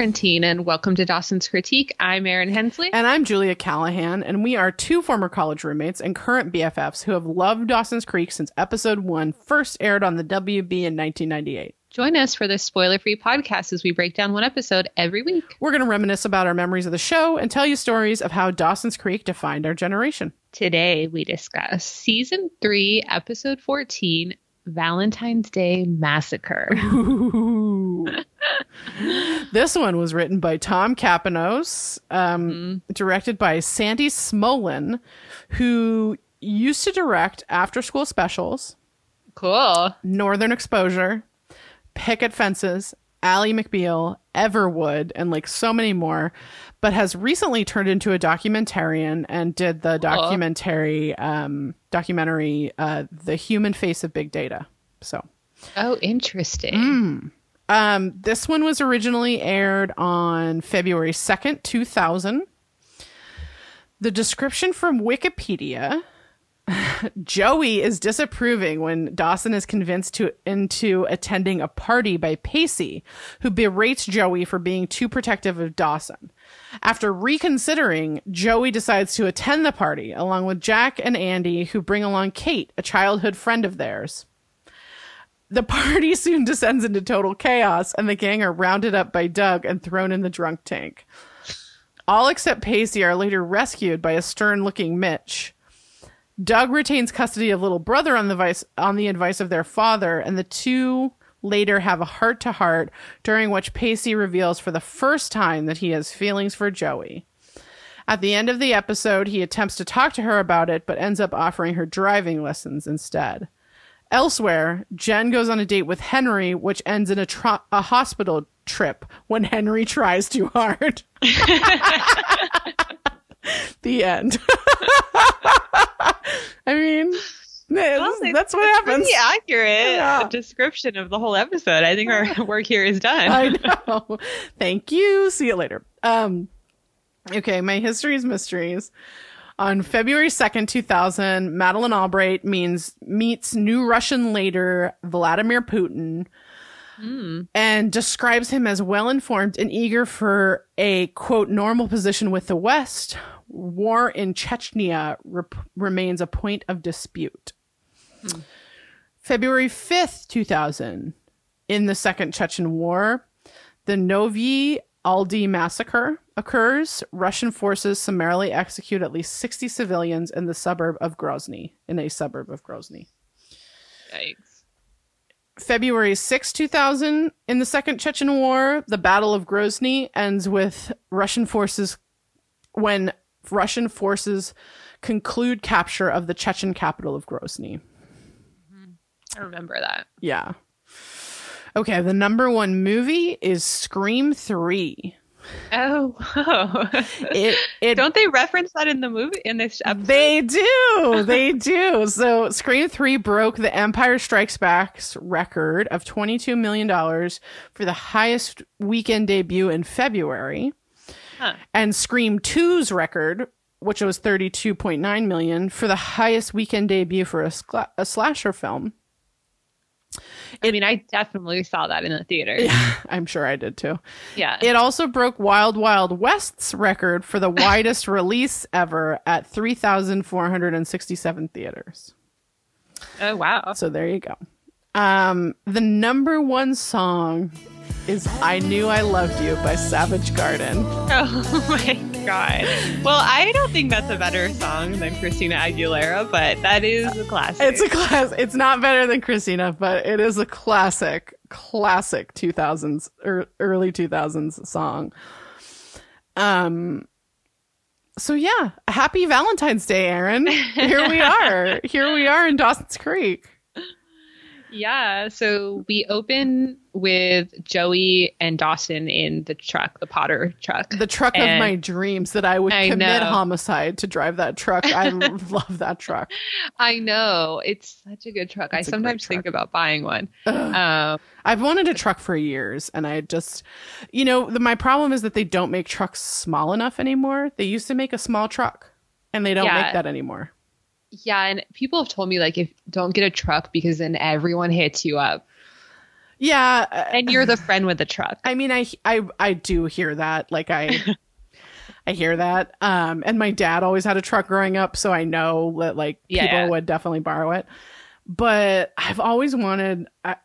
quarantine, and welcome to Dawson's Critique. I'm Erin Hensley. And I'm Julia Callahan, and we are two former college roommates and current BFFs who have loved Dawson's Creek since episode one first aired on the WB in 1998. Join us for this spoiler free podcast as we break down one episode every week. We're going to reminisce about our memories of the show and tell you stories of how Dawson's Creek defined our generation. Today, we discuss season three, episode 14 Valentine's Day Massacre. this one was written by Tom Kapinos, um, mm-hmm. directed by Sandy Smolan, who used to direct after school specials. Cool. Northern Exposure, Picket Fences, Ally McBeal, Everwood, and like so many more, but has recently turned into a documentarian and did the documentary um, documentary uh, The Human Face of Big Data. So Oh, interesting. Mm. Um, this one was originally aired on February 2nd, 2000. The description from Wikipedia Joey is disapproving when Dawson is convinced to into attending a party by Pacey, who berates Joey for being too protective of Dawson. After reconsidering, Joey decides to attend the party along with Jack and Andy, who bring along Kate, a childhood friend of theirs. The party soon descends into total chaos, and the gang are rounded up by Doug and thrown in the drunk tank. All except Pacey are later rescued by a stern looking Mitch. Doug retains custody of little brother on the vice on the advice of their father, and the two later have a heart to heart, during which Pacey reveals for the first time that he has feelings for Joey. At the end of the episode, he attempts to talk to her about it, but ends up offering her driving lessons instead. Elsewhere, Jen goes on a date with Henry, which ends in a, tro- a hospital trip when Henry tries too hard. the end. I mean, well, that's what happens. Pretty accurate yeah. description of the whole episode. I think our work here is done. I know. Thank you. See you later. Um, okay, my history's mysteries. On February 2nd, 2000, Madeleine Albright means meets new Russian leader Vladimir Putin mm. and describes him as well informed and eager for a quote normal position with the West war in Chechnya rep- remains a point of dispute. Hmm. February 5th, 2000, in the Second Chechen War, the Novyi Aldi massacre occurs. Russian forces summarily execute at least 60 civilians in the suburb of Grozny, in a suburb of Grozny. Yikes. February 6, 2000, in the Second Chechen War, the Battle of Grozny ends with Russian forces when Russian forces conclude capture of the Chechen capital of Grozny. Mm-hmm. I remember that. Yeah. Okay, the number one movie is Scream 3. Oh, it, it don't they reference that in the movie in this episode? They do, they do. So, Scream Three broke the Empire Strikes Back's record of twenty two million dollars for the highest weekend debut in February. Huh. And Scream 2's record, which was 32.9 million for the highest weekend debut for a, a slasher film. I mean, I definitely saw that in the theater. Yeah, I'm sure I did too. Yeah. It also broke Wild Wild West's record for the widest release ever at 3,467 theaters. Oh, wow. So there you go. Um, the number one song is I Knew I Loved You by Savage Garden. Oh my god. Well, I don't think that's a better song than Christina Aguilera, but that is a classic. It's a class. It's not better than Christina, but it is a classic, classic 2000s or er, early 2000s song. Um so yeah, happy Valentine's Day, Erin. Here we are. Here we are in Dawson's Creek. Yeah. So we open with Joey and Dawson in the truck, the Potter truck. The truck and of my dreams that I would I commit know. homicide to drive that truck. I love that truck. I know. It's such a good truck. It's I sometimes think about buying one. Um, I've wanted a truck for years and I just, you know, the, my problem is that they don't make trucks small enough anymore. They used to make a small truck and they don't yeah. make that anymore. Yeah, and people have told me like if don't get a truck because then everyone hits you up. Yeah, uh, and you're the friend with the truck. I mean, I I I do hear that. Like I I hear that. Um, and my dad always had a truck growing up, so I know that like Yeah, people yeah. would definitely borrow it. But I've always wanted a,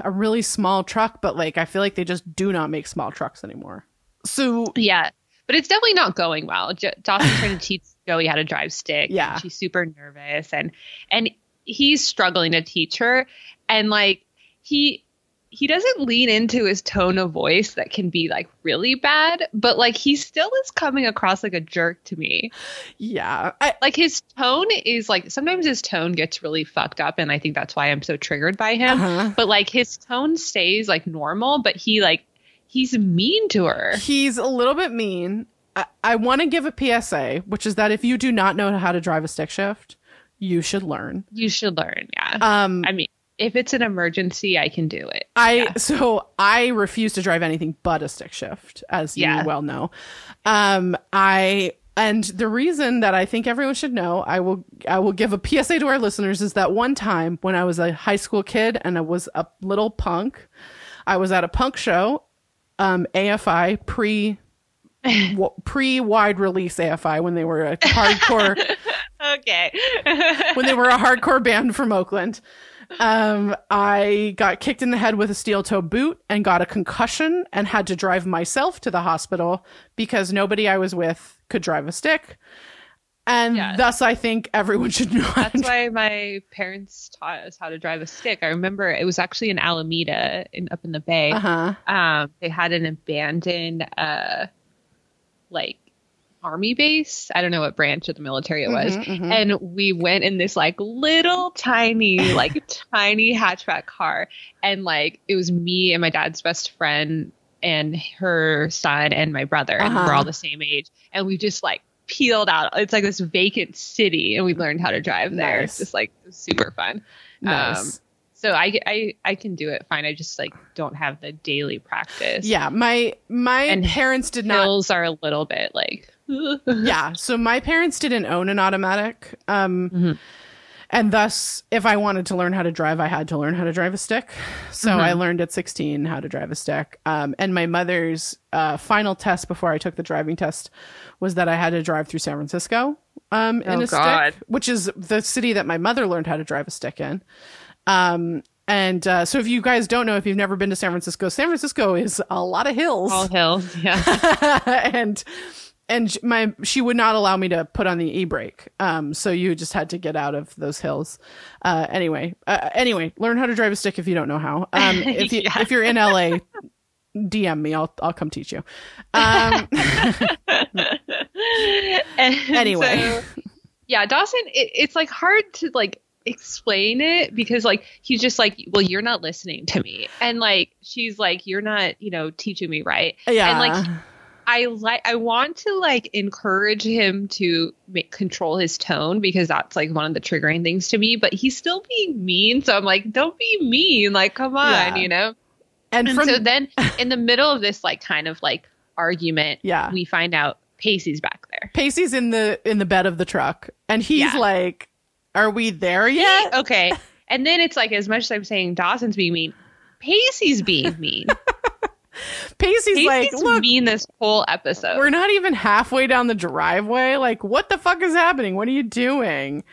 a really small truck, but like I feel like they just do not make small trucks anymore. So Yeah, but it's definitely not going well. Jo- Dawson's trying to teach Joey how to drive stick. Yeah. she's super nervous, and and he's struggling to teach her, and like he he doesn't lean into his tone of voice that can be like really bad, but like he still is coming across like a jerk to me. yeah, I, Like his tone is like sometimes his tone gets really fucked up, and I think that's why I'm so triggered by him. uh-huh. But like his tone stays like normal, but he like he's mean to her. he's a little bit mean. I, I want to give a PSA, which is that if you do not know how to drive a stick shift, you should learn. You should learn, yeah. Um, I mean, if it's an emergency, I can do it. I Yeah. so I refuse to drive anything but a stick shift, as Yeah. you well know. Um, I and the reason that I think everyone should know, I will I will give a PSA to our listeners is that one time when I was a high school kid and I was a little punk, I was at a punk show, um, AFI pre pre wide release AFI when they were a hardcore Okay. when they were a hardcore band from Oakland. Um, I got kicked in the head with a steel toe boot and got a concussion and had to drive myself to the hospital because nobody I was with could drive a stick. And Yeah. thus, I think everyone should know. That's why my parents taught us how to drive a stick. I remember it was actually in Alameda, in up in the Bay. Uh-huh. Um, they had an abandoned, uh, like army base. I don't know what branch of the military it was. Mhm, mhm. And we went in this like little tiny, like tiny hatchback car. And like it was me and my dad's best friend and her son and my brother. And Uh-huh. we're all the same age. And we just like peeled out. It's like this vacant city and we learned how to drive there. Nice. It's just like super fun. Nice. Um, so I, I I can do it fine. I just like don't have the daily practice. yeah, my my And parents did not Hills are a little bit like yeah so my parents didn't own an automatic um Mhm. and thus if i wanted to learn how to drive i had to learn how to drive a stick so Mhm. i learned at 16 how to drive a stick um, and my mother's uh, final test before i took the driving test was that i had to drive through san francisco um, in Oh, a God. stick which is the city that my mother learned how to drive a stick in um, and uh, so if you guys don't know if you've never been to san francisco san francisco is a lot of hills all hills. Yeah. and and my she would not allow me to put on the e-brake um so you just had to get out of those hills uh anyway uh, anyway learn how to drive a stick if you don't know how um if you Yeah. if you're in la dm me i'll i'll come teach you um Anyway. so, yeah, Dawson. It, it's like hard to like explain it because like he's just like, well, you're not listening to me, and like she's like, you're not, you know, teaching me right. yeah And like I like I want to like encourage him to make control his tone because that's like one of the triggering things to me. But he's still being mean, so I'm like, don't be mean. Like, come on, Yeah. you know. and And from so then in the middle of this like kind of like argument, Yeah. we find out Pacey's back there. pacey's in the in the bed of the truck and he's Yeah. like are we there yet Okay. And then it's like as much as I'm saying Dawson's being mean, Pacey's being mean. pacey's, Pacey's like look mean this whole episode. we're not even halfway down the driveway like what the fuck is happening what are you doing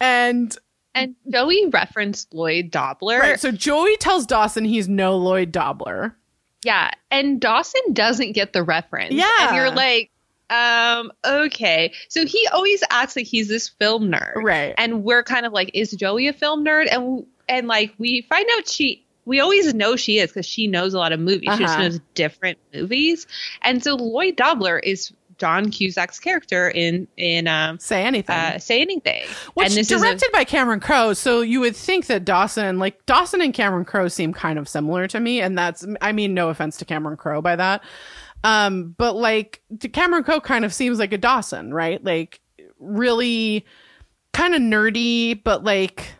and and Joey referenced Lloyd Dobler. Right. So Joey tells Dawson he's no Lloyd Dobler. Yeah, and Dawson doesn't get the reference. Yeah. and you're like, um, okay. So he always acts like he's this film nerd, Right. And we're kind of like, is Joey a film nerd? And and like we find out she. We always know she is because she knows a lot of movies. She just Uh-huh. knows different movies, and so Lloyd Dobler is John Cusack's character in in um, Say anything. uh, Say Anything. Which and this directed by Cameron Crowe, so you would think that Dawson, like Dawson and Cameron Crowe, seem kind of similar to me, and that's, I mean, no offense to Cameron Crowe by that, um, but like Cameron Crowe kind of seems like a Dawson, right? Like really kind of nerdy, but like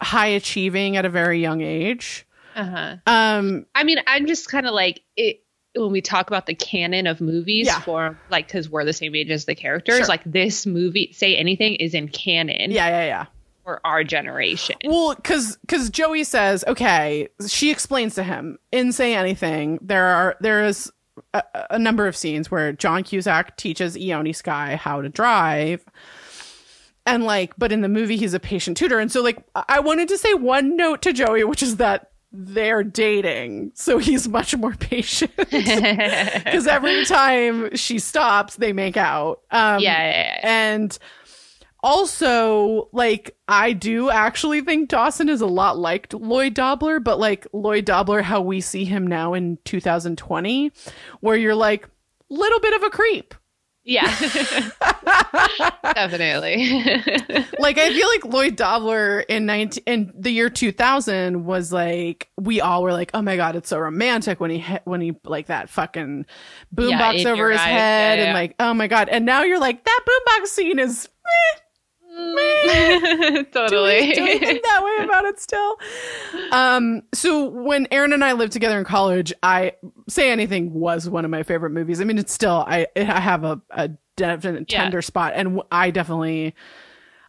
high achieving at a very young age. Uh-huh. Um, I mean, I'm just kind of like it when we talk about the canon of movies Yeah. for like because we're the same age as the characters. Sure. Like this movie, say anything, is in canon yeah, yeah, yeah. for our generation. Well, because because Joey says, okay, she explains to him in Say Anything. There are there is a, a number of scenes where John Cusack teaches Ione Skye how to drive. And like, but in the movie, he's a patient tutor. And so, like, I wanted to say one note to Joey, which is that they're dating. So he's much more patient. Because every time she stops, they make out. Um, yeah, yeah, yeah. And also, like, I do actually think Dawson is a lot like Lloyd Dobler, but like Lloyd Dobler, how we see him now in 2020, where you're like, little bit of a creep. Yeah. Definitely. like I feel like Lloyd Dobler in 19 in the year 2000 was like we all were like, "Oh my god, it's so romantic when he hit, when he like that fucking boombox in over his eyes. head Yeah, and like, "Oh my god." And now you're like, "That boombox scene is totally. do we think that way about it still? Um, so when Erin and I lived together in college, I say anything was one of my favorite movies. I mean, it's still I I have a a definite Yeah. tender spot, and I definitely,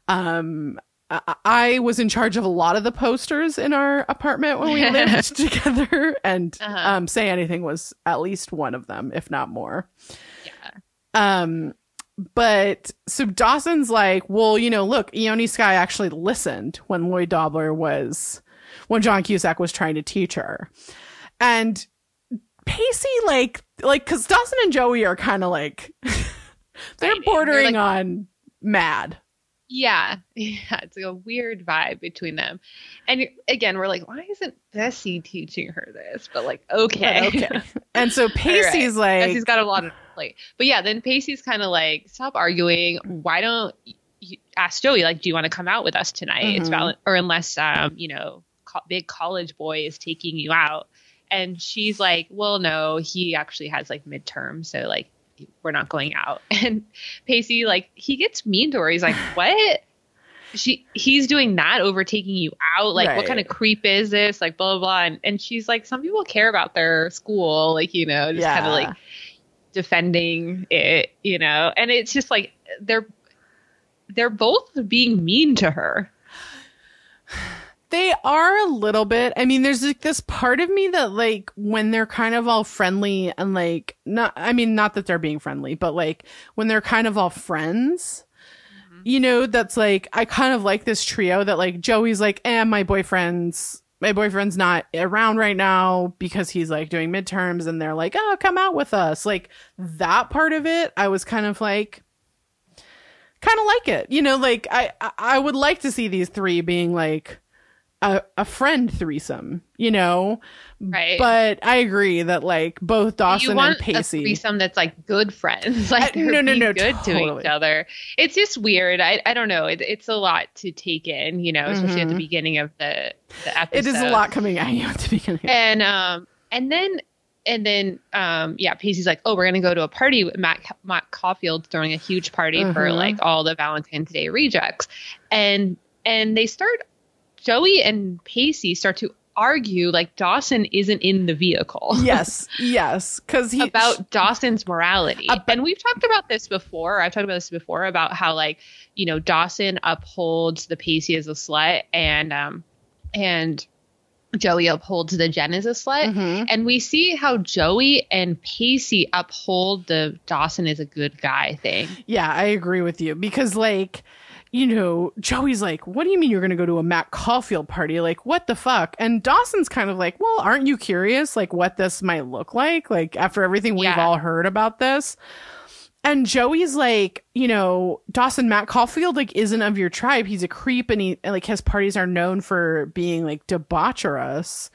um. I- I was in charge of a lot of the posters in our apartment when we lived together, and Uh-huh. um, say anything was at least one of them, if not more. Yeah. Um, but so Dawson's like, well, you know, look, Ione Skye actually listened when Lloyd Dobler was, when John Cusack was trying to teach her. And Pacey, like, like, cause Dawson and Joey are kind of like, they're bordering They're, on mad. Yeah, yeah, it's like a weird vibe between them. And again, we're like, why isn't Bessie teaching her this? But like, okay, But okay. And so Pacey's like, Bessie's got a lot on plate. But yeah, then Pacey's kind of like, stop arguing. Why don't you ask Joey? Like, do you want to come out with us tonight? It's Mhm. valid, or unless um, you know, co- big college boy is taking you out. And she's like, well, no, he actually has like midterm, so like we're not going out. And Pacey, like, he gets mean to her. He's like, what? She, he's doing that over taking you out. Like, what kind of creep is this? Like, blah blah blah. And, and she's like, some people care about their school, like you know, just kind of like defending it, you know. And it's just like they're they're both being mean to her. They are a little bit. I mean, there's like this part of me that like when they're kind of all friendly and like not I mean not that they're being friendly, but like when they're kind of all friends, you know, that's like I kind of like this trio that like Joey's like, "Eh, my boyfriend's my boyfriend's not around right now because he's like doing midterms and they're like, "Oh, come out with us." Like that part of it, I was kind of like kind of like it. You know, like I I- would like to see these three being like a, a friend threesome, you know? Right. But I agree that like both you Dawson want and Pacey. a threesome that's like good friends, like they're no, no, no, good to each other. It's just weird. I, I don't know. It, it's a lot to take in, you know, especially at the Mhm. beginning of the the episode. it is a lot coming at you at the beginning. And um and then and then um yeah, Pacey's like, oh, we're gonna go to a party with Matt Matt Caulfield throwing a huge party for Mhm. like all the Valentine's Day rejects, and and they start Joey and Pacey start to argue like Dawson isn't in the vehicle. yes, yes, because he about Dawson's morality. And we've talked about this before. I've talked about this before about how like, you know, Dawson upholds the Pacey as a slut and um and Joey upholds the Jen as a slut. Mhm. And we see how Joey and Pacey uphold the Dawson is a good guy thing. Yeah, I agree with you because like you know, Joey's like, "What do you mean you're going to go to a Matt Caulfield party? Like, what the fuck?" And Dawson's kind of like, "Well, aren't you curious like what this might look like like after everything we've Yeah. all heard about this?" And Joey's like, you know, Dawson Matt Caulfield like isn't of your tribe. He's a creep and he and, like his parties are known for being like debaucherous.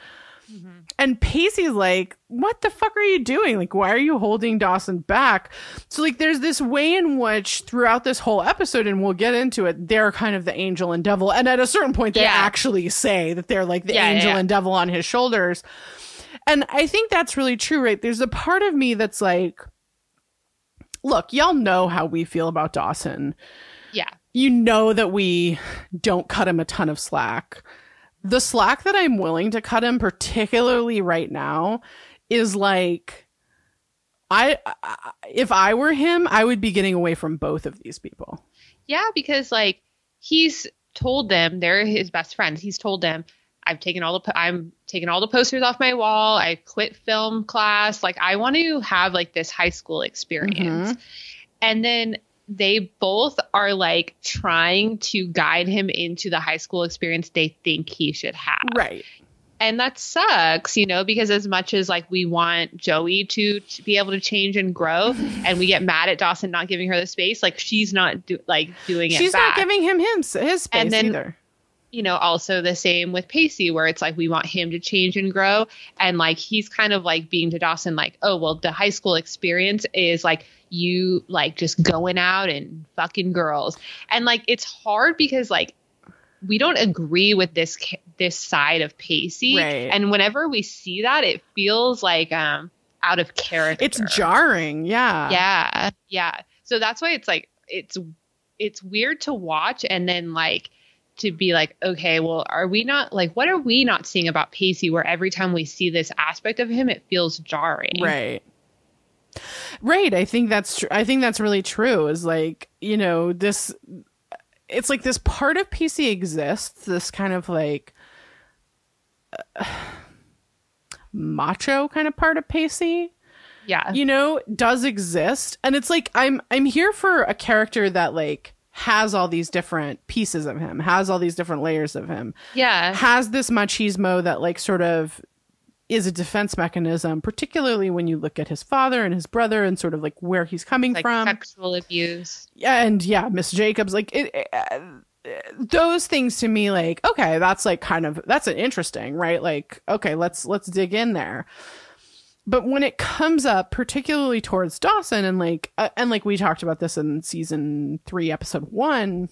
Mm-hmm. And Pacey's like, what the fuck are you doing? Like, why are you holding Dawson back? So, like, there's this way in which throughout this whole episode, and we'll get into it, they're kind of the angel and devil. And at a certain point, they Yeah. actually say that they're like the yeah, angel yeah. and devil on his shoulders. And I think that's really true, right? There's a part of me that's like, look, y'all know how we feel about Dawson Yeah. you know that we don't cut him a ton of slack. The slack that I'm willing to cut him, particularly right now, is like, I, I if I were him, I would be getting away from both of these people. Yeah, because like he's told them they're his best friends. He's told them I've taken all the I'm taking all the posters off my wall. I quit film class. Like I want to have like this high school experience. Mm-hmm. And then they both are like trying to guide him into the high school experience they think he should have. Right. And that sucks, you know, because as much as like we want Joey to, to be able to change and grow and we get mad at Dawson not giving her the space, like she's not do, like doing it She's not giving him his, his space And then- either. You know, also the same with Pacey, where it's like we want him to change and grow. And like he's kind of like being to Dawson, like, oh, well, the high school experience is like you like just going out and fucking girls. And like it's hard because like we don't agree with this this side of Pacey. Right. And whenever we see that, it feels like um out of character. It's jarring. Yeah. Yeah, yeah. So that's why it's like it's it's weird to watch and then like to be like, okay, well, are we not like what are we not seeing about Pacey where every time we see this aspect of him it feels jarring. Right. Right. I think that's true. I think that's really true. Is like, you know, this it's like this part of Pacey exists, this kind of like uh, macho kind of part of Pacey, Yeah. you know, does exist. And it's like I'm I'm here for a character that like has all these different pieces of him, has all these different layers of him yeah. has this machismo that like sort of is a defense mechanism particularly when you look at his father and his brother and sort of like where he's coming Like from sexual abuse. Yeah, and yeah miss jacobs like it, it- uh, those things to me like okay that's like kind of that's an interesting right like okay let's let's dig in there but when it comes up particularly towards dawson and like uh, and like we talked about this in season 3 episode 1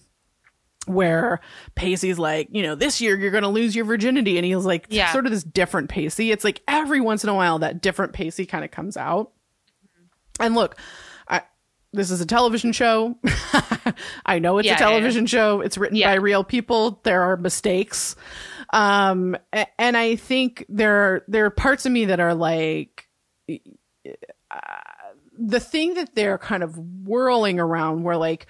where Pacey's like, you know, this year you're going to lose your virginity. And he's like, Yeah. sort of this different Pacey. It's like every once in a while that different Pacey kind of comes out. And look, I, this is a television show. I know it's Yeah, a yeah, television show. It's written Yeah. by real people. There are mistakes. Um, and I think there, there are parts of me that are like, uh, the thing that they're kind of whirling around where like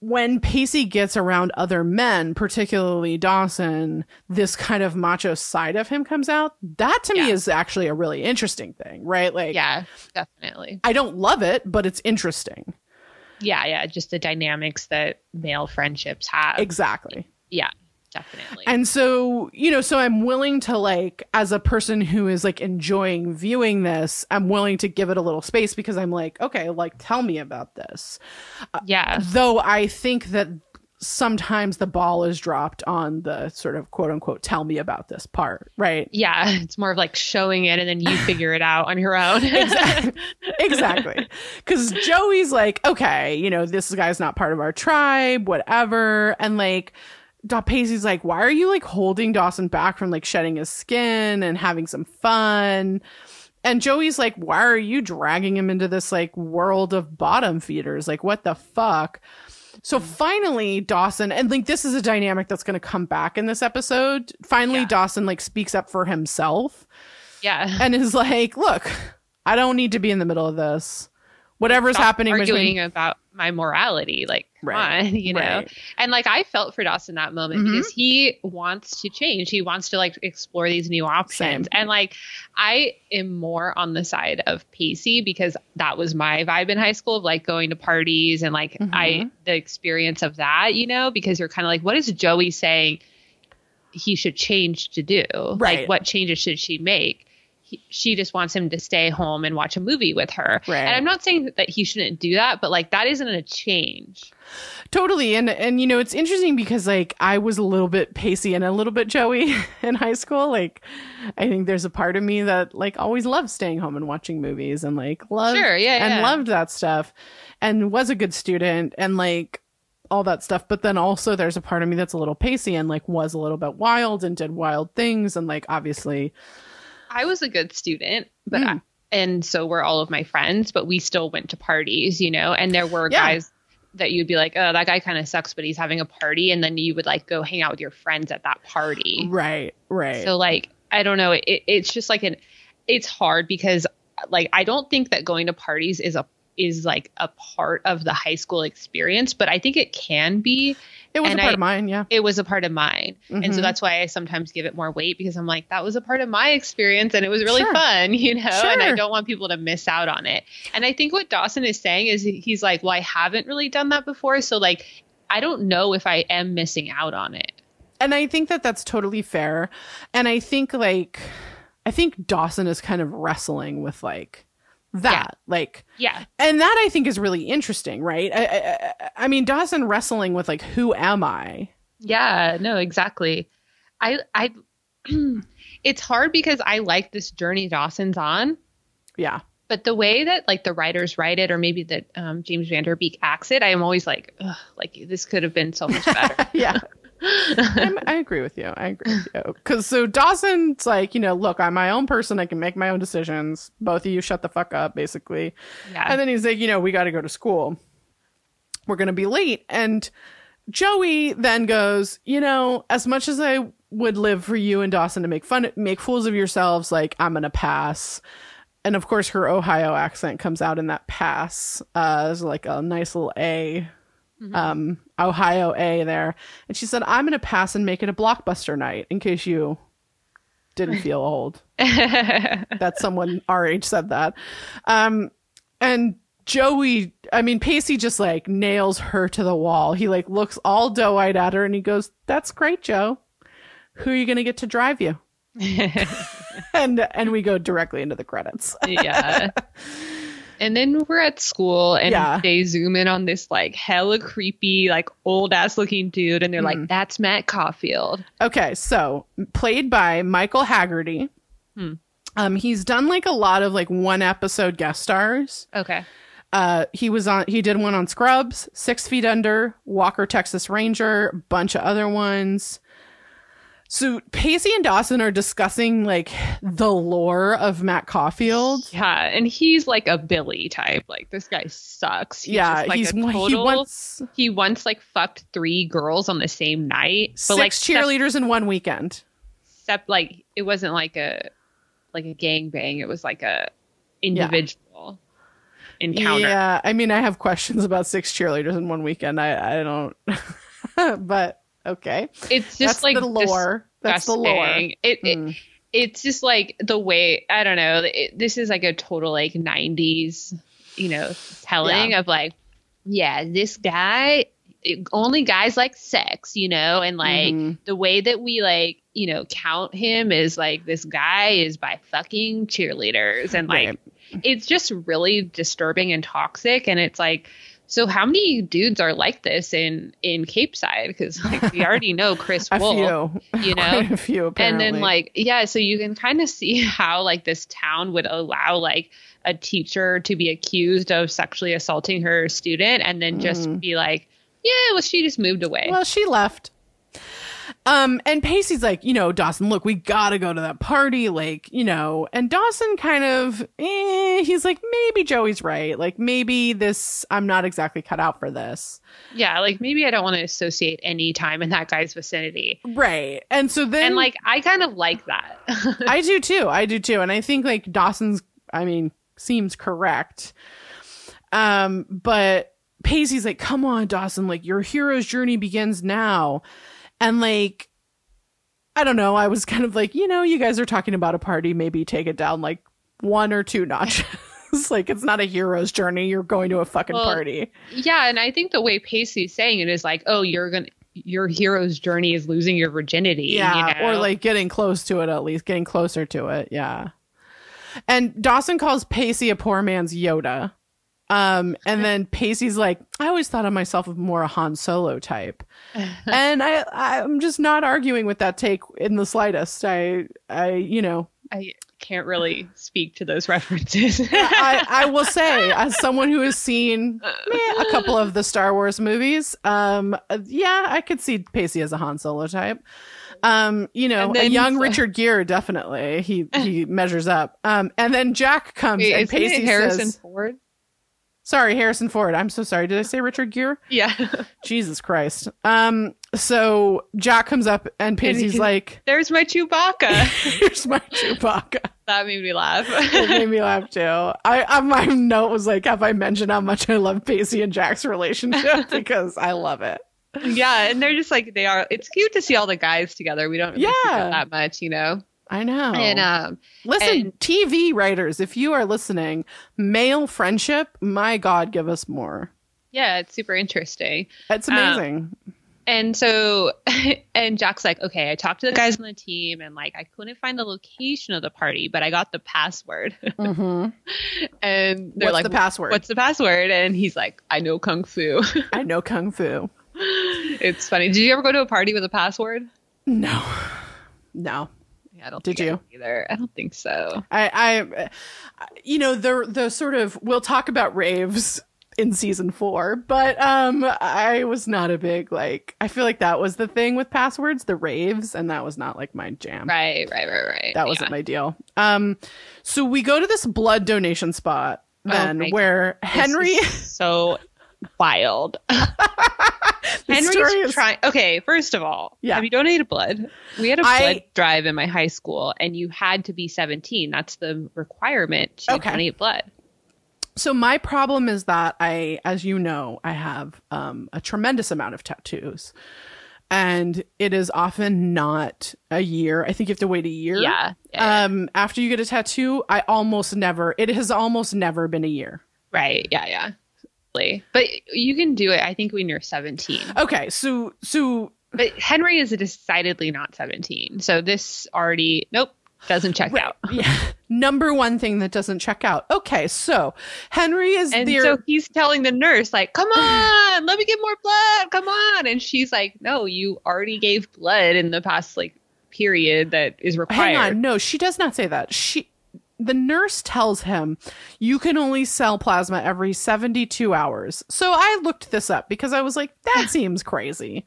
when Pacey gets around other men, particularly Dawson, this kind of macho side of him comes out. That to me is actually a really interesting thing, right? Like, Yeah, definitely. I don't love it, but it's interesting. Yeah, yeah. Just the dynamics that male friendships have. Exactly. yeah, definitely. And so, you know, so I'm willing to like, as a person who is like enjoying viewing this, I'm willing to give it a little space because I'm like, okay, like, tell me about this. Uh, yeah. Though I think that sometimes the ball is dropped on the sort of quote unquote, tell me about this part, right? Yeah, it's more of like showing it and then you figure it out on your own. exactly. Because Joey's like, okay, you know, this guy's not part of our tribe, whatever. And like, Da Pacey's like, why are you like holding Dawson back from like shedding his skin and having some fun? And Joey's like, why are you dragging him into this like world of bottom feeders? Like, what the fuck? So mm. finally, Dawson, and like this is a dynamic that's going to come back in this episode. Finally, Yeah. Dawson like speaks up for himself yeah. and is like, look, I don't need to be in the middle of this. Whatever's Stop happening arguing between about my morality like come Right. on you know Right. and like i felt for dawson that moment Mhm. because he wants to change he wants to like explore these new options Same. and like i am more on the side of pacey because that was my vibe in high school of like going to parties and like i Mhm. the experience of that you know because you're kind of like what is joey saying he should change to do Right. like what changes should she make he, she just wants him to stay home and watch a movie with her Right. and i'm not saying that he shouldn't do that but like that isn't a change totally and and you know it's interesting because like I was a little bit pacey and a little bit Joey in high school. Like I think there's a part of me that like always loved staying home and watching movies and like loved Sure, yeah, and yeah. loved that stuff and was a good student and like all that stuff. But then also there's a part of me that's a little pacey and like was a little bit wild and did wild things and like obviously i was a good student but Mm. I, and so were all of my friends but we still went to parties you know and there were Yeah. guys that you'd be like oh that guy kind of sucks but he's having a party and then you would like go hang out with your friends at that party right, right. So like I don't know, it, it's just like an it's hard because like I don't think that going to parties is a is like a part of the high school experience, but I think it can be. It was And a part I- of mine, yeah. It was a part of mine. And so Mhm. that's why I sometimes give it more weight because I'm like, that was a part of my experience and it was really Sure. fun, you know? And I don't want people to miss out on it. And I think what Dawson is saying is he's like, well, I haven't really done that before. So, like, I don't know if I am missing out on it. and I think that that's totally fair. And I think like I think Dawson is kind of wrestling with like that, like, Yeah. and that I think is really interesting, right? I, I, I- I mean, Dawson wrestling with like, who am I? Yeah, no, exactly. I I it's hard because I like this journey Dawson's on, Yeah, but the way that like the writers write it or maybe that um, James Van Der Beek acts it, I am always like, Ugh, like this could have been so much better. yeah. I agree with you. I agree with you. Because so Dawson's like, you know, look, I'm my own person. I can make my own decisions. Both of you shut the fuck up, basically. yeah. And then he's like, you know, we got to go to school. We're going to be late. And Joey then goes, you know, as much as I would live for you and Dawson to make fun, make fools of yourselves, like I'm going to pass. And of course, her Ohio accent comes out in that pass. Uh, there's like a nice little A, um, Ohio A there. And she said, I'm going to pass and make it a blockbuster night in case you didn't feel old that someone our age said that. Um, and Joey, I mean, Pacey just like nails her to the wall. He like looks all doe eyed at her and he goes, That's great, Joe. Who are you going to get to drive you? and and we go directly into the credits. yeah. And then we're at school and Yeah. they zoom in on this like hella creepy, like old ass looking dude, and they're Mm-hmm. like, That's Matt Caulfield. Okay, so played by Michael Haggerty. Hmm. Um, he's done like a lot of like one episode guest stars. Okay. Uh, he was on. He did one on Scrubs, Six Feet Under, Walker Texas Ranger, bunch of other ones. So Pacey and Dawson are discussing like the lore of Matt Caulfield. Yeah, and he's like a Billy type. Like this guy sucks. He's yeah, just, like, he's a he total- he once like fucked three girls on the same night, but six like cheerleaders in one weekend. Except like it wasn't like a like a gang bang. It was like a individual encounter. Yeah, I mean, I have questions about six cheerleaders in one weekend. I I don't, but okay. It's just That's like the lore. That's the lore. It, it Mm. it's just like the way I don't know. It, this is like a total like '90s, you know, telling of like, yeah, this guy. it- only guys like sex, you know, and like Mhm. the way that we like, you know, count him is like this guy is by fucking cheerleaders, and like Right. it's just really disturbing and toxic. And it's like, so how many dudes are like this in in Capeside? Because like we already know Chris A Wolf, few, you know, Quite a few. apparently. and then like yeah so you can kind of see how like this town would allow like a teacher to be accused of sexually assaulting her student and then just Mhm. be like yeah well she just moved away Well, she left. Um, and Pacey's like, you know, Dawson, look, we gotta go to that party, like, you know, and Dawson kind of, eh, he's like, maybe Joey's right. Like, maybe this, I'm not exactly cut out for this. yeah like maybe i don't want to associate any time in that guy's vicinity Right. And so then, and like i kind of like that I do too. I do too. And I think like Dawson's, I mean, seems correct. Um, but Pacey's like, come on, Dawson, like your hero's journey begins now. And like, I don't know. I was kind of like, you know, you guys are talking about a party. Maybe take it down like one or two notches. like, it's not a hero's journey. You're going to a fucking Well, party. yeah and i think the way pacey's saying it is like oh you're gonna your hero's journey is losing your virginity Yeah, you know? or like getting close to it at least, getting closer to it. Yeah. And Dawson calls Pacey a poor man's Yoda. Um, and then Pacey's like, I always thought of myself as more a Han Solo type. and I I'm just not arguing with that take in the slightest. I I you know, i can't really speak to those references I, I will say, as someone who has seen eh, a couple of the Star Wars movies, um, yeah, I could see Pacey as a Han Solo type. Um, you know, a young Richard Gere definitely he he measures up. Um, and then Jack comes Wait, and Pacey Harrison says, Ford? Sorry, Harrison Ford. I'm so sorry. Did I say Richard Gere? Yeah. Jesus Christ. Um, so Jack comes up and he- like, There's my Chewbacca. "Here's my Chewbacca." that made me laugh. It made me laugh too. I, I my note was like, "Have I mentioned how much I love Pacey and Jack's relationship?" because I love it. yeah, and they're just like they are. It's cute to see all the guys together. We don't really Yeah. that much, you know. I know. And um, Listen, and- TV writers, if you are listening, male friendship, my God, give us more. yeah, it's super interesting. It's Um, amazing. And so, and Jack's like, okay, I talked to the guys on the team, and like I couldn't find the location of the party, but I got the password. hmm and they're What's like, the password? What's the password? And he's like, I know kung fu. I know kung fu. it's funny. Did you ever go to a party with a password? No, no. I don't. Did think I you? did either? I don't think so. I, I, you know, the the sort of we'll talk about raves in season four, but um, I was not a big like. I feel like that was the thing with passwords, the raves, and that was not like my jam. Right, right, right, right. That wasn't Yeah. my deal. Um, so we go to this blood donation spot then, Oh where This Henry. so wild. Henry's is- trying. Okay, first of all, Yeah. have you donated blood? We had a I- blood drive in my high school, and you had to be 17. That's the requirement to Okay. donate blood. So my problem is that I, as you know, I have um, a tremendous amount of tattoos, and it is often not a year. I think you have to wait a year. Yeah. yeah, Um, after you get a tattoo, I almost never. It has almost never been a year. right. Yeah, yeah. But you can do it. I think when you're 17. Okay, so so But Henry is decidedly not 17. So this already nope doesn't check out. yeah, number one thing that doesn't check out. Okay, so Henry is And there. so he's telling the nurse, like, come on, let me get more blood. Come on. And she's like, no, you already gave blood in the past, like, period that is required. Hang on, no, she does not say that. She the nurse tells him you can only sell plasma every 72 hours. So I looked this up because I was like that seems crazy.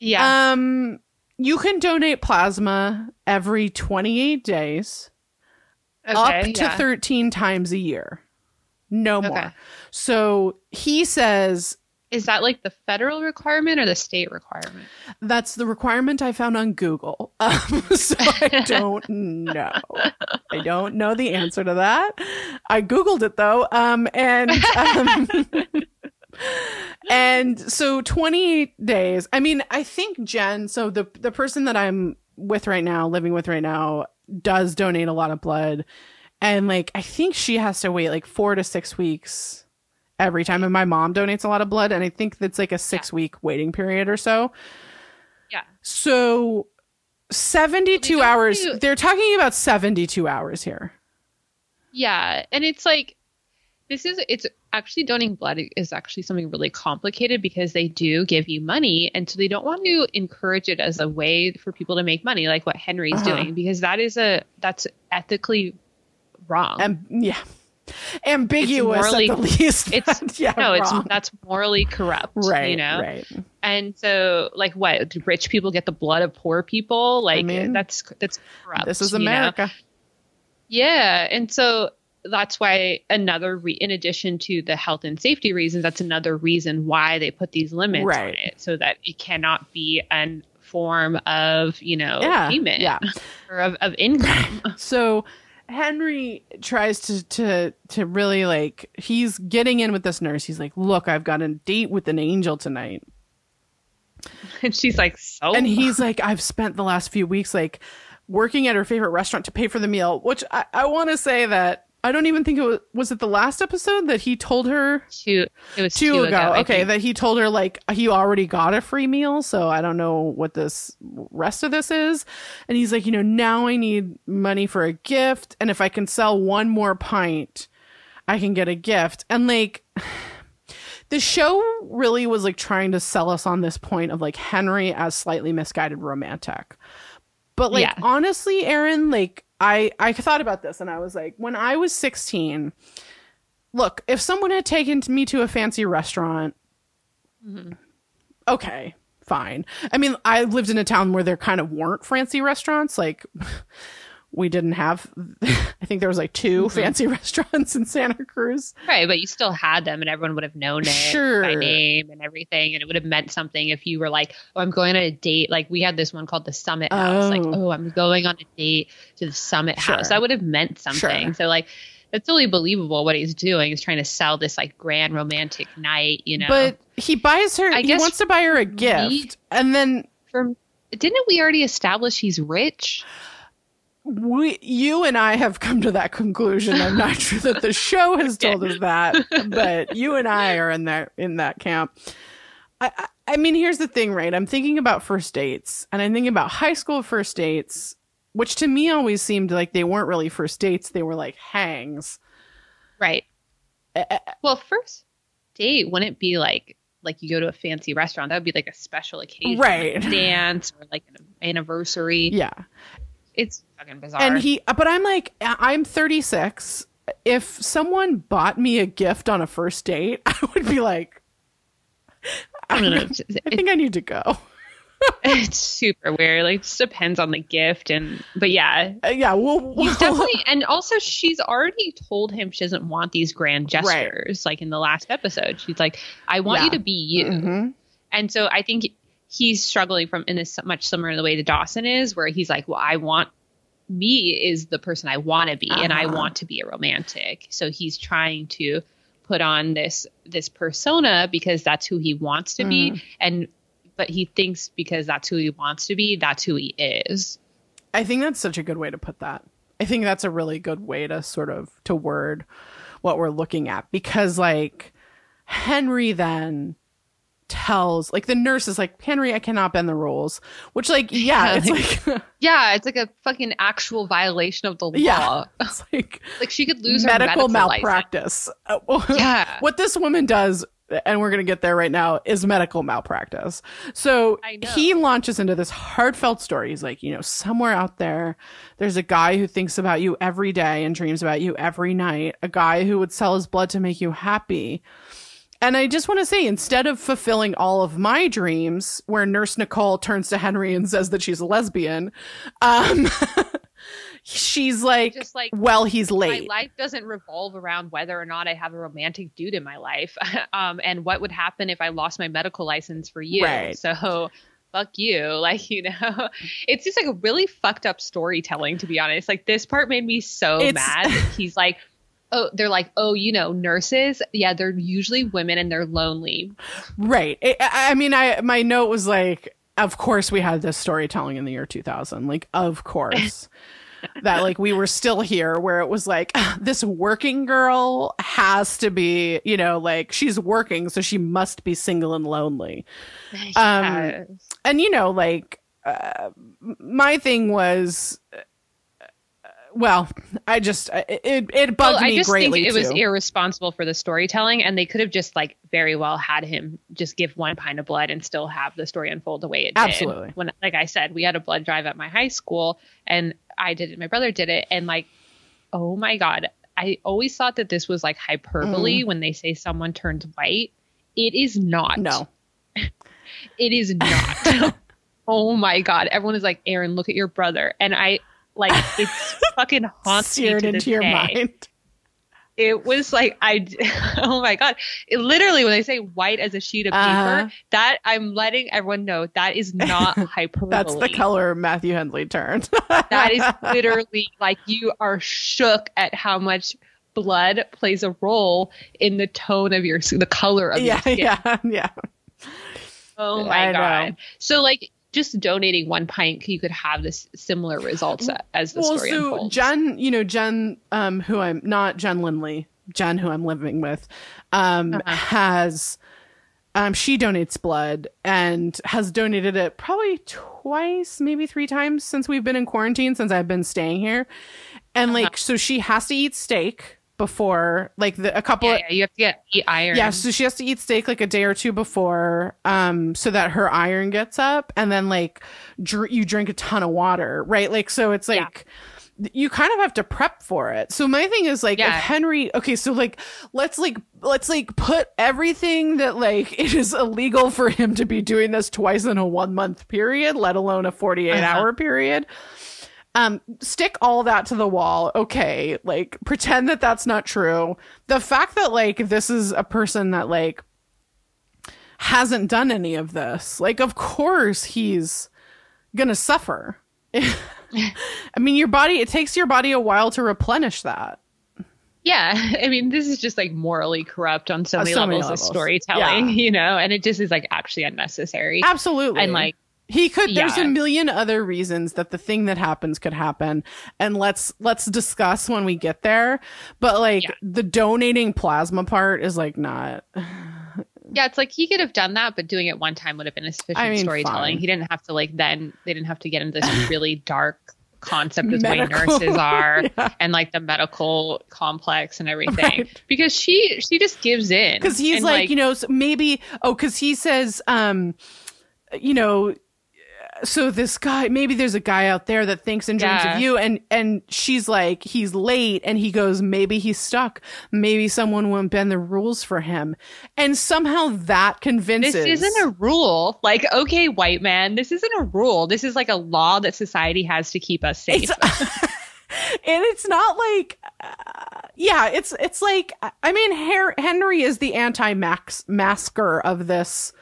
Yeah. Um you can donate plasma every 28 days okay. up to yeah. 13 times a year. No more. Okay. So he says Is that like the federal requirement or the state requirement? That's the requirement I found on Google. Um, so I don't know. I don't know the answer to that. I Googled it though. Um, and, um, and so 20 days. I mean, I think Jen, so the, the person that I'm with right now, living with right now, does donate a lot of blood. And like, I think she has to wait like four to six weeks every time. And my mom donates a lot of blood. And I think that's like a six week waiting period or so. Yeah. So 72 don't hours. do- They're talking about 72 hours here. Yeah. And it's like, this is, it's actually donating blood is actually something really complicated because they do give you money. And so they don't want to encourage it as a way for people to make money, like what Henry's Uh-huh. doing, because that is a, that's ethically wrong. And yeah. Ambiguous morally- at the least. it's yeah, no, it's wrong. that's morally corrupt, right. You know, Right. and so like, what do rich people get the blood of poor people? Like mean, that's that's corrupt. This is you know? America. Yeah, and so that's why another re- in addition to the health and safety reasons, that's another reason why they put these limits Right. on it, so that it cannot be an form of you know Yeah. payment Yeah. or of, of income. So Henry tries to to to really like he's getting in with this nurse. He's like, "Look, I've got a date with an angel tonight." and she's like, so And he's like, "I've spent the last few weeks like working at her favorite restaurant to pay for the meal." Which I, I want to say that I don't even think it was was it the last episode that he told her two. It was two, two, ago. I okay, that he told her like he already got a free meal, so I don't know what this rest of this is. And he's like, you know, now I need money for a gift, and if I can sell one more pint, I can get a gift. And like the show really was like trying to sell us on this point of like Henry as slightly misguided romantic. But like Yeah. honestly, Erin, like I I thought about this and I was like, when I was 16, look, if someone had taken me to a fancy restaurant, okay, fine. I mean, I lived in a town where there kind of weren't fancy restaurants. Like, we didn't have i think there was like 2 Mm-hmm. fancy restaurants in santa cruz Right, but you still had them, and everyone would have known it Sure. by name and everything, and it would have meant something if you were like, "Oh, I'm going on a date." Like we had this one called the Summit House. Like, Oh. "Oh, I'm going on a date to the Summit Sure. House." That would have meant something. Sure. So like, it's totally believable what he's doing. He's trying to sell this like grand romantic night, you know. but he buys her I he wants to buy her a gift and then from didn't we already establish he's rich? We you and i have come to that conclusion i'm not sure that the show has told us that but you and i are in that in that camp I, I I mean, here's the thing, right? I'm thinking about first dates, and I'm thinking about high school first dates, which to me always seemed like they weren't really first dates; they were like hangs. Right. Well, first date wouldn't be like like you go to a fancy restaurant. That would be like a special occasion, Right. like a dance or like an anniversary. Yeah, It's fucking bizarre. and he, but I'm like, I'm 36. If someone bought me a gift on a first date, I would be like, I don't know. I think I need to go. it's super weird. Like, it just depends on the gift, and but yeah, Uh, yeah, well, he's definitely. And also, she's already told him she doesn't want these grand gestures. Like in the last episode, she's like, "I want Yeah. you to be you." Mhm. And so I think he's struggling from in this much similar in the way to Dawson is, where he's like, well, I want me is the person I want to be, and I Uh-huh. want to be a romantic. So he's trying to put on this this persona because that's who he wants to Mm-hmm. be, and but he thinks because that's who he wants to be, that's who he is. I think that's such a good way to put that. I think that's a really good way to sort of to word what we're looking at because like Henry then tells like the nurse is like Henry I cannot bend the rules which like yeah it's like Yeah, it's like a fucking actual violation of the law. yeah it's like Like she could lose medical, her medical malpractice. Yeah. what this woman does and we're going to get there right now is medical malpractice. So he launches into this heartfelt story. He's like you know somewhere out there there's a guy who thinks about you every day and dreams about you every night. A guy who would sell his blood to make you happy and I just want to say, instead of fulfilling all of my dreams, where Nurse Nicole turns to Henry and says that she's a lesbian, um, she's like, Just like well, he's late. my life doesn't revolve around whether or not I have a romantic dude in my life, um, and what would happen if I lost my medical license for you. Right. So, fuck you. Like you know, it's just like a really fucked up storytelling. To be honest, like this part made me so It's- mad. He's like. Oh, they're like, oh, you know, nurses. Yeah, they're usually women and they're lonely. Right. I, I mean, I my note was like, of course we had this storytelling in the year 2000. Like, of course. that like we were still here where it was like this working girl has to be, you know, like she's working so she must be single and lonely. Um, And you know, like uh, my thing was well, I just it it, bugged well, I me just greatly think it was irresponsible for the storytelling, and they could have just like very well had him just give one pint of blood and still have the story unfold the way it did. Absolutely. When, like I said, we had a blood drive at my high school, and I did it. My brother did it, and like, oh my god, I always thought that this was like hyperbole mm. when they say someone turns white. It is not. No. it is not. oh my god, everyone is like, Erin, look at your brother, and I like it's fucking haunts Seared to into your day mind. it was like I oh my god it literally when they say white as a sheet of Uh-huh. paper that I'm letting everyone know that is not hyperbole That's the color Matthew Henley turned. that is literally like you are shook at how much blood plays a role in the tone of your the color of your skin yeah, yeah. oh I my know. god so like just donating one pint you could have this similar results as the Well, story so unfolds Jen, you know, Jen, um, who I'm not Jen Lindley, Jen, who I'm living with, um, Uh-huh. has, um, she donates blood and has donated it probably twice, maybe three times since we've been in quarantine, since I've been staying here. And Uh-huh. like, so she has to eat steak before, like, the, a couple yeah, of, yeah, you have to get eat iron Yeah, so she has to eat steak like a day or two before, um, so that her iron gets up, and then like dr- you drink a ton of water, right? Like, so it's Yeah. like you kind of have to prep for it. So my thing is like, Yeah. if Henry, okay, so like let's like let's like put everything that like it is illegal for him to be doing this twice in a one month period, let alone a forty eight Uh-huh. hour period. Um, stick all that to the wall. Okay, like pretend that that's not true. The fact that like this is a person that like hasn't done any of this, like of course he's gonna suffer. I mean, your body. It takes your body a while to replenish that. Yeah, I mean, this is just like morally corrupt on so many so many levels of storytelling, Yeah. you know, and it just is like actually unnecessary. Absolutely. And like, he could there's Yeah. a million other reasons that the thing that happens could happen and let's let's discuss when we get there but like Yeah. the donating plasma part is like not yeah, it's like he could have done that, but doing it one time would have been a sufficient I mean, storytelling. fine. He didn't have to like then they didn't have to get into this really dark concept of the way nurses are Yeah. and like the medical complex and everything Right. because she she just gives in because he's And, like, you know maybe oh because he says um you know so this guy maybe there's a guy out there that thinks and dreams Yeah. of you and and she's like he's late and he goes maybe he's stuck maybe someone won't bend the rules for him and somehow that convinces this isn't a rule. Like, okay, white man, this isn't a rule. This is like a law that society has to keep us safe. and it's not like uh, yeah it's it's like i mean Her- henry is the anti-max masker of this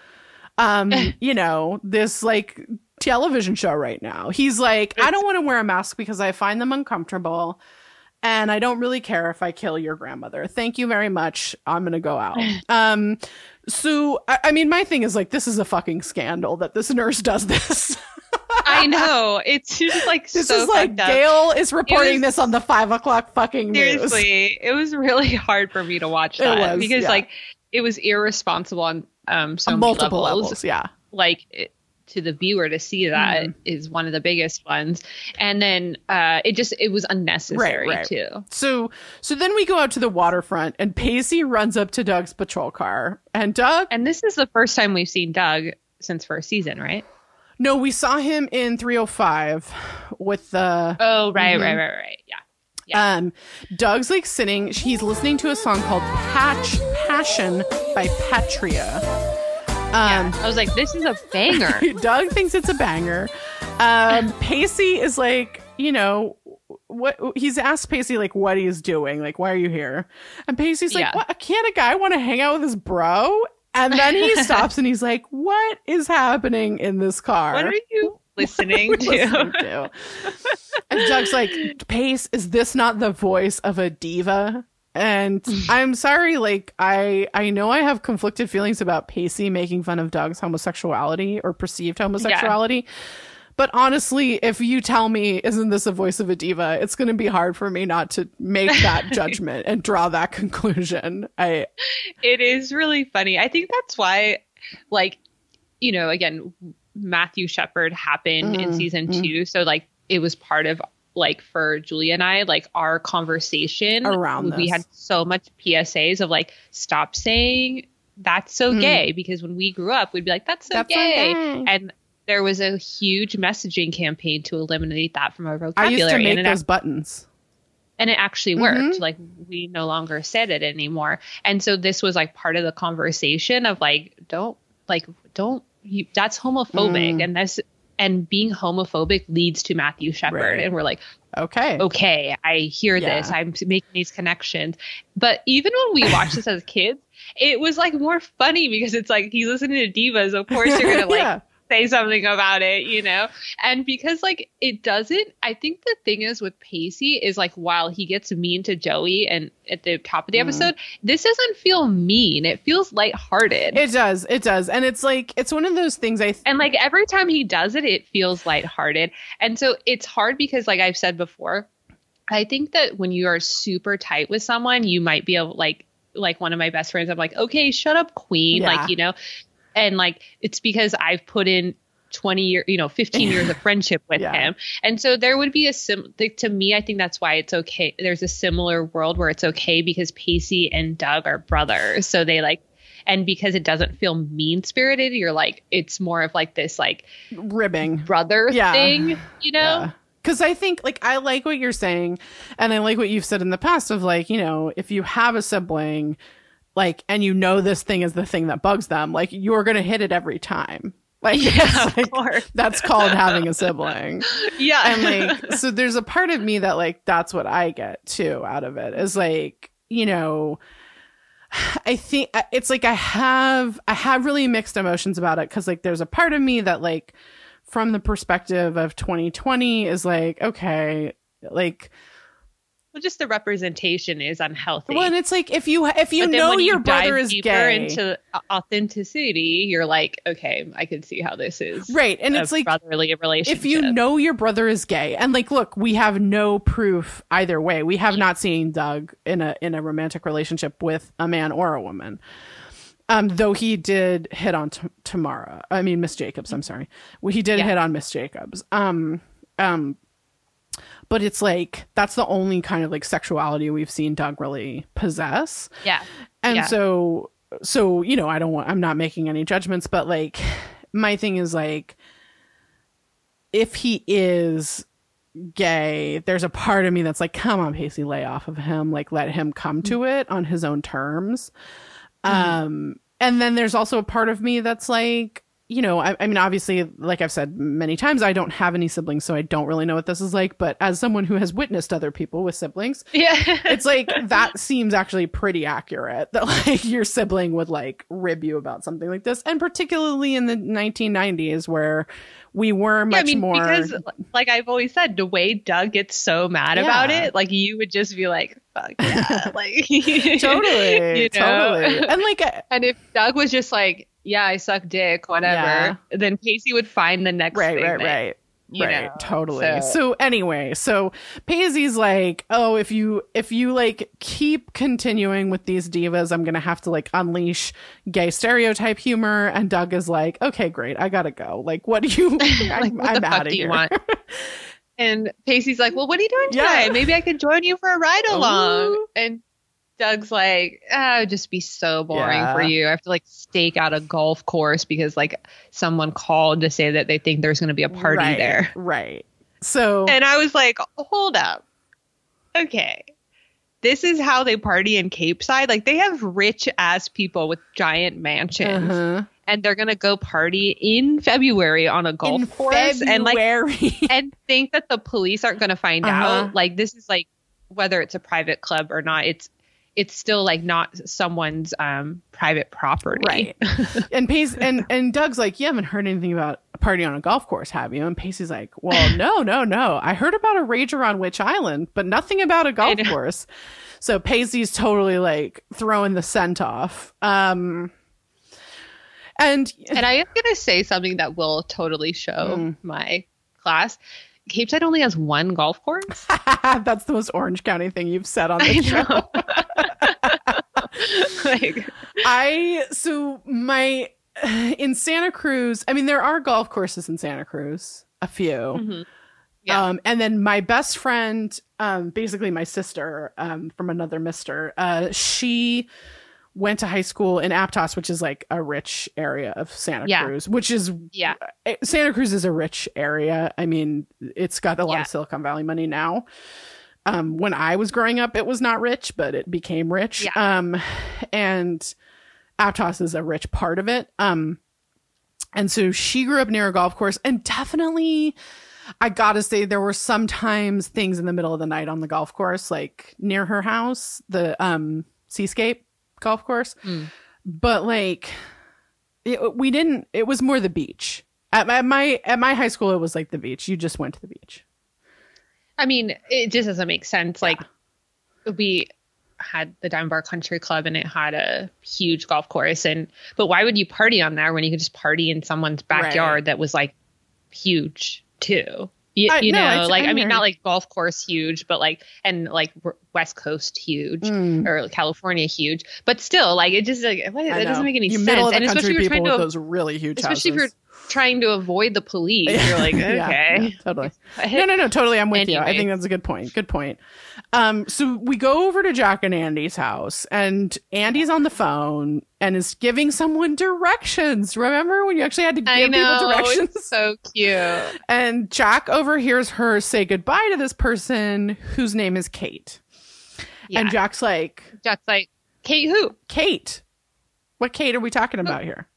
um you know this like television show right now he's like i don't want to wear a mask because i find them uncomfortable and i don't really care if i kill your grandmother thank you very much i'm gonna go out um so I, I mean my thing is like this is a fucking scandal that this nurse does this I know. It's just like This so is like. Gail is reporting was- this on the five o'clock fucking news. Seriously, it was really hard for me to watch that was, because yeah. like it was irresponsible on um so many multiple levels. levels. Yeah, Like it, to the viewer to see that is Mhm. one of the biggest ones, and then uh it just it was unnecessary Right, right. too. so so then we go out to the waterfront, and Pacey runs up to Doug's patrol car, and Doug. And this is the first time we've seen Doug since first season, right? No, we saw him in three hundred five with the. Oh, right, Mhm. right, right, right. Yeah. Yeah. Um, Doug's like sitting. He's listening to a song called "Patch Passion" by Patria. Um, yeah. I was like, this is a banger. Doug thinks it's a banger. Um, Pacey is like, you know, what he's asked Pacey like what he's doing, like why are you here? And Pacey's like, Yeah. what? Can't a guy want to hang out with his bro? And then he stops and he's like, what is happening in this car? what are you listening to? listening to? and Doug's like, Pace, is this not the voice of a diva? And I'm sorry, like I I know I have conflicted feelings about Pacey making fun of Doug's homosexuality or perceived homosexuality. But honestly, if you tell me isn't this a voice of a diva, it's going to be hard for me not to make that judgment and draw that conclusion. I it is really funny. I think that's why, like, you know, again, Matthew Shepard happened in Mhm, season mhm. two. So, like, it was part of, like, for Julia and I, like, our conversation Around We this. had so much PSAs of, like, stop saying that's so Mm. gay. Because when we grew up, we'd be like, that's so That's gay. gay. And there was a huge messaging campaign to eliminate that from our vocabulary. I used to make and it those buttons. and it actually worked Mhm. like we no longer said it anymore and so this was like part of the conversation of like don't like don't you, that's homophobic Mm. and this and being homophobic leads to matthew shepard Right. and we're like Okay. okay i hear Yeah. this i'm making these connections but even when we watched this as kids it was like more funny because it's like he's listening to divas of course you're gonna like yeah. Say something about it, you know? And because like it doesn't, I think the thing is with Pacey is like while he gets mean to Joey and at the top of the Mhm. episode, this doesn't feel mean. It feels lighthearted. It does. It does. And it's like it's one of those things I th- and like every time he does it, it feels lighthearted. And so it's hard because like I've said before, I think that when you are super tight with someone, you might be able like like one of my best friends, I'm like, okay, shut up, queen. Yeah. Like, you know, and like it's because I've put in 20 year, you know, 15 years of friendship with Yeah. him. And so there would be a sim like, to me, I think that's why it's okay. There's a similar world where it's okay because Pacey and Doug are brothers. So they like, and because it doesn't feel mean spirited, you're like, it's more of like this like ribbing. brother Yeah. thing, you know? Because I think, like, I like what you're saying, and I like what you've said in the past of, like, you know, if you have a sibling, like, and you know this thing is the thing that bugs them, like, you're going to hit it every time. Like, Yeah, like, that's called having a sibling. Yeah. and like so there's a part of me that like that's what i get too out of it is like you know i think it's like i have i have really mixed emotions about it because like there's a part of me that like from the perspective of 2020 is like okay like well, just the representation is unhealthy. well and it's like if you if you know your dive brother is gay into authenticity, you're like, okay, I can see how this is right and it's like brotherly relationship. if you know your brother is gay and like look we have no proof either way we have not seen doug in a in a romantic relationship with a man or a woman um though he did hit on T- tamara i mean miss jacobs i'm sorry well, he did Yeah. hit on miss jacobs um um but it's like that's the only kind of like sexuality we've seen doug really possess. Yeah, and Yeah. so so you know i don't want i'm not making any judgments but like my thing is like if he is gay there's a part of me that's like come on pacey lay off of him. Like let him come to it on his own terms. Um and then there's also a part of me that's like you know I, I mean obviously like i've said many times i don't have any siblings so i don't really know what this is like but as someone who has witnessed other people with siblings yeah. it's like that seems actually pretty accurate that like your sibling would like rib you about something like this and particularly in the 1990s where we were much yeah, I mean, more because like I've always said, the way Doug gets so mad about it, like you would just be like, "Fuck yeah!" like totally you know? totally and like uh, And if Doug was just like, "Yeah, I suck dick," whatever, Yeah. then Pacey would find the next right thing right that- right you right know, totally so. so- anyway so Pacey's like oh if you if you like keep continuing with these divas i'm gonna have to like unleash gay stereotype humor and doug is like okay great i gotta go like what do you i'm, what I'm out of here? And Pacey's like, "Well, what are you doing Yeah. today? Maybe I could join you for a ride along." Ooh. And Doug's like, ah, "It'd just be so boring Yeah. for you. I have to like stake out a golf course because like someone called to say that they think there's going to be a party right, there." Right. So And I was like, "Hold up, okay." This is how they party in Capeside. Like they have rich ass people with giant mansions, uh-huh. and they're gonna go party in February on a golf in course, and like and think that the police aren't going to find Uh-huh. out like this is like whether it's a private club or not it's it's still like not someone's um private property right. and Pace and and Doug's like, you haven't heard anything about a party on a golf course, have you? And Pacey's like, well, no, no, no. I heard about a rager on Witch Island, but nothing about a golf course. So Pacey's totally like throwing the scent off. Um, and and i am going to say something that will totally show Mm. my class Capeside only has one golf course that's the most Orange County thing you've said on the show. like I so my in Santa Cruz. I mean, there are golf courses in Santa Cruz, a few. mhm. Yeah. Um, and then my best friend, um, basically my sister, um, from another Mister, uh, she went to high school in Aptos, which is like a rich area of Santa Yeah. Cruz, which is yeah eh, Santa Cruz is a rich area. I mean, it's got a lot Yeah. of Silicon Valley money now. Um, when I was growing up, it was not rich, but it became rich. Yeah. Um, and Aptos is a rich part of it. Um, and so she grew up near a golf course, and definitely, I gotta say, there were sometimes things in the middle of the night on the golf course, like near her house, the um Seascape golf course. Mm. But like, it, we didn't. It was more the beach. At my, at my at my high school, it was like the beach. You just went to the beach. i mean it just doesn't make sense like we had the Diamond Bar Country Club and it had a huge golf course and but why would you party on there when you could just party in someone's backyard that was like huge too? You, I- you no, know, I- like I I, mean, not like golf course huge, but like and like West Coast huge Mm. or California huge, but still like it just like what, it doesn't make any you sense. middle of the and especially if you're people trying with to those really huge especially houses. if you're trying to avoid the police, you're like okay, yeah, totally. No, no, no, totally. I'm with you. I think that's a good point. Good point. Um, so we go over to Jack and Andy's house, and Andy's on the phone and is giving someone directions. Remember when you actually had to give know people directions? so cute. And Jack overhears her say goodbye to this person whose name is Kate. Yeah. And Jack's like, Jack's like, Kate, who? Kate. What Kate are we talking about here?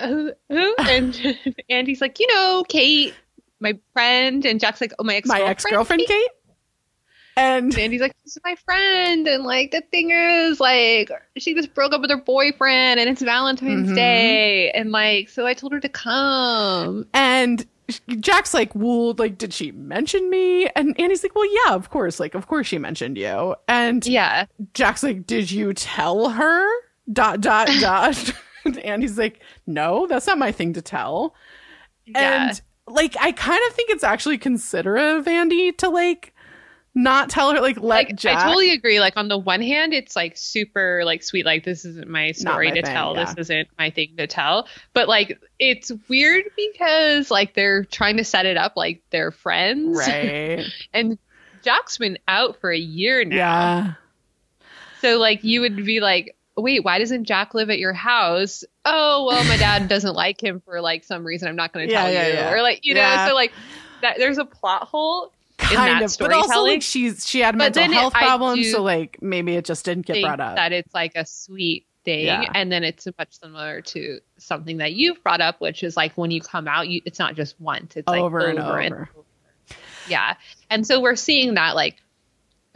Who, who? And Andy's like, you know, Kate, my friend. And Jack's like, oh, my ex My ex girlfriend, Kate. And And Andy's like, this is my friend. And like, the thing is, like, she just broke up with her boyfriend and it's Valentine's Mhm. Day. And like, so I told her to come. and Jack's like, well, like, did she mention me? And Andy's like, well, yeah, of course. Like, of course she mentioned you. And Yeah. Jack's like, did you tell her? Dot, dot, dot. And Andy's like, no, that's not my thing to tell. Yeah. And like, I kind of think it's actually considerate of Andy to like not tell her, like, let like Jack. I totally agree. Like on the one hand, it's like super like sweet. Like this isn't my story my to thing, tell. yeah. This isn't my thing to tell. But like it's weird because like they're trying to set it up like they're friends. right. And Jack's been out for a year now. yeah. So like you would be like, wait, why doesn't Jack live at your house? Oh well, my dad doesn't like him for like some reason. I'm not going to Yeah, tell yeah, you. yeah. Or like you know, so like that there's a plot hole. Kind of. But also, like, she's, she had mental it- health I problems. So, like, maybe it just didn't get brought up. that it's like a sweet thing and then it's much similar to something that you've brought up which is like when you come out you it's not just once it's like and over and over. yeah and so we're seeing that like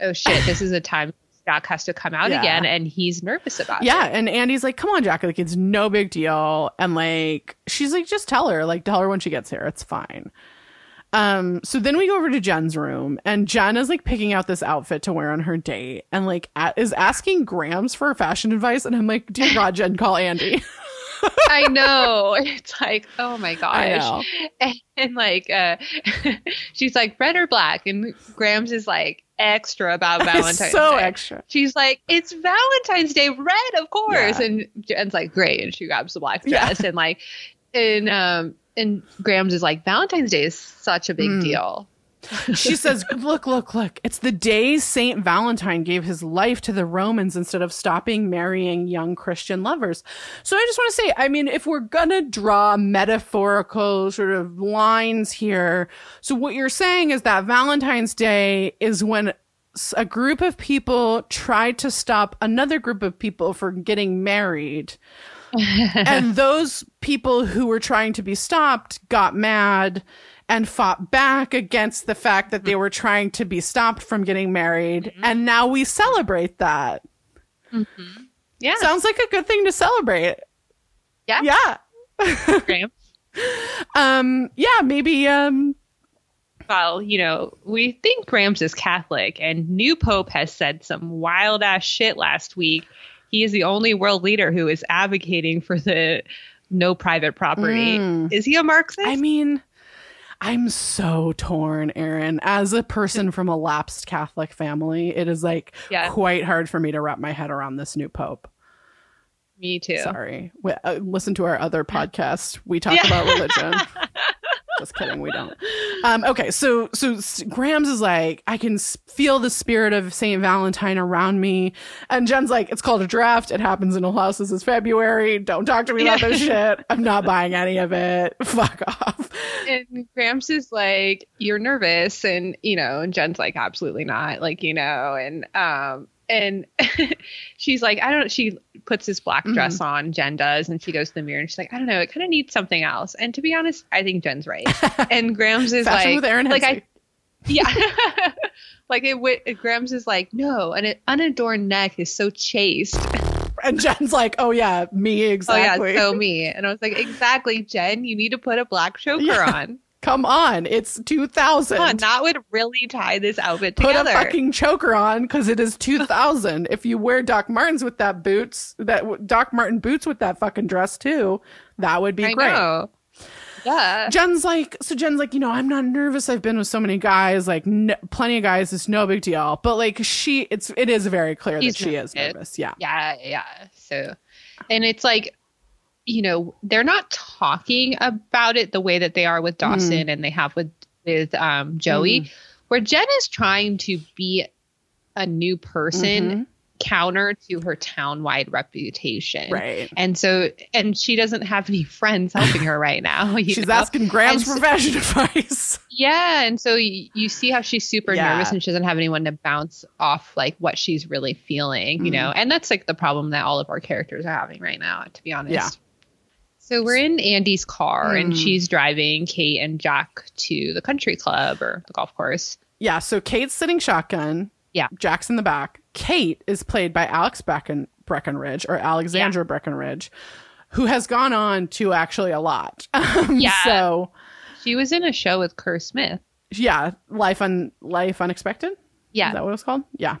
oh shit this is a time Jack has to come out Yeah. again and he's nervous about Yeah, it Yeah. and Andy's like, "Come on, Jack, like it's no big deal." And like she's like, "Just tell her, like tell her when she gets here. It's fine." Um, so then we go over to Jen's room, and Jen is like picking out this outfit to wear on her date, and like a- is asking Grams for fashion advice, and I'm like, "Dear God, Jen, call Andy." I know it's like oh my I gosh know. and, and, like uh she's like red or black and Grams is like extra about Valentine's so Day. extra. She's like, it's Valentine's Day, red, of course. Yeah. And Jen's like, great. And she grabs the black Yeah. dress and like, and um, and Grams is like, Valentine's Day is such a big Mm. deal. She says, "Look, look, look! It's the day Saint Valentine gave his life to the Romans instead of stopping marrying young Christian lovers." So I just want to say, I mean, if we're gonna draw metaphorical sort of lines here, so what you're saying is that Valentine's Day is when a group of people tried to stop another group of people from getting married. and those people who were trying to be stopped got mad and fought back against the fact that they were trying to be stopped from getting married. And now we celebrate that. Yeah. Sounds like a good thing to celebrate. yeah. Yeah. Um, yeah, maybe, um, Well, you know, we think Grams is Catholic, and new Pope has said some wild ass shit last week. He is the only world leader who is advocating for the no private property. Mm. Is he a Marxist? I mean, I'm so torn, Erin. As a person from a lapsed Catholic family, it is like Yeah. quite hard for me to wrap my head around this new pope. Me too. Sorry. We, uh, listen to our other podcast. We talk Yeah. about religion. Just kidding, we don't. Um, okay, so so Grams is like, I can feel the spirit of Saint Valentine around me, and Jen's like, it's called a draft. It happens in all houses. It's February. Don't talk to me about Yeah. this shit. I'm not buying any of it. Fuck off. And Gramps is like, you're nervous. And, you know, and Jen's like, absolutely not. Like, you know, and, um, and she's like, I don't, she puts this black Mm-hmm. dress on, Jen does, and she goes to the mirror and she's like, I don't know, it kind of needs something else. And to be honest, I think Jen's right. And Grams is Fashion like, with Erin like Hensey. I, yeah. like it, wi- Grams is like, no, an unadorned neck is so chaste. and Jen's like, oh yeah, me exactly. Oh yeah, so me. And I was like, exactly, Jen, you need to put a black choker Yeah. on. Come on, it's 2000. Come on, that would really tie this outfit together. Put a fucking choker on because it is 2000. if you wear Doc Martens with that boots, that Doc Martin boots with that fucking dress too, that would be I great. know. Yeah. Jen's like, so Jen's like, you know, I'm not nervous. I've been with so many guys, like n- plenty of guys. It's no big deal. But like she, it's it is very clear She's that she is nervous. nervous. Yeah. Yeah, yeah. So, and it's like, you know, they're not talking about it the way that they are with Mm-hmm. Dawson and they have with with um, Joey, where Jen is trying to be a new person Mm-hmm. counter to her town-wide reputation. Right. And so, and she doesn't have any friends helping her right now. She's know? asking Grams And for fashion advice. Yeah, and so you, you see how she's super Yeah. nervous and she doesn't have anyone to bounce off like what she's really feeling, you know. Mm-hmm. And that's like the problem that all of our characters are having right now, to be honest. Yeah. So we're in Andy's car and Mm. she's driving Kate and Jack to the country club or the golf course. Yeah, so Kate's sitting shotgun. Yeah. Jack's in the back. Kate is played by Alex Brecken- Breckenridge or Alexandra Breckenridge, who has gone on to actually a lot. Um, Yeah. So, She was in a show with Kerr Smith. yeah, Life un Life Unexpected. Yeah. Is Yeah. that what it's called? Yeah.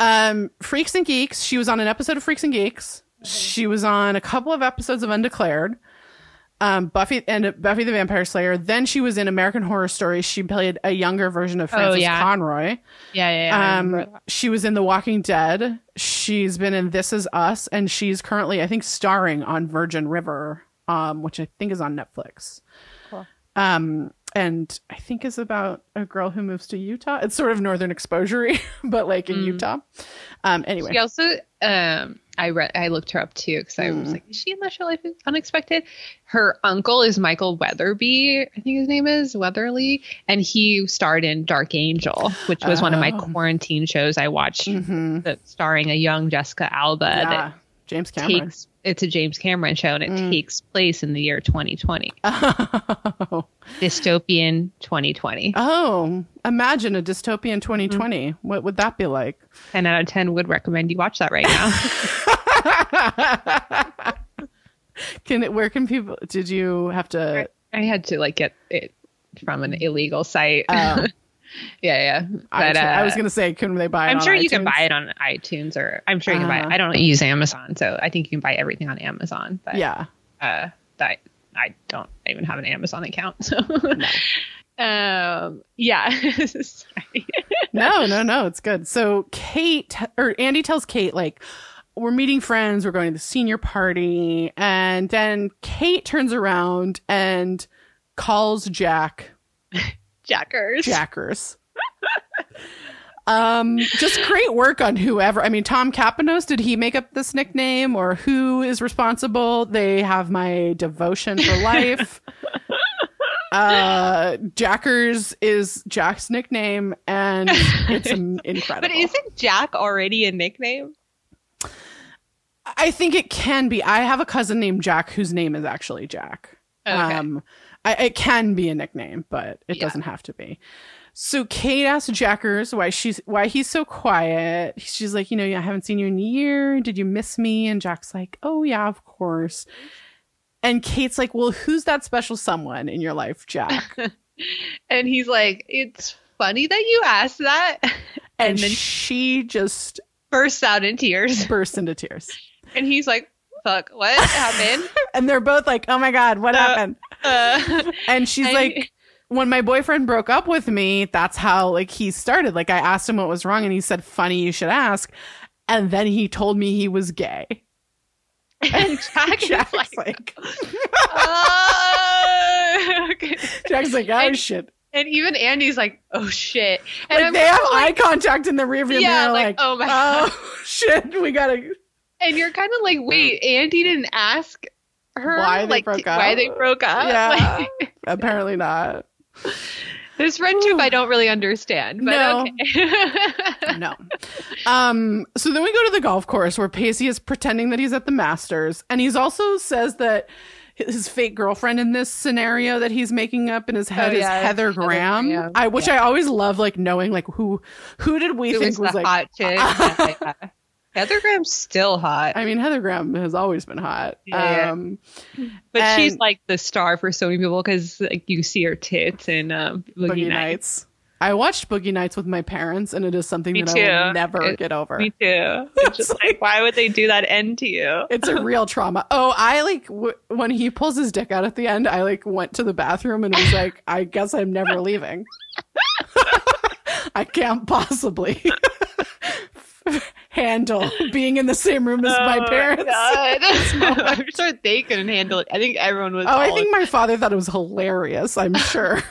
Um, Freaks and Geeks. She was on an episode of Freaks and Geeks. She was on a couple of episodes of Undeclared. Um, Buffy and Buffy the Vampire Slayer. Then she was in American Horror Story. She played a younger version of Frances Oh, yeah. Conroy. Yeah, yeah, yeah. Um, she was in The Walking Dead. She's been in This Is Us, and she's currently, I think, starring on Virgin River, um, which I think is on Netflix. Cool. Um, and I think is about a girl who moves to Utah. It's sort of Northern Exposure, but like in Mm. Utah. Um, anyway, She also, um, I read, I looked her up too because I was Mm. like, is she in the show Life is Unexpected? Her uncle is Michael Weatherby, I think his name is Weatherly, and he starred in Dark Angel, which was one of my Oh. quarantine shows I watched, Mhm. that starring a young Jessica Alba yeah, that James Cameron. takes. It's a James Cameron show, and it Mm. takes place in the year 2020, oh, dystopian 2020. oh, imagine a dystopian 2020. Mm. What would that be like? 10 out of 10 would recommend you watch that right now. can it? Where can people? Did you have to? I had to like get it from an illegal site. Oh. yeah, yeah. I, But, I was uh, gonna say, couldn't they buy it? I'm on sure you can buy it on iTunes or I'm sure you can buy Uh-huh. it. I don't use Amazon, so I think you can buy everything on Amazon. But Yeah. uh, that I don't even have an Amazon account. So um, yeah. No, no, no, it's good. So Kate or Andy tells Kate like we're meeting friends, we're going to the senior party, and then Kate turns around and calls Jack Jackers. Jackers. um, just great work on whoever. I mean, Tom Kapinos, did he make up this nickname or who is responsible? They have my devotion for life. uh, Jackers is Jack's nickname, and it's incredible. But isn't Jack already a nickname? I think it can be. I have a cousin named Jack whose name is actually Jack. Okay. Um, I, it can be a nickname, but it Yeah. doesn't have to be. So Kate asks Jackers why she's why he's so quiet. She's like, you know, I haven't seen you in a year. Did you miss me? And Jack's like, oh yeah, of course. And Kate's like, well, who's that special someone in your life, Jack? And he's like, it's funny that you asked that. And, And then- she just Bursts out in tears. bursts into tears. And he's like, fuck, what happened? And they're both like, oh my god, what Uh, happened? Uh, And she's I- like, when my boyfriend broke up with me, that's how like he started. Like I asked him what was wrong and he said, funny, you should ask. And then he told me he was gay. and Jack Jack's like, like, oh. okay. Jack's like, oh And- shit. And even Andy's like, oh shit. And Like I'm they have like, eye contact in the rearview Yeah, mirror, like, oh my oh shit, we gotta. and you're kind of like, wait, Andy didn't ask her Why they like broke why up? they broke up. Yeah. Like, Apparently not. this friendship I don't really understand, but No. okay. No. Um. So then we go to the golf course where Pacey is pretending that he's at the Masters, and he's also says that his fake girlfriend in this scenario that he's making up in his head Oh, is yeah, Heather Heather Graham. Graham. I which I always love, like knowing like who who did we think was was like. hot chick. Heather Graham's still hot, I mean, Heather Graham has always been hot. Yeah. Um, but she's like the star for so many people because like you see her tits in um, Boogie, Boogie Nights. Nights. I watched Boogie Nights with my parents, and it is something Me that I will never It- get over. Me too. It's just like, why would they do that end to you? It's a real trauma. Oh, I like w- when he pulls his dick out at the end. I like went to the bathroom and was like, I guess I'm never leaving. I can't possibly handle being in the same room as my Oh parents. God. I'm sure they couldn't handle it. I think everyone was. Oh, I think my father thought it was hilarious. I'm sure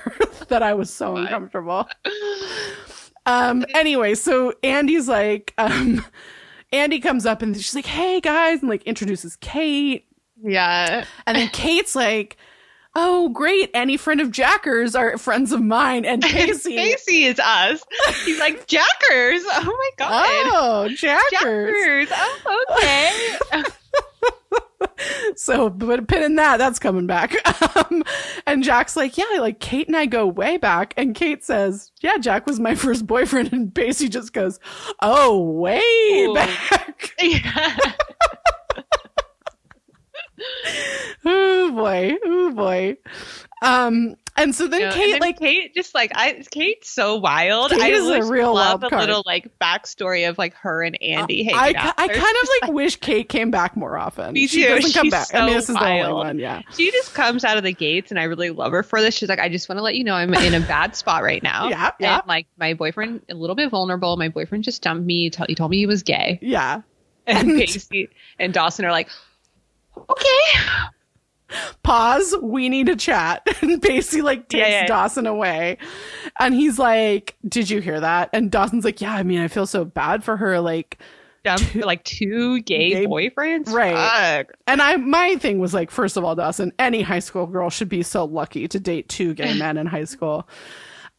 that I was so uncomfortable. Um. Anyway, so Andy's like, um, Andy comes up and she's like, "Hey guys," and like introduces Kate. yeah. And then Kate's like, "Oh, great! Any friend of Jackers are friends of mine." And Casey. Casey is us. He's like Jackers. Oh my god. oh, Jackers. Jackers. Oh, okay. So put a pin in that. That's coming back. Um, and Jack's like, yeah, like Kate and I go way back. And Kate says, yeah, Jack was my first boyfriend. And Pacey just goes, oh, way Ooh. back. Yeah. oh boy. Oh boy. Um, and so then You know, Kate then like Kate just like I Kate's so wild. Kate I is a just real love wild a little like backstory of like her and Andy hanging I, out. I There's kind of just, like wish Kate came back more often. Me She too. doesn't come She's back. I mean, this is the only one. Yeah. she just comes out of the gates and I really love her for this. She's like, I just want to let you know I'm in a bad spot right now. Yeah, yeah. And like my boyfriend a little bit vulnerable. My boyfriend just dumped me. He told- told me he was gay. Yeah. And And- Pacey and Dawson are like, Okay. Pause. We need to chat. And Pacey like takes Yeah, yeah. Dawson away. And he's like, Did you hear that? And Dawson's like, Yeah, I mean, I feel so bad for her. Like, Dumped like two gay, Gay- boyfriends. Right. Fuck. and I, my thing was like, first of all, Dawson, any high school girl should be so lucky to date two gay men in high school.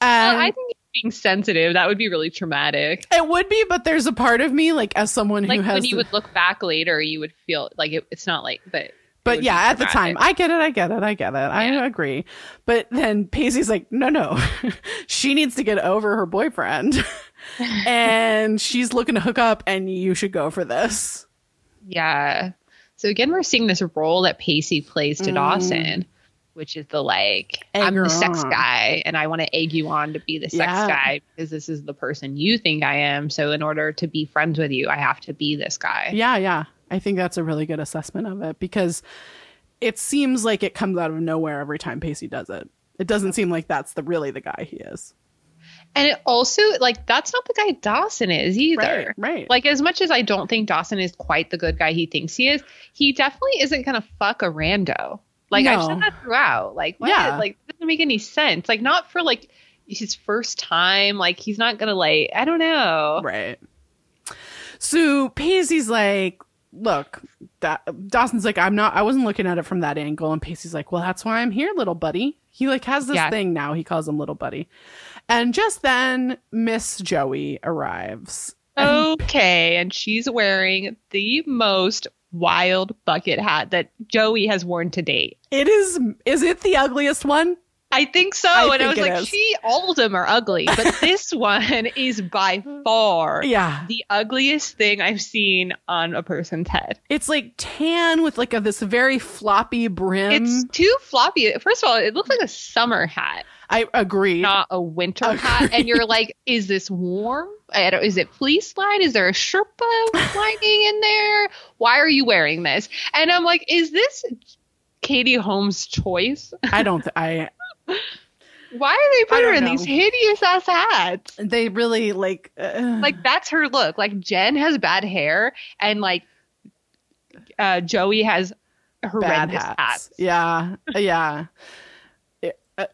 Well, And I think being sensitive, that would be really traumatic. it would be, but there's a part of me, like, as someone who Like has when you would look back later, you would feel like it, it's not like, but But yeah, at the time. I get it, I get it, I get it. I agree. But then Pacey's like, no, no, she needs to get over her boyfriend. and she's looking to hook up, and you should go for this. Yeah. So again, we're seeing this role that Pacey plays to Mm. Dawson, which is the like, I'm the sex on. guy and I want to egg you on to be the sex Yeah. guy because this is the person you think I am. So in order to be friends with you, I have to be this guy. Yeah, yeah. I think that's a really good assessment of it because it seems like it comes out of nowhere every time Pacey does it. It doesn't seem like that's the really the guy he is. And it also, like, that's not the guy Dawson is either. Right, right. Like, as much as I don't think Dawson is quite the good guy he thinks he is, he definitely isn't to fuck a rando. Like, I've said that throughout. Like, what? Yeah. Like, it doesn't make any sense. Like, not for, like, his first time. Like, he's not going to, like, I don't know. Right. So Pacey's like, look, da- Dawson's like, I'm not, I wasn't looking at it from that angle. And Pacey's like, well, that's why I'm here, little buddy. He like has this Yeah. thing now. He calls him little buddy. And just then Miss Joey arrives. Okay. And she's wearing the most wild bucket hat that Joey has worn to date. It is, is it the ugliest one? I think so. I and I was like, is. she, all of them are ugly, but this one is by far Yeah. the ugliest thing I've seen on a person's head. It's like tan with like a, this very floppy brim. It's too floppy. First of all, it looks like a summer hat, I agree. not a winter hat. And you're like, is this warm? I don't, is it fleece lined? Is there a Sherpa lining in there? Why are you wearing this? And I'm like, is this Katie Holmes' choice? I don't, th- I, Why are they putting her in know. these hideous ass hats? they really like, uh, like that's her look. Like Jen has bad hair, and like uh, Joey has bad horrendous hats. hats. Yeah, yeah, It- uh,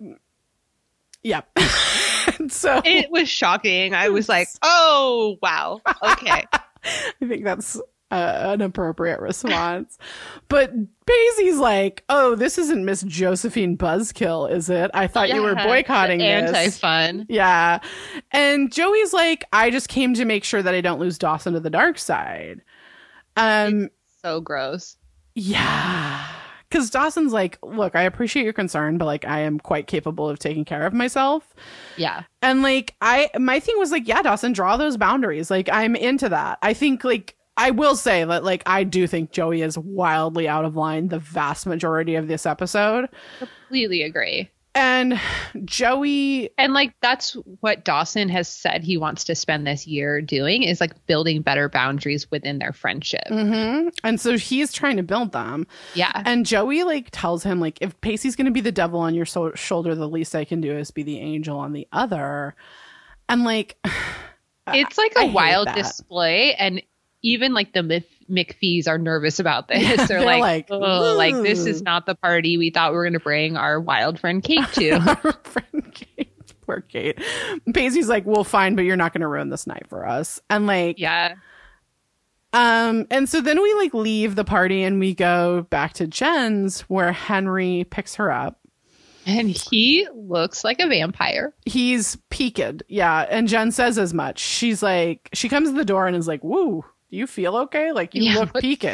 yeah. so It was shocking. I was like, oh wow, okay. I think that's uh, an appropriate response. but Pacey's like, "Oh, this isn't Miss Josephine Buzzkill, is it? I thought you were boycotting the this." Anti-fun. Yeah. And Joey's like, I just came to make sure that I don't lose Dawson to the dark side. Um, So gross. yeah. Cause Dawson's like, look, I appreciate your concern, but like I am quite capable of taking care of myself. Yeah. And like I my thing was like, yeah, Dawson, draw those boundaries. Like I'm into that. I think like I will say that like I do think Joey is wildly out of line the vast majority of this episode. Completely agree. And Joey And like that's what Dawson has said he wants to spend this year doing is like building better boundaries within their friendship. hmm And so he's trying to build them. Yeah. And Joey like tells him like if Pacey's going to be the devil on your so- shoulder, the least I can do is be the angel on the other. And like it's like I a hate wild display and even like the Myth- McPhees are nervous about this. Yeah, they're, they're like, like, oh, like this is not the party we thought we were going to bring our wild friend Kate to. our friend Kate, poor Kate. Pacey's like, "Well, fine, but you're not going to ruin this night for us." And like, yeah. um, and so then we like leave the party and we go back to Jen's where Henry picks her up. And he looks like a vampire. He's peaked, yeah. And Jen says as much. She's like, she comes to the door and is like, "Woo, do you feel okay? Like you Yeah, look peaked."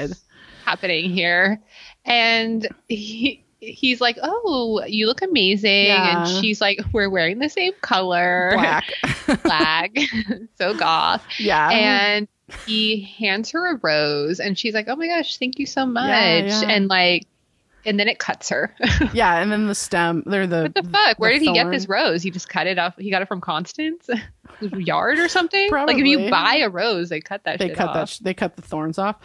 happening here? And he he's like, "Oh, you look amazing," Yeah. and she's like, "We're wearing the same color, Black. black, so goth." yeah. And he hands her a rose, and she's like, "Oh my gosh, thank you so much!" yeah. And like, and then it cuts her. yeah, and then the stem, they're the what the fuck? Where the did he get this rose? He just cut it off. He got it from Constance yard or something. Probably. Like if you buy a rose, they cut that. they shit cut off. that sh- they cut the thorns off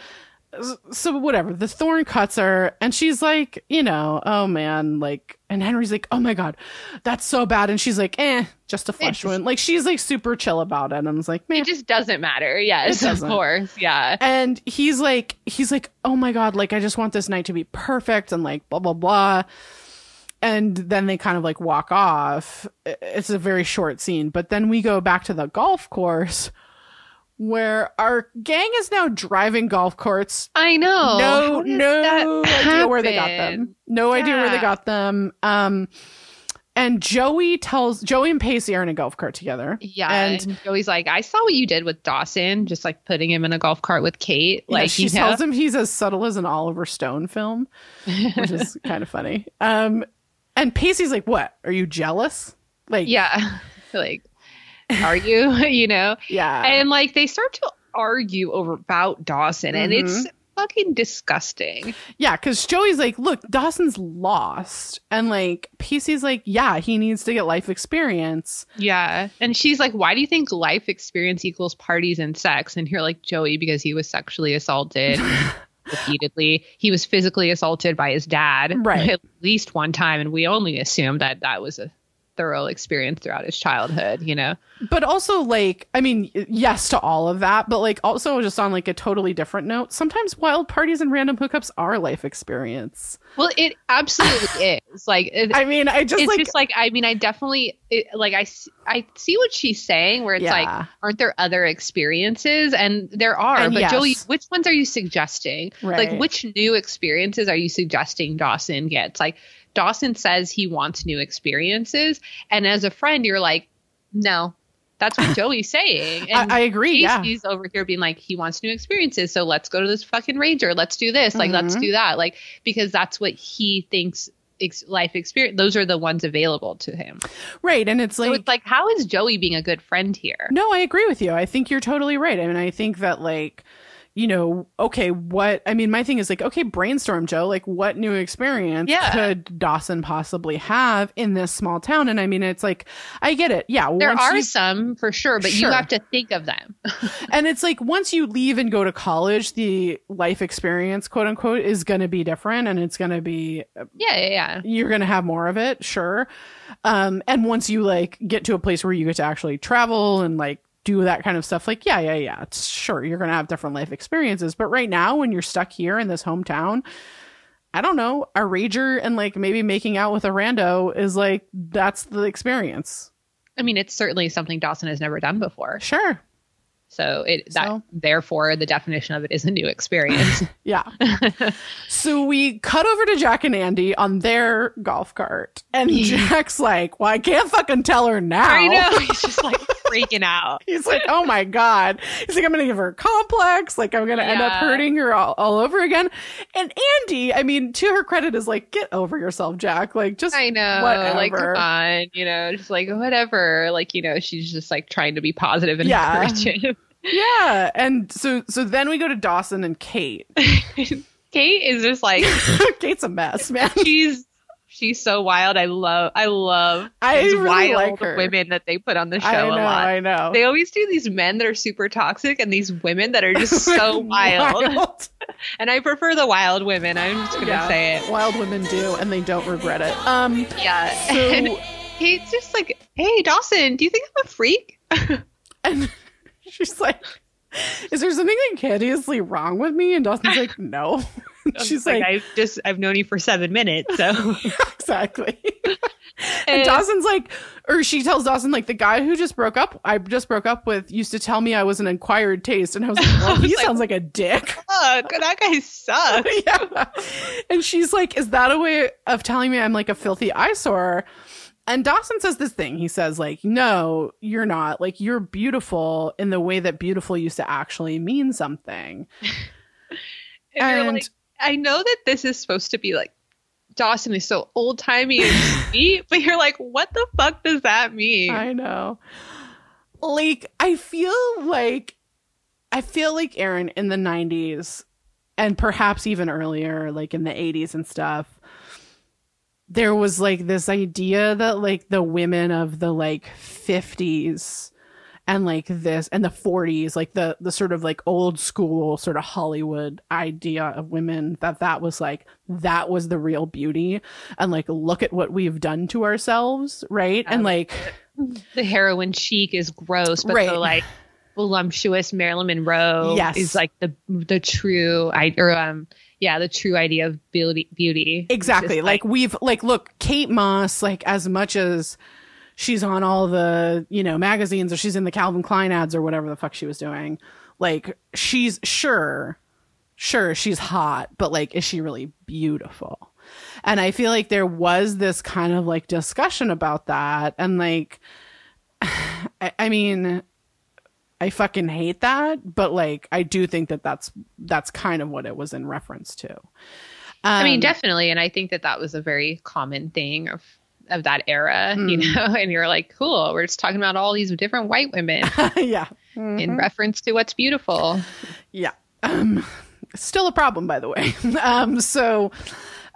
so whatever the thorn cuts her and she's like you know oh man like and henry's like oh my god that's so bad. And she's like eh just a flesh just- wound. Like she's like super chill about it. And i was like man It just doesn't matter. Yes, It of doesn't. course. Yeah. and he's like he's like oh my god like i just want this night to be perfect and like blah blah blah. And then they kind of like walk off. It's a very short scene. But then we go back to the golf course where our gang is now driving golf courts I know. no no idea where they got them. no idea where they got them. Um and joey tells joey and pacey are in a golf cart together. Yeah, and and, Joey's like, I saw what you did with Dawson, just like putting him in a golf cart with Kate. like Like she you know? tells him he's as subtle as an oliver stone film which is kind of funny. Um and pacey's like what? Are you jealous? Like yeah, like, are you? you know, yeah and like they start to argue over about Dawson, and Mm-hmm. it's fucking disgusting. Yeah, because Joey's like, look, Dawson's lost. And like, Pacey's like, yeah, he needs to get life experience. Yeah, and she's like, "Why do you think life experience equals parties and sex?" And you're like, "Joey, because he was sexually assaulted." repeatedly he was physically assaulted by his dad Right. at least one time and we only assumed that that was a thorough experience throughout his childhood you know But also, like, I mean, yes to all of that, but like, also just on like a totally different note, sometimes wild parties and random hookups are life experience. Well, it absolutely is. Like, it, I mean, I just it's like, just like I mean, I definitely it, like I see what she's saying. Where it's Yeah. like, aren't there other experiences? And there are. And but yes. Joey, which ones are you suggesting? Right. Like, which new experiences are you suggesting Dawson gets? Like, Dawson says he wants new experiences, and as a friend, you're like, no. That's what Joey's saying. And I, I agree. Yeah. Pacey's over here being like, he wants new experiences, so let's go to this fucking ranger. Let's do this. Like, let's Mhm. do that. Like, because that's what he thinks ex- life experience. Those are the ones available to him. Right. And it's So like, it's like, how is Joey being a good friend here? No, I agree with you. I think you're totally right. I mean, I think that like, you know, okay, what I mean, my thing is like, okay, brainstorm, Joe. Like, what new experience Yeah. could Dawson possibly have in this small town? And I mean, it's like, I get it. Yeah, There are you- some for sure, but Sure. you have to think of them. and it's like once you leave and go to college, the life experience, quote unquote, is going to be different, and it's going to be yeah, yeah, yeah. you're going to have more of it, sure. Um, and once you like get to a place where you get to actually travel and like do that kind of stuff, like, yeah, yeah, yeah, it's sure you're going to have different life experiences. But right now, when you're stuck here in this hometown, I don't know, a rager and like maybe making out with a rando is like, that's the experience. I mean, it's certainly something Dawson has never done before. Sure. So it that So? therefore the definition of it is a new experience. Yeah. so we cut over to Jack and Andy on their golf cart. And Jack's like, well, I can't fucking tell her now. I know. He's just like freaking out. He's like, oh my God. He's like, I'm going to give her a complex. Like, I'm going to end up hurting her all, all over again. And Andy, I mean, to her credit, is like, get over yourself, Jack. Like, just I know. whatever. Like, come on, you know, just like whatever. Like, you know, she's just like trying to be positive and Yeah. encourage him. Yeah. And so, so then we go to Dawson and Kate. Kate is just like Kate's a mess, man. she's she's so wild. I love I love I these really wild like her. women that they put on the show I know, a lot. I know. They always do these men that are super toxic and these women that are just so wild. And I prefer the wild women. I'm just gonna Yeah. say it. Wild women do, and they don't regret it. Um, Yeah. So- and Kate's just like, hey Dawson, do you think I'm a freak? and she's like, "Is there something like hideously wrong with me?" And Dawson's like, "No." she's like, I've just I've known you for seven minutes, so "Exactly." and eh. And- Dawson's like, or she tells Dawson like, "The guy who just broke up, I just broke up with, used to tell me I was an acquired taste," and I was like, "Well, he like- sounds like a dick." Fuck, that guy sucks. yeah. And she's like, Is that a way of telling me I'm like a filthy eyesore? And Dawson says this thing. He says, like, no, you're not. Like, you're beautiful in the way that beautiful used to actually mean something. And, And- like, I know that this is supposed to be like Dawson is so old timey and sweet, but you're like, what the fuck does that mean? I know. Like, I feel like, I feel like Erin in the 90s and perhaps even earlier, like in the 80s and stuff, there was like this idea that like the women of the like 50s and like this and the 40s like the the sort of like old school sort of hollywood idea of women that that was like that was the real beauty and like look at what we've done to ourselves right and like the heroin chic is gross, but Right. the like voluptuous Marilyn Monroe Yes. is like the the true I or um yeah the true idea of beauty beauty. Exactly. Just, Like, we've like look, Kate Moss, like as much as she's on all the, you know, magazines or she's in the Calvin Klein ads or whatever the fuck she was doing, like she's sure sure she's hot, but like is she really beautiful? And I feel like there was this kind of like discussion about that and like I, I mean I fucking hate that, but like I do think that that's that's kind of what it was in reference to. I mean Um, definitely, and I think that that was a very common thing of of that era, you Mm. know. And you're like, cool, we're just talking about all these different white women yeah. in reference to what's beautiful. Yeah. Um, still a problem, by the way. um, so,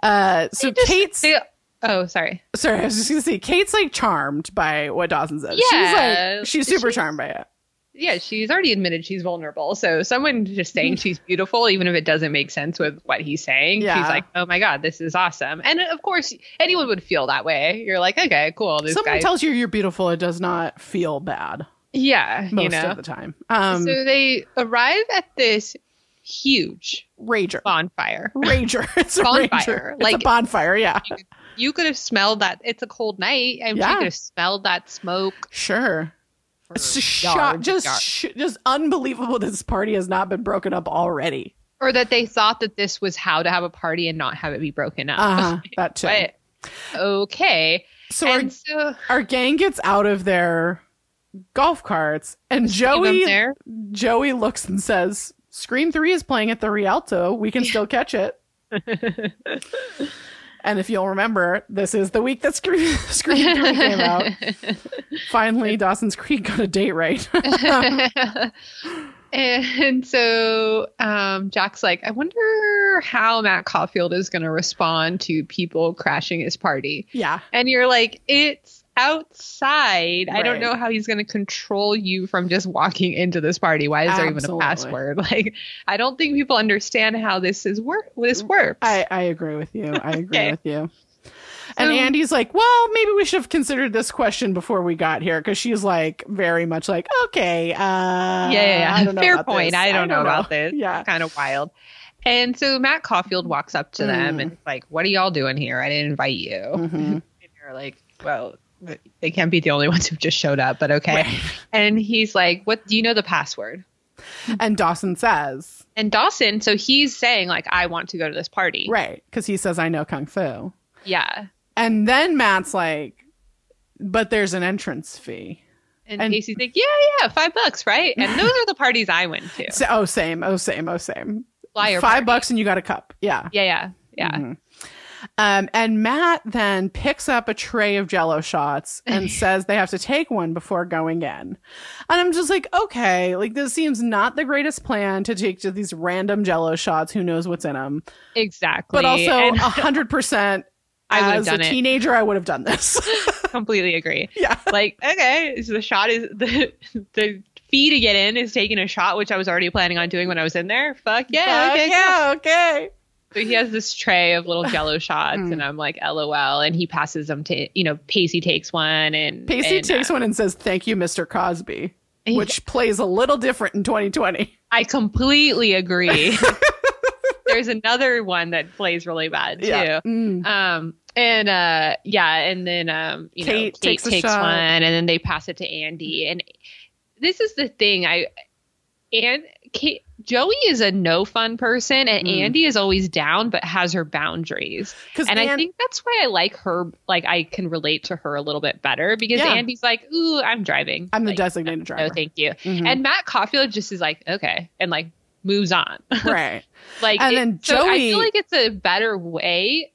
uh, so Just- Kate's, they- oh, sorry. sorry, I was just gonna say, Kate's like charmed by what Dawson says. Yeah, she's like, she's super she- charmed by it. Yeah, she's already admitted she's vulnerable. So someone just saying she's beautiful, even if it doesn't make sense with what he's saying, Yeah. she's like, "Oh my god, this is awesome." And of course, anyone would feel that way. You're like, "Okay, cool." This Someone guy, tells you you're beautiful, it does not feel bad yeah, most you know. of the time. Um, so they arrive at this huge rager. bonfire. Rager. It's a Bonfire. rager. It's a Like- bonfire. Yeah. You could have smelled that. It's a cold night, and Yeah. you could have smelled that smoke. Sure. For It's just shock, yards, just, yards. sh- just unbelievable. This party has not been broken up already. or that they thought that this was how to have a party and not have it be broken up. Uh-huh, that too. but okay. So our, so our gang gets out of their golf carts, and Joey there. Joey looks and says, "Scream Three is playing at the Rialto. We can still catch it." and if you'll remember, this is the week that Scream, Scream Three came out. Finally, Dawson's Creek got a date right. and so um, Jack's like, I wonder how Matt Caulfield is going to respond to people crashing his party. yeah, And you're like, it's outside. I don't know how he's going to control you from just walking into this party. Why is there even a password? Like, I don't think people understand how this is work. This works. I, I agree with you. I agree Okay. with you. And Andy's like, well, maybe we should have considered this question before we got here because she's like very much like, okay, uh, yeah, yeah, yeah. I don't know Fair point. this. I don't, know, about this. Yeah, kind of wild. And so Matt Caulfield walks up to them Mm. and is like, "What are y'all doing here? I didn't invite you." Mhm. And you're like, "Well, they can't be the only ones who've just showed up, but okay." Right. And he's like, "What? Do you know the password?" and Dawson says, And Dawson, so he's saying like, "I want to go to this party." right, because he says, I know kung fu. Yeah. And then Matt's like, but there's an entrance fee. And, And- Pacey's like, "Yeah, yeah, five bucks, right?" And those are the parties I went to. So, oh, same, oh, same, oh, same. Flyer Five party. bucks and you got a cup. Yeah. Yeah, yeah, yeah. Mhm. Um, and Matt then picks up a tray of jello shots and says they have to take one before going in. And I'm just like, okay, like this seems not the greatest plan to take to these random jello shots. Who knows what's in them? Exactly. But also, And a hundred percent, I would've as a done it. teenager, I would have done this. completely agree. yeah. like okay so the shot is the the fee to get in is taking a shot which i was already planning on doing when i was in there fuck yeah Fuck okay cool. yeah, okay. So he has this tray of little jello shots Mm. and i'm like lol and he passes them to you know pacey takes one and Pacey and, takes uh, one and says, "Thank you, Mr. Cosby," which plays a little different in 2020. i completely agree there's another one that plays really bad too Yeah. Mm. Um and uh yeah, and then um you Kate know Kate takes takes, one and then they pass it to Andy. And this is the thing I and Kate Joey is a no fun person and Mm. Andy is always down but has her boundaries. And I think that's why I like her like I can relate to her a little bit better because Yeah. Andy's like, "Ooh, I'm driving." I'm the Like, designated driver. No, thank you. Mhm. And Matt Caulfield just is like, "Okay." And like moves on. right. like And it- then so I feel like it's a better way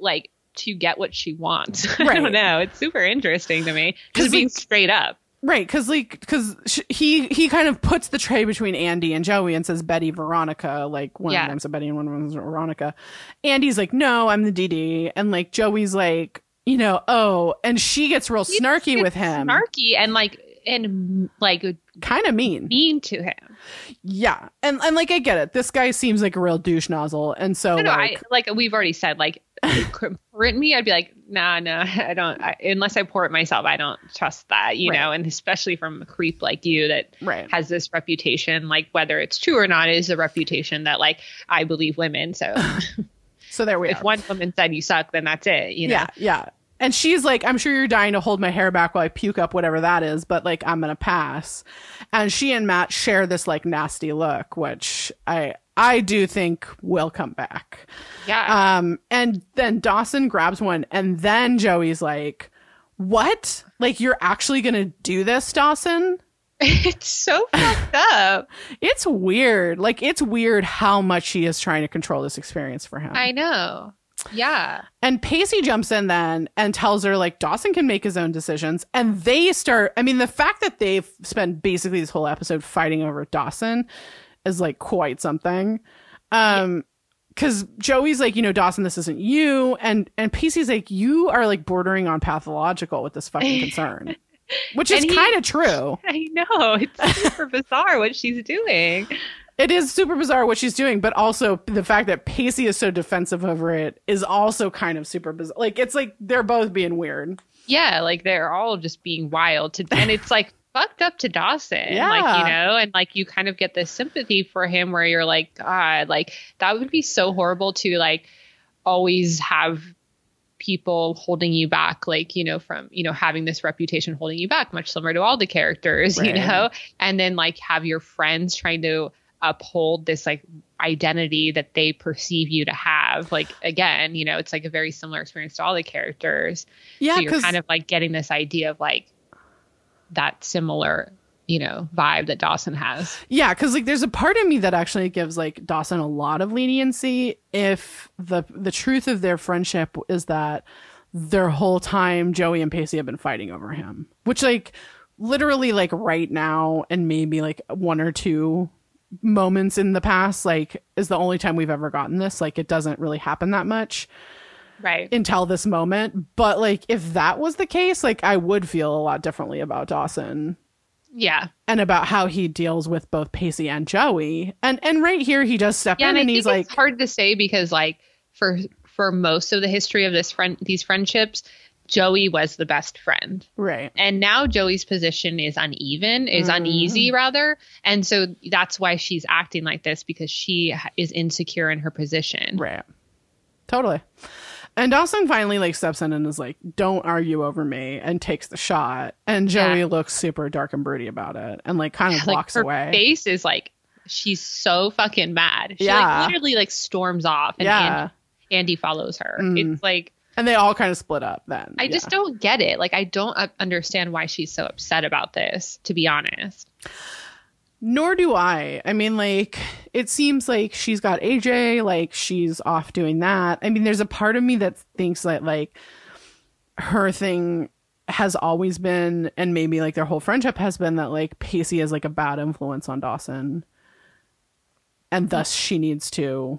like to get what she wants. I don't know. It's super interesting to me. Just being straight up. Right, because like because he he kind of puts the tray between Andy and Joey and says Betty Veronica, like one Yeah. of them's a Betty and one of them's a Veronica. Andy's like, no, I'm the DD, and like Joey's like, you know, oh, and she gets real snarky It's with him, Snarky and like and like kind of mean. mean to him. Yeah, and and like I get it. This guy seems like a real douche nozzle, and so know, like, I, like we've already said, like pour it me, I'd be like, nah, nah, I don't. I, unless I pour it myself, I don't trust that, you Right. know. And especially from a creep like you that right, has this reputation, like whether it's true or not, is a reputation that like I believe women. So so there we if are. one woman said you suck, then that's it, you know. Yeah, yeah. And she's like, I'm sure you're dying to hold my hair back while I puke up whatever that is, but like I'm gonna pass. And she and Matt share this like nasty look, which I I do think will come back. Yeah. Um, and then Dawson grabs one, and then Joey's like, "What? Like you're actually gonna do this, Dawson?" it's so fucked up. It's weird. Like it's weird how much she is trying to control this experience for him. I know. Yeah. And Pacey jumps in then and tells her like Dawson can make his own decisions. And they start I mean, the fact that they've spent basically this whole episode fighting over Dawson is like quite something. Um because Joey's like, you know, Dawson, this isn't you, and and Pacey's like, you are like bordering on pathological with this fucking concern, which is kind of true. I know. It's super bizarre what she's doing. It is super bizarre what she's doing, but also the fact that Pacey is so defensive over it is also kind of super bizarre. Like it's like they're both being weird. Yeah, like they're all just being wild to and it's like fucked up to Dawson. Like, you know, and like you kind of get this sympathy for him where you're like, God, like that would be so horrible to like always have people holding you back like you know from you know having this reputation holding you back much similar to all the characters you know? And then like have your friends trying to uphold this like identity that they perceive you to have like again you know it's like a very similar experience to all the characters. Yeah, so you're kind of like getting this idea of like that similar you know vibe that dawson has. Yeah, because like there's a part of me that actually gives like Dawson a lot of leniency if the the truth of their friendship is that their whole time Joey and Pacey have been fighting over him, which like literally like right now and maybe like one or two moments in the past like is the only time we've ever gotten this. Like it doesn't really happen that much right until this moment but like if that was the case like i would feel a lot differently about dawson yeah and about how he deals with both Pacey and Joey. And and right here he does step yeah in and, and he's like it's hard to say because like for for most of the history of this friend these friendships joey was the best friend right. and now joey's position is uneven is Mhm. uneasy rather and so that's why she's acting like this because she is insecure in her position Right. Totally. And Dawson finally like steps in and is like, "Don't argue over me," and takes the shot. And Joey Yeah. looks super dark and broody about it, and like kind of like walks her away. face is like she's so fucking mad she Yeah. like literally like storms off and Yeah. Andy, Andy follows her Mhm. it's like And they all kind of split up. Then I Yeah. just don't get it. Like, I don't uh, understand why she's so upset about this, to be honest. Nor do I. I mean, like, it seems like she's got AJ, like, she's off doing that. I mean, there's a part of me that thinks that, like, her thing has always been, and maybe, like, their whole friendship has been that, like, Pacey is, like, a bad influence on Dawson. And thus she needs to,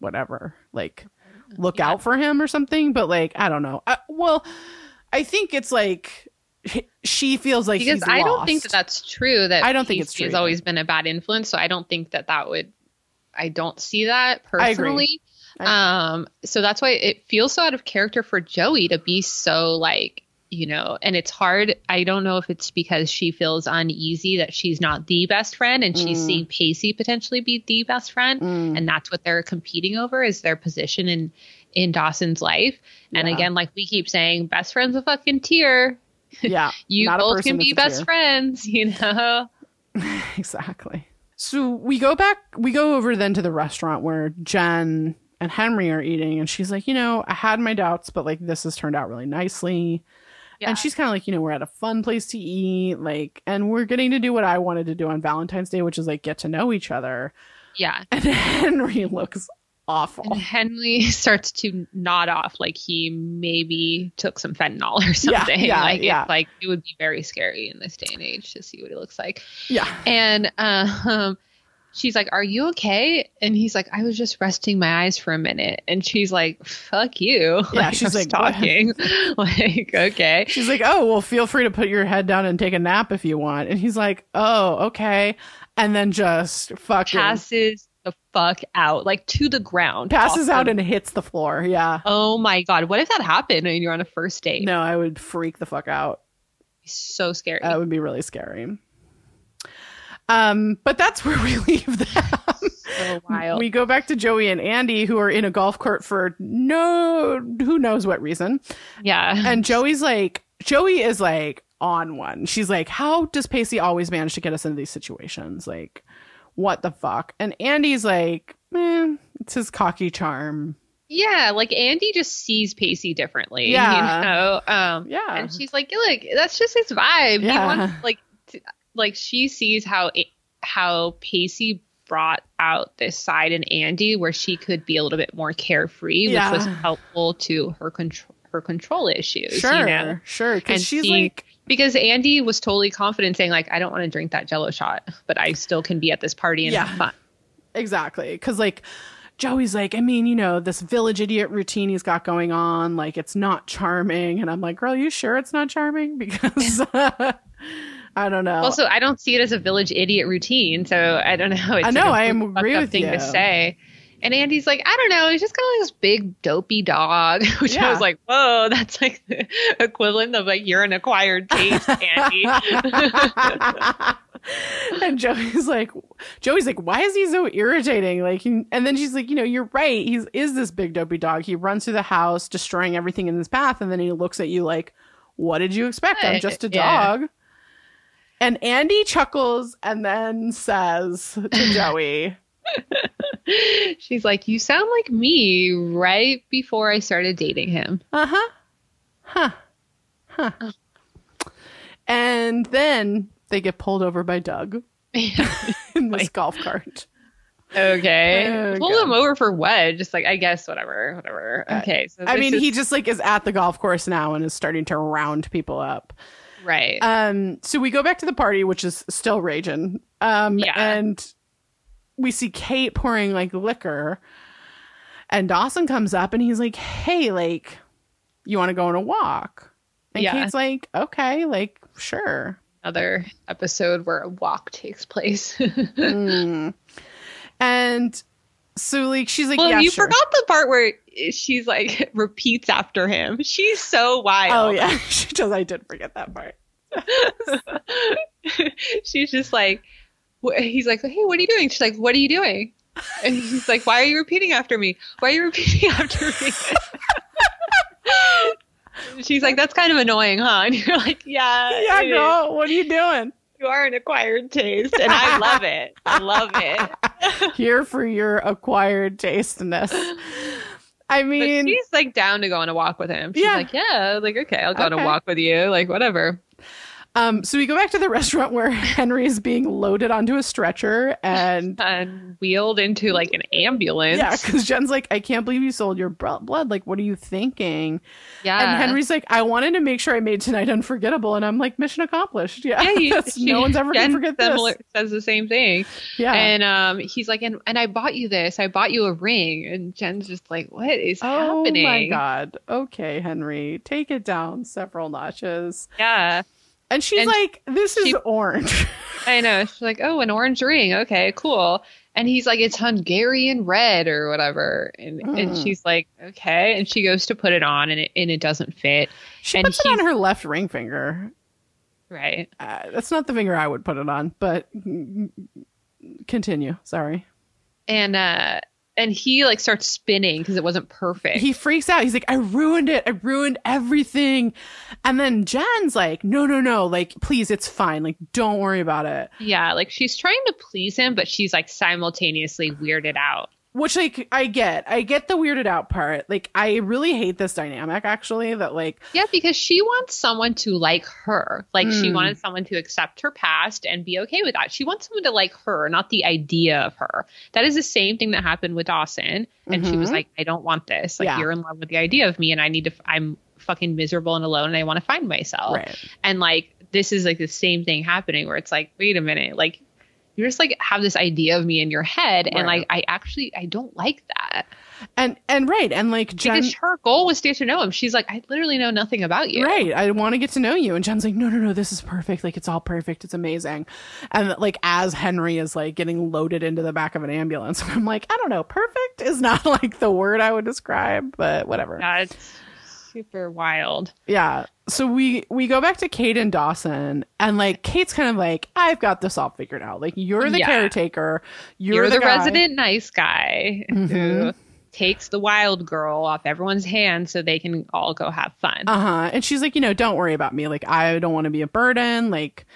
whatever, like, look Yeah. out for him or something. But, like, I don't know. I, well, I think it's like, she feels like Because I don't think that that's true. That I don't think it's true has always been a bad influence. So I don't think that that would. I don't see that personally. Um. So that's why it feels so out of character for Joey to be so like you know, and it's hard. I don't know if it's because she feels uneasy that she's not the best friend, and she's Mm. seeing Pacey potentially be the best friend. Mm. and that's what they're competing over is their position in in Dawson's life. And Yeah. again, like we keep saying, best friend's a fucking tier. Yeah, You both can be best friends, you know. exactly. So we go back, we go over then to the restaurant where Jen and Henry are eating, and she's like, you know, I had my doubts, but like this has turned out really nicely. Yeah. And she's kind of like, you know, we're at a fun place to eat, like, and we're getting to do what I wanted to do on Valentine's Day, which is like get to know each other. yeah. And Henry looks awful. And Henry starts to nod off like he maybe took some fentanyl or something. yeah, like yeah. it's like it would be very scary in this day and age to see what he looks like. Yeah. And um she's like, Are you okay? And he's like, I was just resting my eyes for a minute. And she's like, Fuck you. Yeah, she's I'm like, talking. like, okay. She's like, oh, well, feel free to put your head down and take a nap if you want. And he's like, oh, okay. And then just fucking Passes the fuck out, like to the ground. passes out and hits the floor. Yeah. Oh my god. What if that happened and you're on a first date? No, I would freak the fuck out. So scary. That would be really scary. Um, but that's where we leave them. so wild. We go back to Joey and Andy, who are in a golf cart for no, who knows what reason. yeah. And Joey's like, Joey is like on one. She's like, how does Pacey always manage to get us into these situations? Like, what the fuck? And Andy's like, man, it's his cocky charm. Yeah, like Andy just sees Pacey differently. Yeah. You know? Um Yeah. and she's like, look, that's just his vibe. He Yeah. wants like t- like she sees how it, how Pacey brought out this side in Andy where she could be a little bit more carefree, Yeah. which was helpful to her control her control issues. Sure, You know? sure. Because she's she- like, Because Andy was totally confident saying, like, I don't want to drink that jello shot, but I still can be at this party and Yeah. have fun. Exactly. Because, like, Joey's like, I mean, you know, this village idiot routine he's got going on, like, it's not charming. And I'm like, girl, you sure it's not charming? Because I don't know. Also, I don't see it as a village idiot routine, so I don't know. It's I know, like I am agree with thing you. to say. And Andy's like, I don't know. He's just kind of like this big dopey dog, which Yeah. I was like, whoa, that's like the equivalent of like you're an acquired taste, Andy. and Joey's like, Joey's like, why is he so irritating? Like, and then she's like, you know, you're right. He's is this big dopey dog. He runs through the house, destroying everything in his path, and then he looks at you like, what did you expect? I'm just a Yeah. dog. And Andy chuckles and then says to Joey, She's like, you sound like me right before I started dating him. Uh huh. Huh. Huh. And then they get pulled over by Doug in this golf cart. Okay. Oh, Pull God. him over for what? Just like, I guess, whatever, whatever. Okay. So I mean, is- he just like is at the golf course now and is starting to round people up. right. Um, so we go back to the party, which is still raging. Um, Yeah. and we see Kate pouring like liquor, and Dawson comes up and he's like, "Hey, like, you want to go on a walk?" And Yeah. Kate's like, "Okay, like, sure." Another episode where a walk takes place. Mm. And so like she's like, Well, "Yeah, you sure." forgot the part where she's like repeats after him. She's so wild. Oh yeah, she does. I did forget that part. she's just like, he's like, hey, what are you doing? She's like, what are you doing? And he's like, why are you repeating after me? Why are you repeating after me? she's like, that's kind of annoying, huh? And you're like, yeah, Yeah, is. girl, what are you doing? You are an acquired taste, and I love it. I love it. Here for your acquired tasteness. I But mean, she's like down to go on a walk with him. She's Yeah. like, yeah, like okay, I'll go on a walk with you, like whatever. Um, so we go back to the restaurant where Henry is being loaded onto a stretcher, and And wheeled into like an ambulance. yeah, because Jen's like, I can't believe you sold your blood. Like, what are you thinking? yeah. And Henry's like, I wanted to make sure I made tonight unforgettable, and I'm like, mission accomplished. Yeah, yeah, you, That's- no one's ever Jen gonna forget this. Says the same thing, Yeah. and um, he's like, and and I bought you this. I bought you a ring, and Jen's just like, what is Oh happening? Oh my god. Okay, Henry, take it down several notches. Yeah, And she's And like, "This is orange." I know. She's like, oh, an orange ring. Okay, cool. And he's like, it's Hungarian red or whatever. And and Mm. she's like, okay. And she goes to put it on, and it and it doesn't fit. She And puts it on her left ring finger. Right. Uh, that's not the finger I would put it on, but continue. Sorry. and uh and he like starts spinning because it wasn't perfect He freaks out. He's like, "I ruined it. I ruined everything." And then Jen's like, "No, no, no. Like, please, it's fine. Like, don't worry about it." yeah like she's trying to please him but she's like simultaneously weirded out which like I get. I get the weirded out part. Like I really hate this dynamic actually that like Yeah, because she wants someone to like her. Like she Mm. wanted someone to accept her past and be okay with that. She wants someone to like her, not the idea of her. That is the same thing that happened with Dawson. And she was Mhm. like, I don't want this. Like Yeah. you're in love with the idea of me and I need to f- I'm fucking miserable and alone and I want to find myself. right. And like this is like the same thing happening where it's like, wait a minute, like you just like have this idea of me in your head and like I actually I don't like that. And and right and like Jen because her goal was to get to know him. She's like, I literally know nothing about you. Right. I want to get to know you. And Jen's like, no, no, no, this is perfect. Like, it's all perfect. It's amazing. And like, as Henry is like getting loaded into the back of an ambulance, I'm like, I don't know. Perfect is not like the word I would describe, but whatever. That's super wild. Yeah. So we, we go back to Kate and Dawson and like, Kate's kind of like, I've got this all figured out. Like, you're the Yeah. caretaker. You're, You're, the, guy. resident nice guy who Mhm. takes the wild girl off everyone's hands so they can all go have fun. Uh huh. And she's like, you know, don't worry about me. Like, I don't want to be a burden. Like,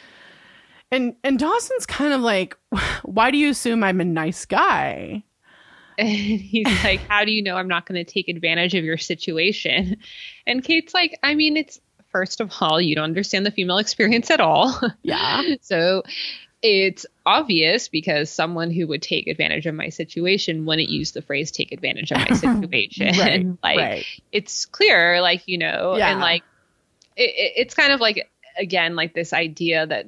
and and Dawson's kind of like, why do you assume I'm a nice guy? And he's like, How do you know I'm not going to take advantage of your situation? And Kate's like, I mean, it's first of all, you don't understand the female experience at all. Yeah. so it's obvious because someone who would take advantage of my situation wouldn't use the phrase take advantage of my situation. right. like, right. it's clear, like, you know, Yeah. and like, it, it- it's kind of like, again, like this idea that,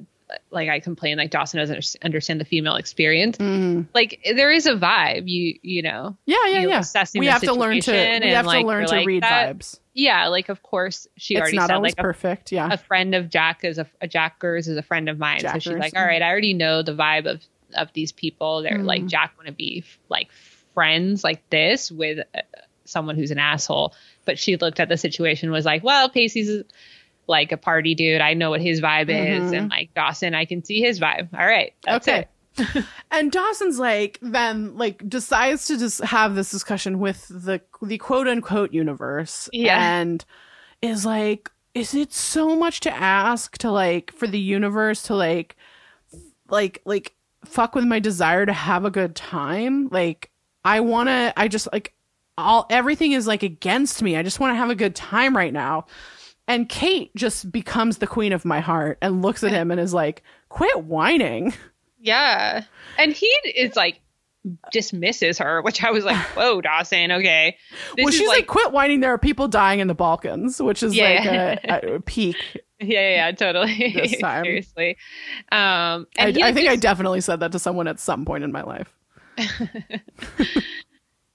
like, I complain, like, Dawson doesn't understand the female experience. Mm. Like, there is a vibe, you, you know, Yeah, yeah, yeah. We the have to learn to we have like, to learn to like, read that- vibes. Yeah, like, of course, she It's already not said, like, a perfect. Yeah. a friend of Jack is a, a Jack Gers is a friend of mine. so she's like, all right, I already know the vibe of of these people. They're like Mhm. Jack want to be like friends like this with uh, someone who's an asshole. But she looked at the situation was like, well, Pacey's like a party dude. I know what his vibe is, Mhm. and like Dawson, I can see his vibe. All right, that's Okay. it. and Dawson's like then like decides to just have this discussion with the the quote unquote universe. Yeah. And is like, is it so much to ask to like for the universe to like like like fuck with my desire to have a good time? Like I wanna I just like all everything is like against me. I just want to have a good time right now. And Kate just becomes the queen of my heart and looks at him and is like, quit whining. Yeah, and he is like dismisses her, which I was like, whoa, Dawson, okay. This well, she's like, quit whining. There are people dying in the Balkans, which is Yeah. like a, a peak. Yeah, yeah, yeah, totally. Seriously. Um, I, I think I definitely said that to someone at some point in my life.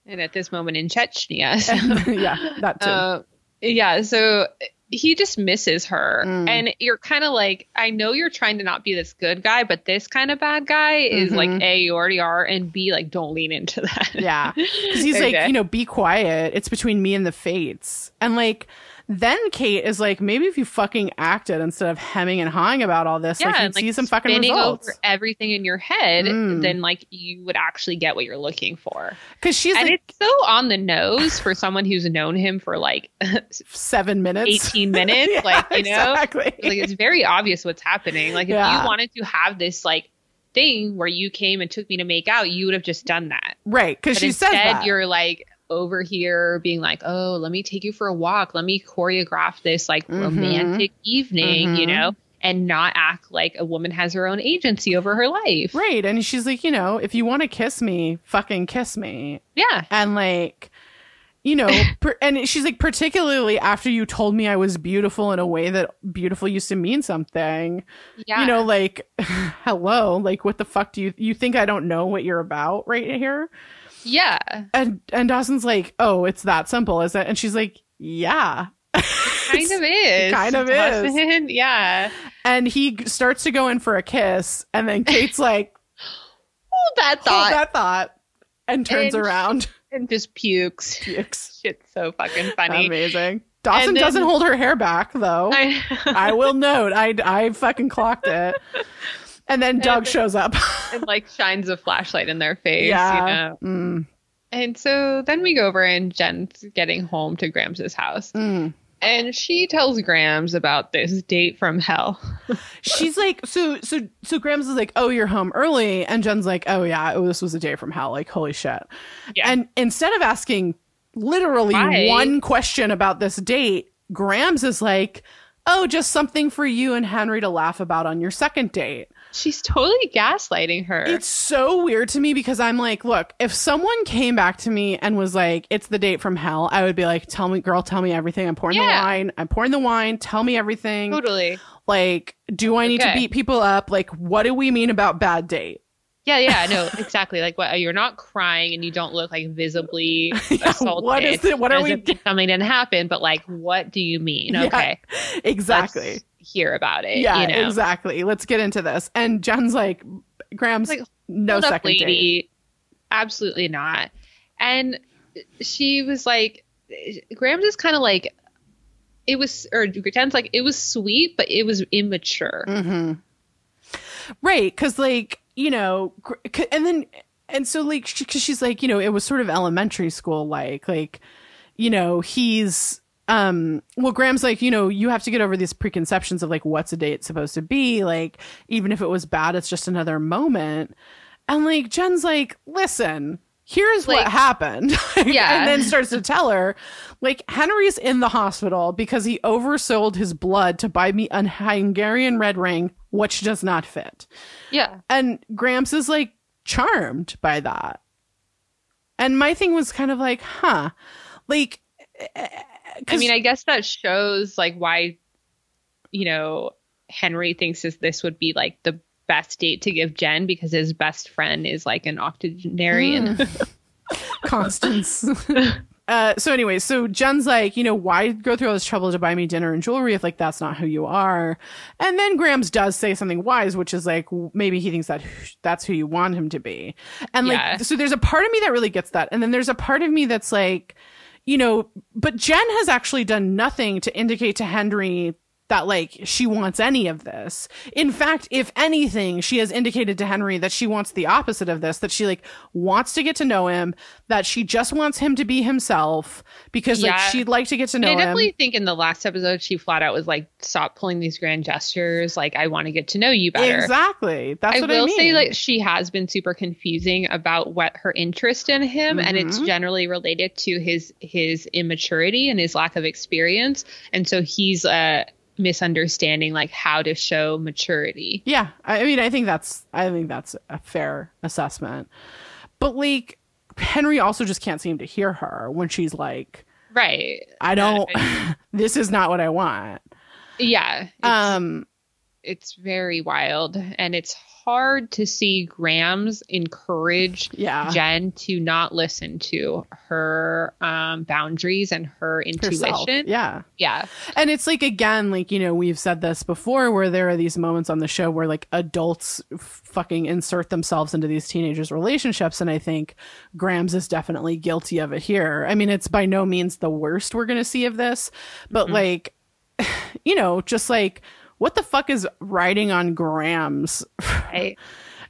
and at this moment in Chechnya. So, yeah, that too. uh, yeah, so he just misses her. Mm. And you're kind of like, I know you're trying to not be this good guy, but this kind of bad guy is Mhm. like, A, you already are, and B, like, don't lean into that. yeah, because he's like, you know, be quiet. It's between me and the fates. And like, then Kate is like, maybe if you fucking acted instead of hemming and hawing about all this, yeah, like you'd and, see some fucking results. over everything in your head, Mm. then like you would actually get what you're looking for. Because she's and like it's so on the nose for someone who's known him for like seven minutes, 18 minutes, Yeah, like you know, exactly. like it's very obvious what's happening. Like if Yeah. you wanted to have this like thing where you came and took me to make out, you would have just done that. right? Because she instead, says that. you're like over here being like, "Oh, let me take you for a walk. Let me choreograph this like Mhm. romantic evening," you Mhm. know, and not act like a woman has her own agency over her life. Right. And she's like, you know, if you want to kiss me, fucking kiss me. Yeah. And like, you know, per- and she's like, particularly after you told me I was beautiful in a way that beautiful used to mean something. Yeah. You know, like, hello, like, what the fuck do you you think I don't know what you're about right here? Yeah. And and Dawson's like, oh, it's that simple, is it? And she's like, yeah. Kind of is. kind of is. Yeah. And he starts to go in for a kiss, and then Kate's like, Hold that hold thought that thought, and turns And- around. and just pukes. Pukes. Shit's so fucking funny. Amazing. Dawson then- doesn't hold her hair back though. I, I, will note. I I fucking clocked it. And then Doug And- shows up. and like shines a flashlight in their face. yeah. You know? Mm, And so then we go over and Jen's getting home to Grams's house. mm. and she tells Grams about this date from hell. She's like, so, so, so Grams is like, oh, you're home early. And Jen's like, oh, yeah, oh, this was a day from hell. Like, holy shit. Yeah. And instead of asking literally Right. one question about this date, Grams is like, oh, just something for you and Henry to laugh about on your second date. She's totally gaslighting her. It's so weird to me because I'm like, look, if someone came back to me and was like, it's the date from hell, I would be like, tell me, girl, tell me everything. I'm pouring the wine. I'm pouring the wine. Tell me everything. totally. Like, do I need to beat people up? Like, what do we mean about bad date? Yeah, yeah, no, exactly. Like, what you're not crying and you don't look like visibly Yeah, assaulted. what is it? What are we something didn't happen, but like, what do you mean? Yeah, Okay, Exactly. let's hear about it. yeah, you know? exactly. Let's get into this. And Jen's like, Grams Like, no second date. Absolutely not. And she was like, Grams is kind of like, it was, or Jen's like, it was sweet, but it was immature. Mm-hmm. Right, because like you know, and then and so like because she's like you know it was sort of elementary school like like you know he's um well Grams like you know you have to get over these preconceptions of like what's a date supposed to be. Like even if it was bad it's just another moment. And like Jen's like listen here's what happened. Yeah. and then starts to tell her like henry's in the hospital because he oversold his blood to buy me a hungarian red ring which does not fit. Yeah. and gramps is like charmed by that. And my thing was kind of like huh. Like I mean, I guess that shows like why, you know, Henry thinks this, this would be like the best date to give Jen because his best friend is like an octogenarian. Constance. uh, so anyway, so Jen's like, you know, why go through all this trouble to buy me dinner and jewelry if like that's not who you are? And then Grams does say something wise, which is like maybe he thinks that that's who you want him to be. And like, Yeah. so there's a part of me that really gets that, and then there's a part of me that's like, you know, but Jen has actually done nothing to indicate to Henry that like she wants any of this. In fact, if anything, she has indicated to Henry that she wants the opposite of this, that she like wants to get to know him, that she just wants him to be himself because like she'd like to get to know I him. I definitely think in the last episode, she flat out was like, stop pulling these grand gestures. Like, I want to get to know you better. Exactly. That's I what will I mean. say like she has been super confusing about what her interest in him and it's Mhm. generally related to his his immaturity and his lack of experience and so he's uh misunderstanding like how to show maturity. Yeah, I mean, I think that's I think that's a fair assessment. But like Henry also just can't seem to hear her when she's like, Right. "I don't. This is not what I want." yeah. It's, Um, it's very wild and it's hard to see Grams encourage yeah, Jen to not listen to her um, boundaries and her herself. intuition. Yeah, yeah. and it's like again, like you know, we've said this before, where there are these moments on the show where like adults fucking insert themselves into these teenagers' relationships, and I think Grams is definitely guilty of it here. I mean, it's by no means the worst we're gonna see of this, but Mm-hmm. like, you know, just like. What the fuck is riding on grams? I,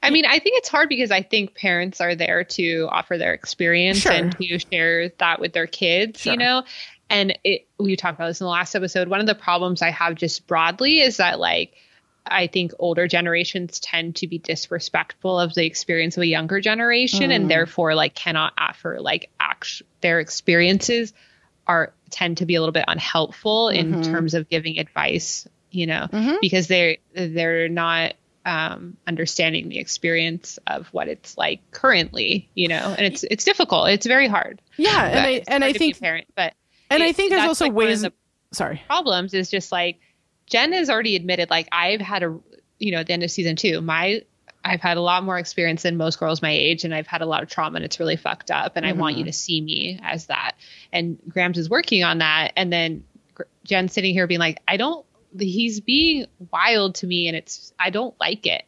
I mean, I think it's hard because I think parents are there to offer their experience Sure. and to share that with their kids, Sure. you know? And it, we talked about this in the last episode. One of the problems I have just broadly is that, like, I think older generations tend to be disrespectful of the experience of a younger generation Mm. and therefore, like, cannot offer, like, act- their experiences are tend to be a little bit unhelpful in Mhm. terms of giving advice, you know? Mhm. because they're they're not um, understanding the experience of what it's like currently, you know, and it's it's difficult. It's very hard. Yeah, and I and I to be a think parent, but and I think there's also like, one of the sorry. problems is just like Jen has already admitted, like I've had a you know at the end of season two, my I've had a lot more experience than most girls my age, and I've had a lot of trauma, and it's really fucked up. And I want you to see me as that. And Grams is working on that, and then Gr- Jen sitting here being like, I don't. He's being wild to me, and it's I don't like it.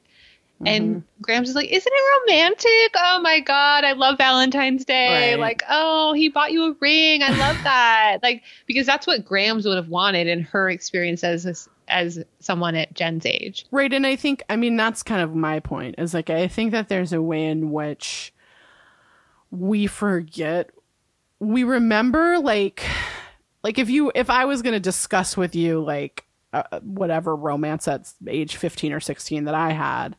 And mm-hmm. Grams is like, Isn't it romantic? Oh my God, I love Valentine's Day. Right. Like, oh, he bought you a ring. I love that. like, because that's what Grams would have wanted in her experience as as someone at Jen's age. Right, and I think I mean that's kind of my point. Is like I think that there's a way in which we forget we remember like like if you if I was going to discuss with you like uh, whatever romance at age 15 or 16 that I had,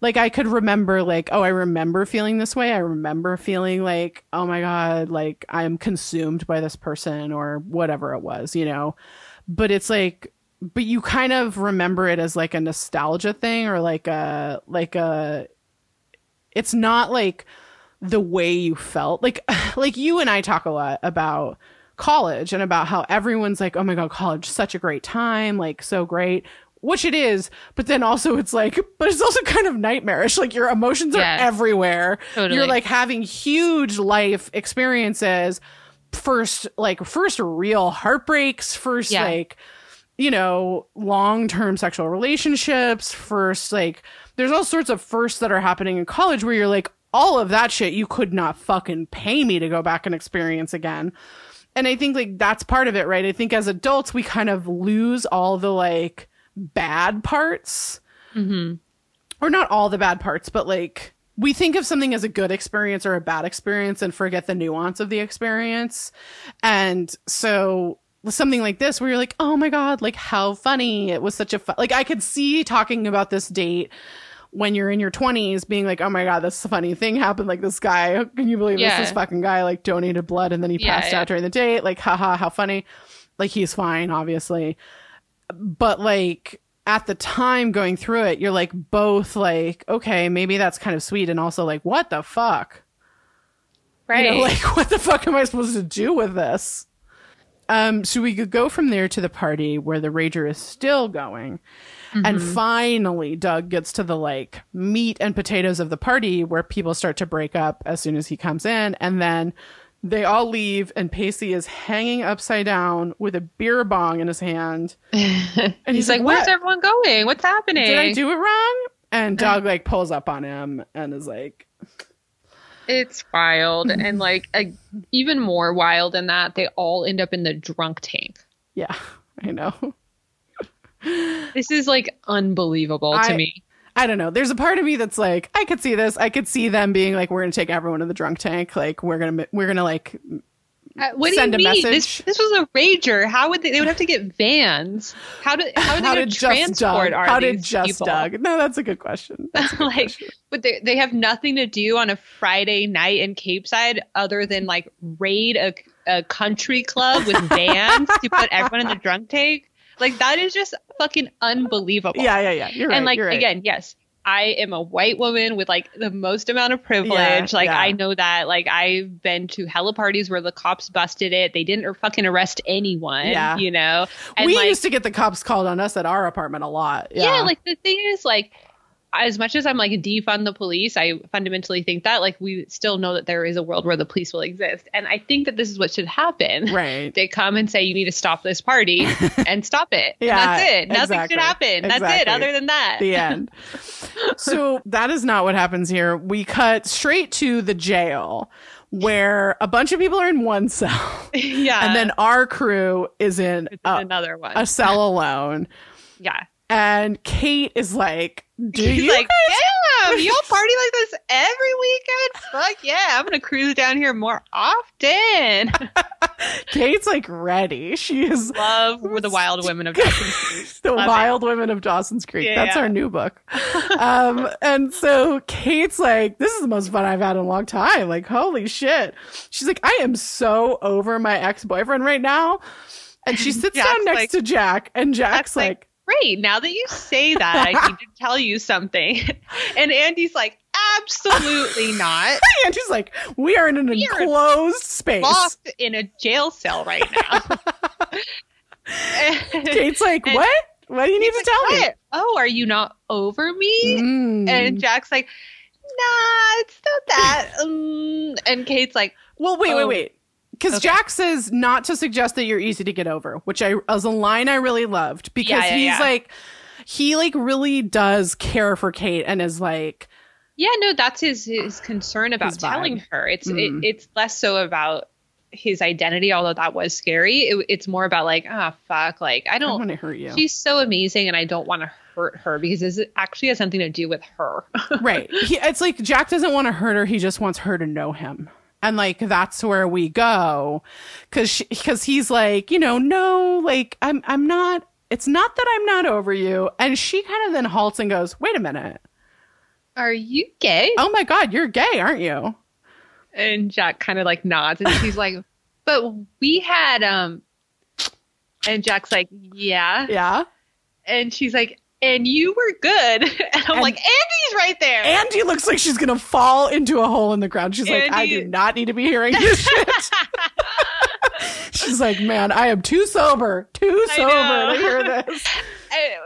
like I could remember like oh I remember feeling this way. I remember feeling like oh my god, like I'm consumed by this person or whatever it was, you know. But it's like but you kind of remember it as like a nostalgia thing or like a like a it's not like the way you felt like like you and I talk a lot about college and about how everyone's like oh my god college such a great time like so great which it is but then also it's like but it's also kind of nightmarish like your emotions Yes. are everywhere Totally. you're like having huge life experiences first like first real heartbreaks first Yeah. like you know, long term sexual relationships, first, like, there's all sorts of firsts that are happening in college where you're like, all of that shit you could not fucking pay me to go back and experience again. And I think, like, that's part of it, right? I think as adults, we kind of lose all the, like, bad parts. Mm-hmm. Or not all the bad parts, but, like, we think of something as a good experience or a bad experience and forget the nuance of the experience. And so something like this where you're like, oh my God, like how funny. It was such a fun, like I could see talking about this date when you're in your 20s being like, oh my God, this funny thing happened. Like this guy, can you believe Yeah. this? This fucking guy like donated blood and then he Yeah, passed yeah. out during the date. Like, haha, how funny. Like he's fine, obviously. But like, at the time going through it, you're like both like, okay, maybe that's kind of sweet, and also like, what the fuck? Right. You know, like, what the fuck am I supposed to do with this? Um, so we could go from there to the party where the rager is still going. And mm-hmm. finally, Doug gets to the like meat and potatoes of the party where people start to break up as soon as he comes in. And then they all leave, and Pacey is hanging upside down with a beer bong in his hand. And He's, like, where's "What? everyone going? What's happening? Did I do it wrong? And uh-huh. Doug like pulls up on him and is like, It's wild. and like a, even more wild than that, they all end up in the drunk tank. Yeah, I know. This is like unbelievable to I- me. I don't know. There's a part of me that's like, I could see this. I could see them being like, we're gonna take everyone to the drunk tank. Like, we're gonna, we're gonna like, Uh, what do Send a you mean? message. This this was a rager. How would they? They would have to get vans. How did how, how did just transport Doug? How did just people? Doug? No, that's a good question. That's a good like, question. but they they have nothing to do on a Friday night in Capeside other than like raid a a country club with vans to put everyone in the drunk tank. Like that is just fucking unbelievable. Yeah, yeah, yeah. You're right. and like right. again, yes, I am a white woman with like the most amount of privilege. Yeah, like yeah. I know that. Like I've been to hella parties where the cops busted it. They didn't or fucking arrest anyone. Yeah. You know? And we like used to get the cops called on us at our apartment a lot. Yeah, yeah. like the thing is like as much as I'm like defund the police, I fundamentally think that like we still know that there is a world where the police will exist. And I think that this is what should happen. right. They come and say you need to stop this party and stop it. Yeah, that's it. Nothing exactly. should happen. That's it. Other than that. the end. so that is not what happens here. We cut straight to the jail where a bunch of people are in one cell yeah. and then our crew is in a, another one. a cell alone. yeah. And Kate is like, Do He's you like, damn, you all party like this every weekend? Fuck yeah, I'm gonna cruise down here more often. Kate's like ready. She is Love with the wild women of Dawson's Creek. the Love it. Wild Women of Dawson's Creek. Yeah, That's yeah. our new book. um, and so Kate's like, this is the most fun I've had in a long time. Like, holy shit. She's like, I am so over my ex boyfriend right now. And she sits Jack's down next like- to Jack, and Jack's Jack's like, like, Great, now that you say that, I need to tell you something. And Andy's like, absolutely not. and she's like, we are in an We enclosed space. Locked in a jail cell right now. And- Kate's like, And- what? What do you need to tell me? Oh, are you not over me? Mm. And Jack's like, nah, it's not that. Um, and Kate's like, Well, wait, wait, Oh. wait. Because Okay. Jack says not to suggest that you're easy to get over, which I was a line I really loved because Yeah, yeah, he's yeah. like, he like really does care for Kate and is like, yeah, no, that's his his concern about His telling her. It's Mm. it, it's less so about his identity, although that was scary. It, it's more about like, ah, fuck, like I I don't. want to hurt you. She's so amazing, and I don't want to hurt her because this actually has something to do with her. right. He, it's like Jack doesn't want to hurt her. He just wants her to know him. And like that's where we go. Because because he's like you know no like i'm i'm not it's not that i'm not over you. And she kind of then halts and goes wait a minute. Are you gay? oh my god you're gay aren't you? And Jack kind of like nods and she's like, but we had, um, and Jack's like, yeah. yeah. And she's like, and you were good. And I'm And- like, Andy's right there. andy looks like she's gonna fall into a hole in the ground she's like i do not need to be hearing this shit she's like man i am too sober too sober to hear this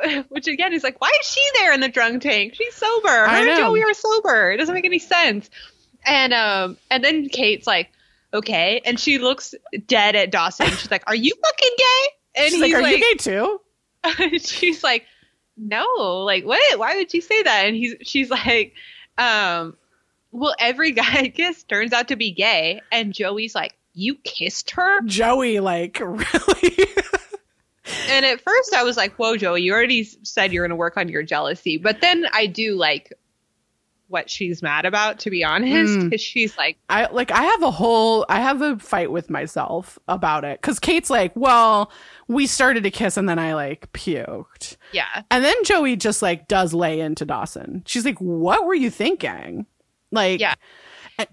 And- which again is like, why is she there in the drunk tank? She's sober. Her I and know. Joey are sober. It doesn't make any sense. And um, and then Kate's like, okay, and she looks dead at Dawson. She's like, are you fucking gay? And she's like he's are like, you gay too she's like, no, like what? Why would you say that? And he's she's like, um, well, every guy I kiss turns out to be gay. And Joey's like, you kissed her? joey like really And at first I was like, whoa, Joey, you already said you're going to work on your jealousy. But then I do like what she's mad about, to be honest, Mm. because she's like, I like I have a whole I have a fight with myself about it cuz Kate's like, "Well, we started to kiss and then I like puked." yeah, And then Joey just like does lay into Dawson. She's like, "What were you thinking?" Like Yeah.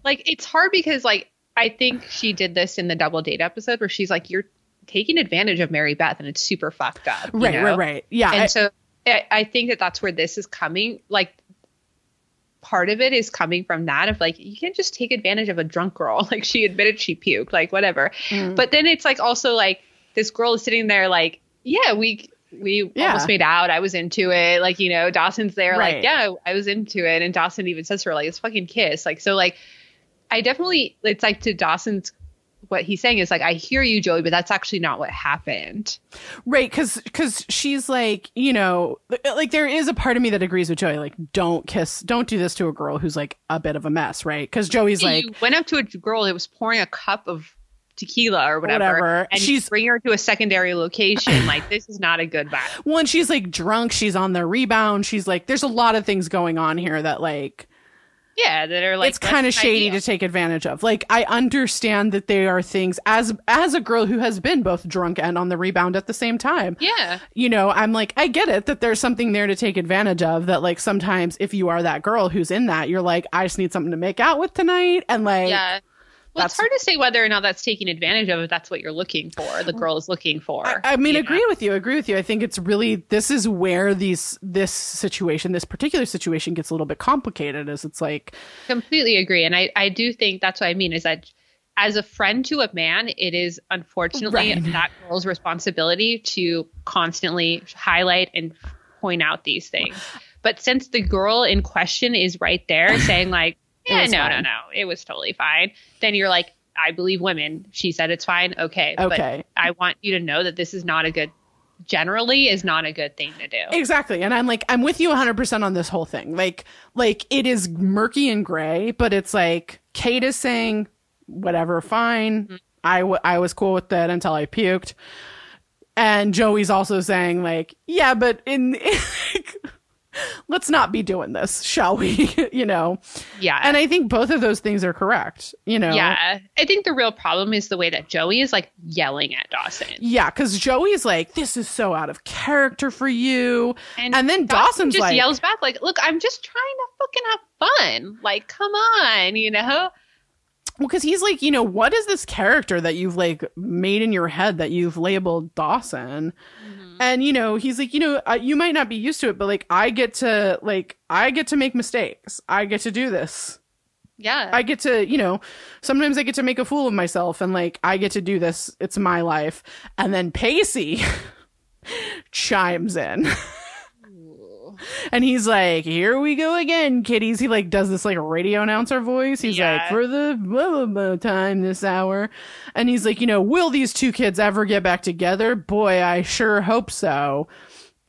like it's hard because like I think she did this in the double date episode where she's like, you're taking advantage of Mary Beth and it's super fucked up. right, know? right, right. Yeah. and I- so I, I think that that's where this is coming. Like, part of it is coming from that of like you can't just take advantage of a drunk girl. Like she admitted she puked, like whatever. Mm. But then it's like also like this girl is sitting there like, yeah, we we Yeah. almost made out. I was into it. Like you know, Dawson's there. Right. Like yeah, I was into it, and Dawson even says to her like, it's fucking kiss. Like so like. I definitely it's like to Dawson's what he's saying is like I hear you Joey but that's actually not what happened. Right, because because she's like, you know, like there is a part of me that agrees with Joey. Like, don't kiss, don't do this to a girl who's like a bit of a mess, right? Because Joey's like, you went up to a girl that was pouring a cup of tequila or whatever, Whatever. and She's- bring her to a secondary location. like this is not a good vibe. one, she's like drunk, she's on the rebound, she's like, there's a lot of things going on here that like Yeah, that are like it's kind of shady ideal. to take advantage of. Like, I understand that there are things as as a girl who has been both drunk and on the rebound at the same time. Yeah, you know, I'm like, I get it that there's something there to take advantage of. That like sometimes if you are that girl who's in that, you're like, I just need something to make out with tonight, and like, yeah. Well, it's hard to say whether or not that's taking advantage of if that's what you're looking for. The girl is looking for. I, I mean, agree know? with you. Agree with you. I think it's really this is where these this situation, this particular situation, gets a little bit complicated. As it's like, Completely agree, and I I do think that's what I mean is that. As a friend to a man, it is unfortunately Right. that girl's responsibility to constantly highlight and point out these things. But since the girl in question is right there saying like, yeah, no, no, fine. no, it was totally fine, then you're like, I believe women. She said it's fine. Okay. Okay. But I want you to know that this is not a good, generally is not a good thing to do. exactly. And I'm like, I'm with you 100 percent on this whole thing. Like, like it is murky and gray, but it's like Kate is saying, whatever, fine. Mm-hmm. I w- I was cool with that until I puked. And Joey's also saying like, yeah, but in like, let's not be doing this, shall we? you know. Yeah. And I think both of those things are correct. You know. yeah. I think the real problem is the way that Joey is like yelling at Dawson. Yeah, because Joey's like, this is so out of character for you. And, then Dawson Dawson's just like, yells back like, "Look, I'm just trying to fucking have fun. Like, come on, you know." well, because he's like, you know, what is this character that you've like made in your head that you've labeled Dawson? Mm-hmm. And you know, he's like, you know, uh, you might not be used to it, but like, I get to like, I get to make mistakes. I get to do this. Yeah. I get to, you know, sometimes I get to make a fool of myself and like I get to do this. It's my life. And then Pacey chimes in. and he's like, Here we go again, kiddies. He like does this like radio announcer voice. He's like, For the blah, blah, blah time this hour. And he's like, you know, will these two kids ever get back together? Boy, I sure hope so.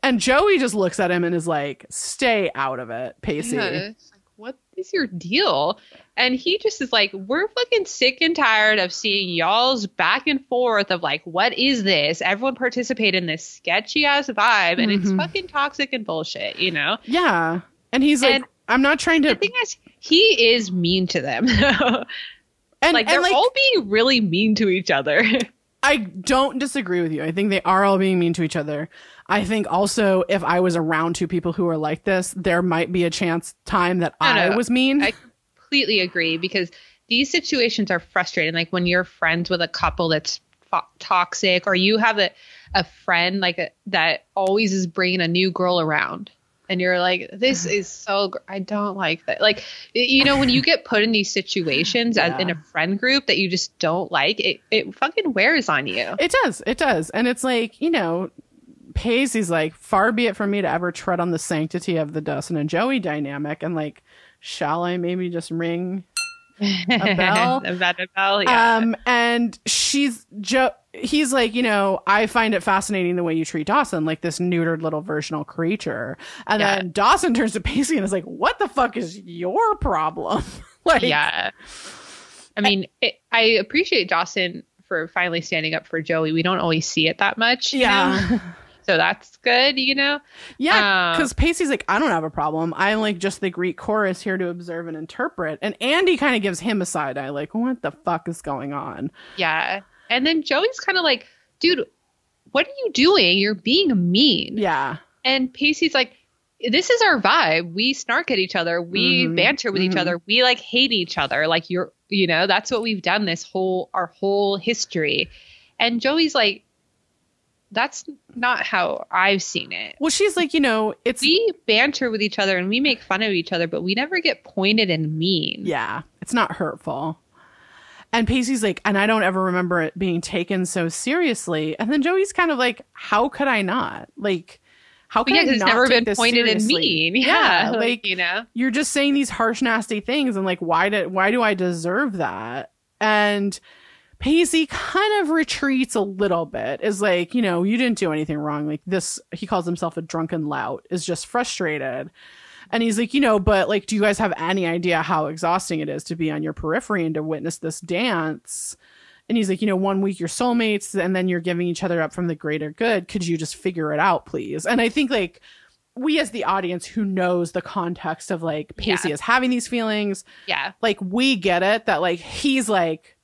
And Joey just looks at him and is like, Stay out of it, Pacey. Yeah, like, what is your deal? And he just is like, we're fucking sick and tired of seeing y'all's back and forth of like, what is this? Everyone participate in this sketchy ass vibe, and it's Mhm. fucking toxic and bullshit, you know? Yeah. And he's like, And I'm not trying to. The thing is, he is mean to them. And like they're like, all being really mean to each other. I don't disagree with you. I think they are all being mean to each other. I think also if I was around two people who are like this, there might be a chance time that I no. was mean. I completely agree because these situations are frustrating. Like when you're friends with a couple that's fo- toxic, or you have a, a friend like a, that always is bringing a new girl around, and you're like, "This is so. Gr- I don't like that." Like, you know, when you get put in these situations as, in a friend group that you just don't like, it it fucking wears on you. It does. It does. And it's like, you know, Pacey's like, far be it from me to ever tread on the sanctity of the Dawson and Joey dynamic. And like, shall I maybe just ring a bell? About a bell, yeah. Um, and she's Joe. He's like, you know, I find it fascinating the way you treat Dawson, like this neutered little versional creature. And Yeah. then Dawson turns to Pacey and is like, "What the fuck is your problem?" like, yeah. I mean, it, I appreciate Dawson for finally standing up for Joey. We don't always see it that much. you know? So that's good, you know? yeah. Um, Because Pacey's like, "I don't have a problem. I'm like just the Greek chorus here to observe and interpret." And Andy kind of gives him a side eye, like, "What the fuck is going on?" Yeah. And then Joey's kind of like, dude, what are you doing? You're being mean. Yeah, And Pacey's like, this is our vibe. We snark at each other. We Mhm, banter with each mhm. other. We like hate each other. Like you're, you know, that's what we've done this whole, our whole history. And Joey's like, that's not how I've seen it. well, she's like, you know, it's We banter with each other and we make fun of each other, but we never get pointed and mean. Yeah, it's not hurtful. And Pacey's like, and I don't ever remember it being taken so seriously. And then Joey's kind of like, how could I not? Like, how could yeah, I it's not never been pointed and mean. Yeah, like, like you know. you're just saying these harsh, nasty things, and like, why did why do I deserve that? And Pacey kind of retreats a little bit, is like, you know, you didn't do anything wrong. Like this, he calls himself a drunken lout, is just frustrated. And he's like, you know, but like, do you guys have any idea how exhausting it is to be on your periphery and to witness this dance? And he's like, you know, one week you're soulmates and then you're giving each other up from the greater good. Could you just figure it out, please? And I think like we as the audience who knows the context of like Pacey Yeah. is having these feelings, Yeah. like we get it that like he's like,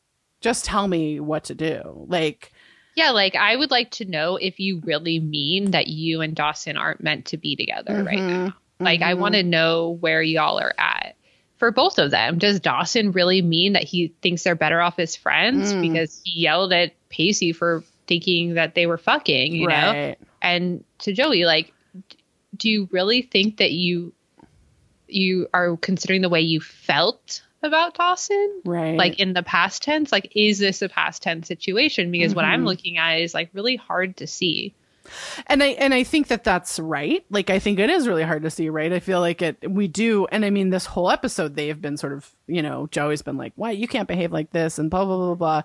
just tell me what to do. Like, Yeah, like I would like to know if you really mean that you and Dawson aren't meant to be together right now. Like I mhm. want to know where y'all are at. For both of them, does Dawson really mean that he thinks they're better off as friends Mm. because he yelled at Pacey for thinking that they were fucking, you know? And to Joey, like, do you really think that you you are considering the way you felt about Dawson? Right. like in the past tense like is this a past tense situation because what i'm Mhm. looking at is like really hard to see and I and I think that that's right. Like I think it is really hard to see, right? I feel like it we do and I mean this whole episode they've been sort of, you know, Joey's been like, "Why you can't behave like this?" and blah blah blah blah.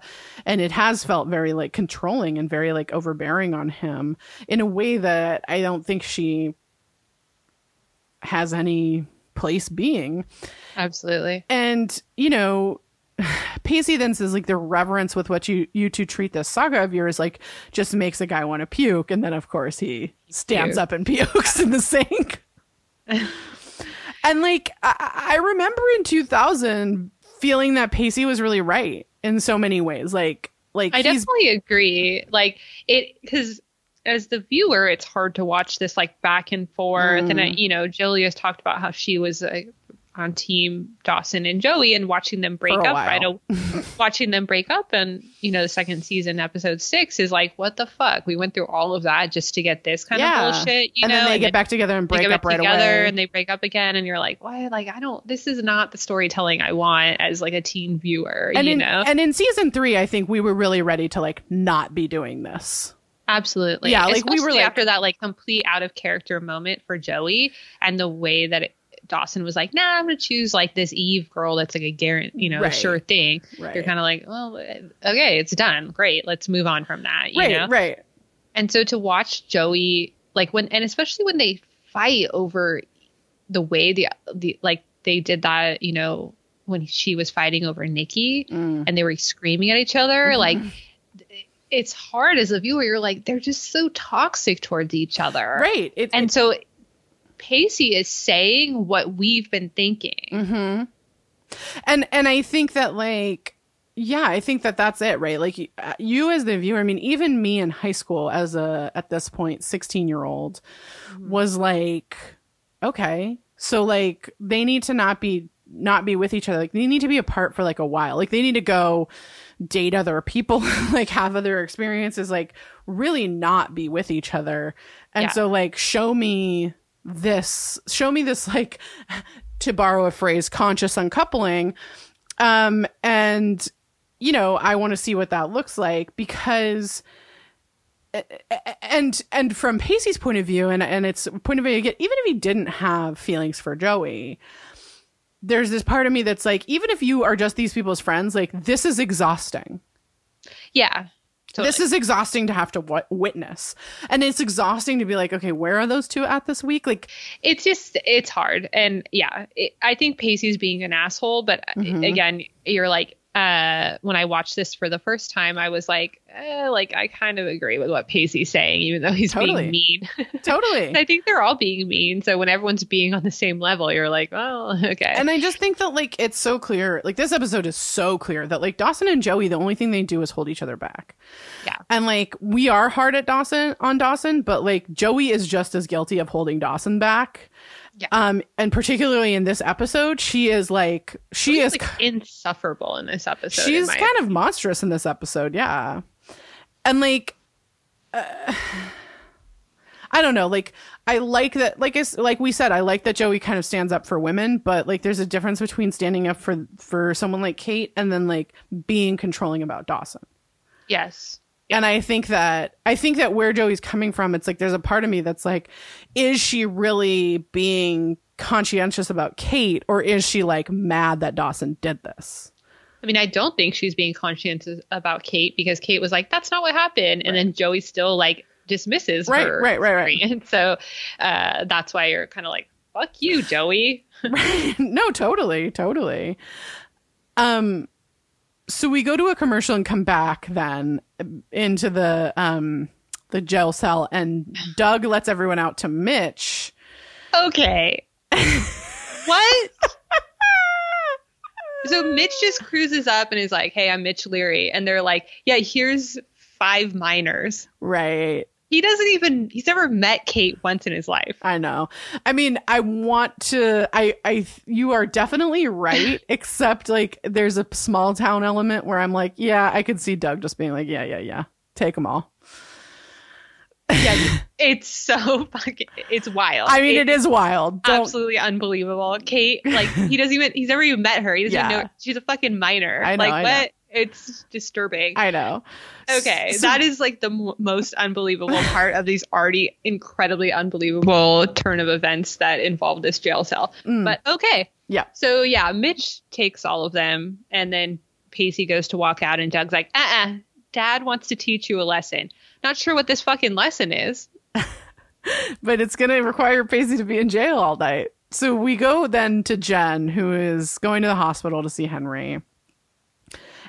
And it has felt very like controlling and very like overbearing on him in a way that I don't think she has any place being. absolutely And, you know, Pacey then says like the reverence with which you you two treat this saga of yours like just makes a guy want to puke, and then of course he stands Puke. up and pukes in the sink. and like I, I remember in 2000 feeling that Pacey was really right in so many ways. Like like i definitely agree like it because as the viewer it's hard to watch this like back and forth and I, Mm. you know julia's talked about how she was uh, on team dawson and joey and watching them break up right a- watching them break up and you know the second season episode six is like what the fuck we went through all of that just to get this kind Yeah. of bullshit you and know then they and get back together and they break up right together away. and they break up again and you're like why like i don't this is not the storytelling i want as like a teen viewer and you in, know and in season three, I think we were really ready to like not be doing this. Absolutely Yeah, like, we were, like- after that like complete out of character moment for joey and the way that it, dawson was like nah i'm gonna choose like this eve girl that's like a guarantee you know Right. sure thing Right. you're kind of like well okay it's done great let's move on from that you right, know right. And so to watch Joey like when and especially when they fight over the way the the like they did that, you know, when she was fighting over Nikki Mm. and they were screaming at each other, like it's hard as a viewer. You're like they're just so toxic towards each other, Right. It, And so Pacey is saying what we've been thinking. hmm And and I think that like yeah, I think that that's it, right? Like you, you as the viewer, I mean, even me in high school as a at this point 16-year-old Mm-hmm. was like okay. So like they need to not be not be with each other. Like they need to be apart for like a while. Like they need to go date other people, like have other experiences, like really not be with each other. And Yeah. so like show me this show me this like to borrow a phrase conscious uncoupling um and you know i want to see what that looks like because and and from Pacey's point of view and and its point of view again, even if he didn't have feelings for Joey there's this part of me that's like even if you are just these people's friends like this is exhausting Yeah. Totally. this is exhausting to have to w- witness and it's exhausting to be like okay where are those two at this week like it's just it's hard and yeah it, i think pacey's being an asshole but Mhm. again you're like uh when i watched this for the first time i was like eh, like i kind of agree with what pacey's saying even though he's Totally. being mean totally i think they're all being mean so when everyone's being on the same level you're like well okay And I just think that like it's so clear, like this episode is so clear that like Dawson and Joey, the only thing they do is hold each other back. Yeah. And like we are hard at Dawson on Dawson, but like Joey is just as guilty of holding Dawson back. Yeah. Um, and particularly in this episode, she is like she She's, is like insufferable in this episode she's kind of monstrous in this episode, yeah. And like uh, I don't know, like I like that like it's like we said, I like that Joey kind of stands up for women, but like there's a difference between standing up for for someone like Kate and then like being controlling about Dawson. yes And I think that I think that where Joey's coming from, it's like there's a part of me that's like, is she really being conscientious about Kate, or is she like mad that Dawson did this? I mean, I don't think she's being conscientious about Kate because Kate was like, "That's not what happened," and then Joey still like dismisses Right, her. right, right, right. And so uh, that's why you're kind of like, "Fuck you, Joey." right. no, totally, totally. Um, so we go to a commercial and come back then into the um the jail cell, and Doug lets everyone out to Mitch. Okay, what? so Mitch just cruises up and is like, "Hey, I'm Mitch Leary," and they're like, "Yeah, here's five minors." Right. He doesn't even. He's never met Kate once in his life. I know. I mean, I want to. I. I. You are definitely right. except like, there's a small town element where I'm like, yeah, I could see Doug just being like, yeah, yeah, yeah, take them all. Yeah, it's so fucking. It's wild. I mean, it is wild. Don't, absolutely unbelievable. Kate, like he doesn't even he's never even met her. He doesn't Yeah. even know she's a fucking minor. I know, like I what? know. It's disturbing. I know. okay, So- that is like the m- most unbelievable part of these already incredibly unbelievable turn of events that involve this jail cell. Mm. But okay, Yeah. So yeah, Mitch takes all of them, and then Pacey goes to walk out, and Doug's like, "Uh, uh Dad wants to teach you a lesson. Not sure what this fucking lesson is." but it's going to require Pacey to be in jail all night. So we go then to Jen, who is going to the hospital to see Henry.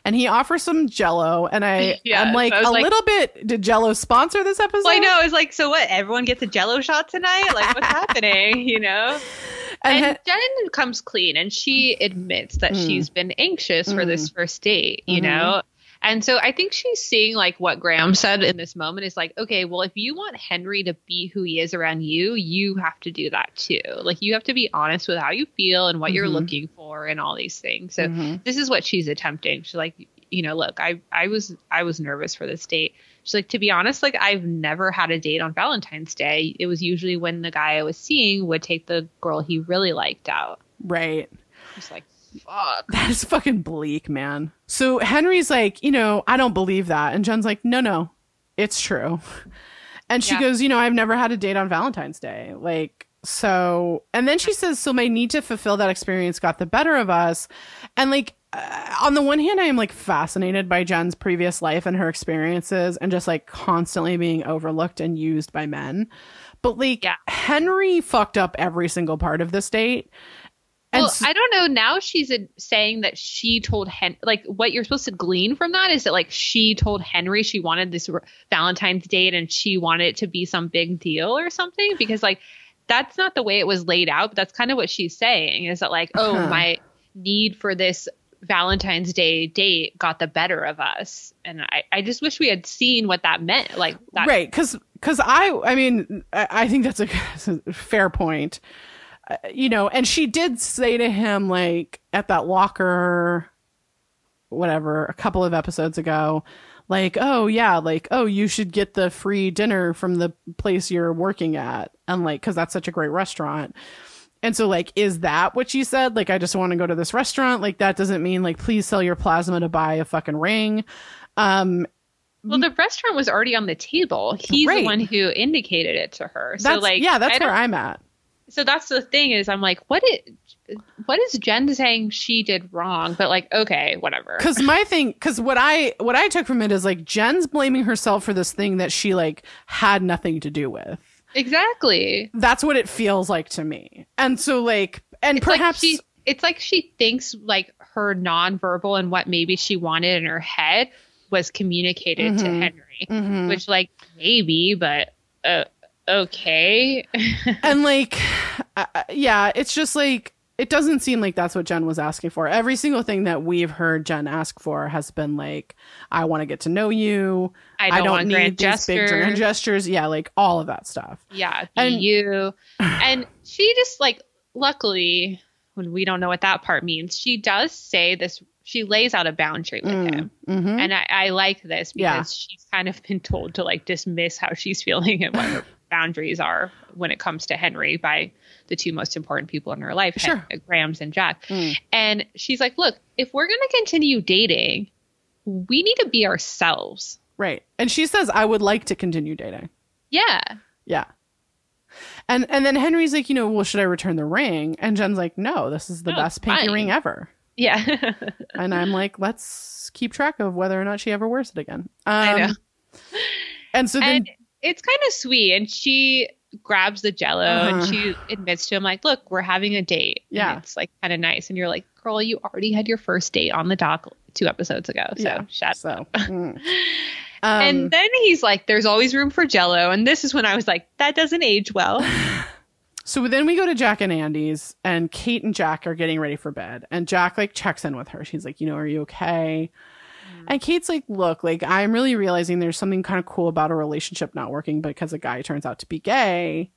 And he offers some jello. And I, Yeah, I'm like, was a like- little bit, did jello sponsor this episode? Well, I know. It's like, so what? Everyone gets a Jello shot tonight? Like, what's happening? You know. And, And Jen comes clean, and she admits that Mm. she's been anxious for this first date. You Mhm. know. And so I think she's seeing like what Grams said in this moment is like, okay, well, if you want Henry to be who he is around you, you have to do that too. Like you have to be honest with how you feel and what you're Mhm. looking for and all these things. So Mhm. this is what she's attempting. She's like, you know, look, I I was I was nervous for this date. She's like, to be honest, like I've never had a date on Valentine's Day. It was usually when the guy I was seeing would take the girl he really liked out. right. Just like, fuck. That is fucking bleak, man. So Henry's like, you know, I don't believe that. And Jen's like, no, no, it's true. And she Yeah. goes, you know, I've never had a date on Valentine's Day. Like, so, and then she says, so my need to fulfill that experience got the better of us. And like, uh, on the one hand, I am like fascinated by Jen's previous life and her experiences and just like constantly being overlooked and used by men. But like, Yeah. Henry fucked up every single part of this date. And well, I don't know. Now she's saying that she told Hen like what you're supposed to glean from that is that like she told Henry she wanted this Valentine's date and she wanted it to be some big deal or something because like that's not the way it was laid out. But that's kind of what she's saying is that like oh Uh-huh. my need for this Valentine's Day date got the better of us. And I, I just wish we had seen what that meant. Like that. right. Cause, cause I, I mean, I, I think that's a fair point. You know, and she did say to him, like, at that locker, whatever, a couple of episodes ago, like, oh, yeah, like, oh, you should get the free dinner from the place you're working at. And like, cause that's such a great restaurant. And so, like, is that what she said? Like, I just want to go to this restaurant. Like, that doesn't mean, like, please sell your plasma to buy a fucking ring. Um, well, the restaurant was already on the table. He's Right. the one who indicated it to her. So, that's, like, yeah, that's where I'm at. So that's the thing is, I'm like, what is, what is Jen saying she did wrong? But like, okay, whatever. Cause my thing, cause what I, what I took from it is like Jen's blaming herself for this thing that she like had nothing to do with. Exactly. That's what it feels like to me. And so like, and It's like perhaps, she, it's like she thinks like her nonverbal and what maybe she wanted in her head was communicated to Mhm. Henry, Mhm. which like maybe, but uh, okay. and like uh, yeah it's just like it doesn't seem like that's what jen was asking for every single thing that we've heard jen ask for has been like i want to get to know you I don't, want need grand these big grand gestures yeah like all of that stuff yeah, And- you. And she just like, luckily, when we don't know what that part means, she does say this. She lays out a boundary with him, hmm and I, I like this because Yeah. she's kind of been told to like dismiss how she's feeling and what her boundaries are when it comes to Henry by the two most important people in her life, Sure. Hen- Grams and Jack. Mm. And she's like, "Look, if we're going to continue dating, we need to be ourselves." right and she says i would like to continue dating Yeah. yeah and and then henry's like you know well should i return the ring and jen's like no this is the No, best pinky fine. ring ever Yeah. and i'm like let's keep track of whether or not she ever wears it again um, I know. and so then and it's kind of sweet and she grabs the jello Uh-huh. and she admits to him like look we're having a date And Yeah. it's like kind of nice and you're like girl you already had your first date on the dock two episodes ago so Yeah, shut so up mm. Um, and then he's like there's always room for jello and this is when i was like that doesn't age well So then we go to Jack and Andy's, and Kate and Jack are getting ready for bed. And Jack like checks in with her. She's like, you know, are you okay? And Kate's like, look, like I'm really realizing there's something kind of cool about a relationship not working because a guy turns out to be gay.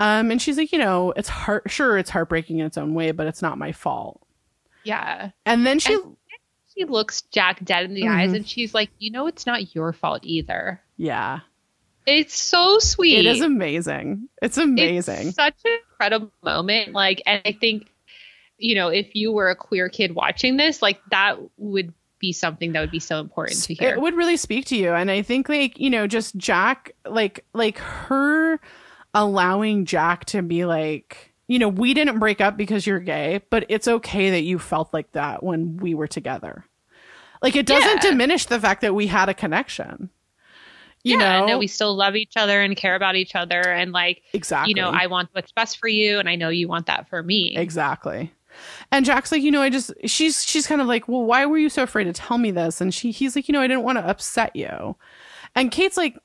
Um, and she's like, you know, it's heart sure it's heartbreaking in its own way, but it's not my fault. yeah And then she, And- she looks jack dead in the eyes Mhm. and she's like you know it's not your fault either yeah, it's so sweet it is amazing. It's amazing. It's such an incredible moment. Like, and I think, you know, if you were a queer kid watching this, like that would be something that would be so important to hear. It would really speak to you. And I think like, you know, just Jack like like her allowing Jack to be like, you know, we didn't break up because you're gay, but it's okay that you felt like that when we were together. Like it doesn't Yeah. diminish the fact that we had a connection. You yeah, know, and that we still love each other and care about each other, and like, exactly. you know, I want what's best for you, and I know you want that for me. Exactly. And Jack's like, you know, I just she's she's kind of like, well, why were you so afraid to tell me this? And she he's like, you know, I didn't want to upset you. And Kate's like,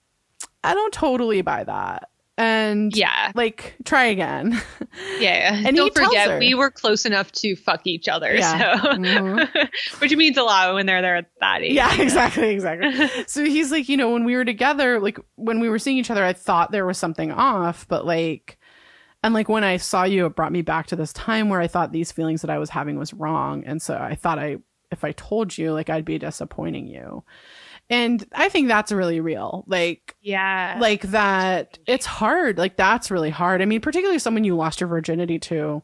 I don't totally buy that. And Yeah, like try again. yeah. And Don't forget, her. we were close enough to fuck each other, Yeah. so Mhm. which means a lot when they're there at that age. yeah, exactly, exactly. so he's like, you know, when we were together, like when we were seeing each other, I thought there was something off, but like and like when I saw you, it brought me back to this time where I thought these feelings that I was having was wrong. And so I thought I if I told you, like I'd be disappointing you. And I think that's really real. Like Yeah. like that it's hard. Like that's really hard. I mean, particularly someone you lost your virginity to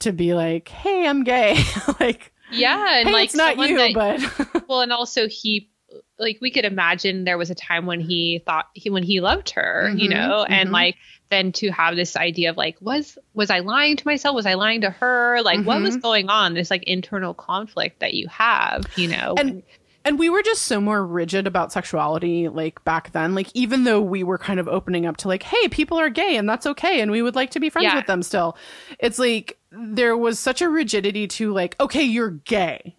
to be like, "Hey, I'm gay." like yeah, and hey, like it's not you, that- but well and also he like we could imagine there was a time when he thought he when he loved her you Mhm, know and mhm. like then to have this idea of like was was i lying to myself? Was i lying to her? Like what was Mhm. going on? This like internal conflict that you have you know? And- and we were just so more rigid about sexuality like back then. Like even though we were kind of opening up to like hey people are gay and that's okay and we would like to be friends Yeah. with them still. It's like there was such a rigidity to like okay you're gay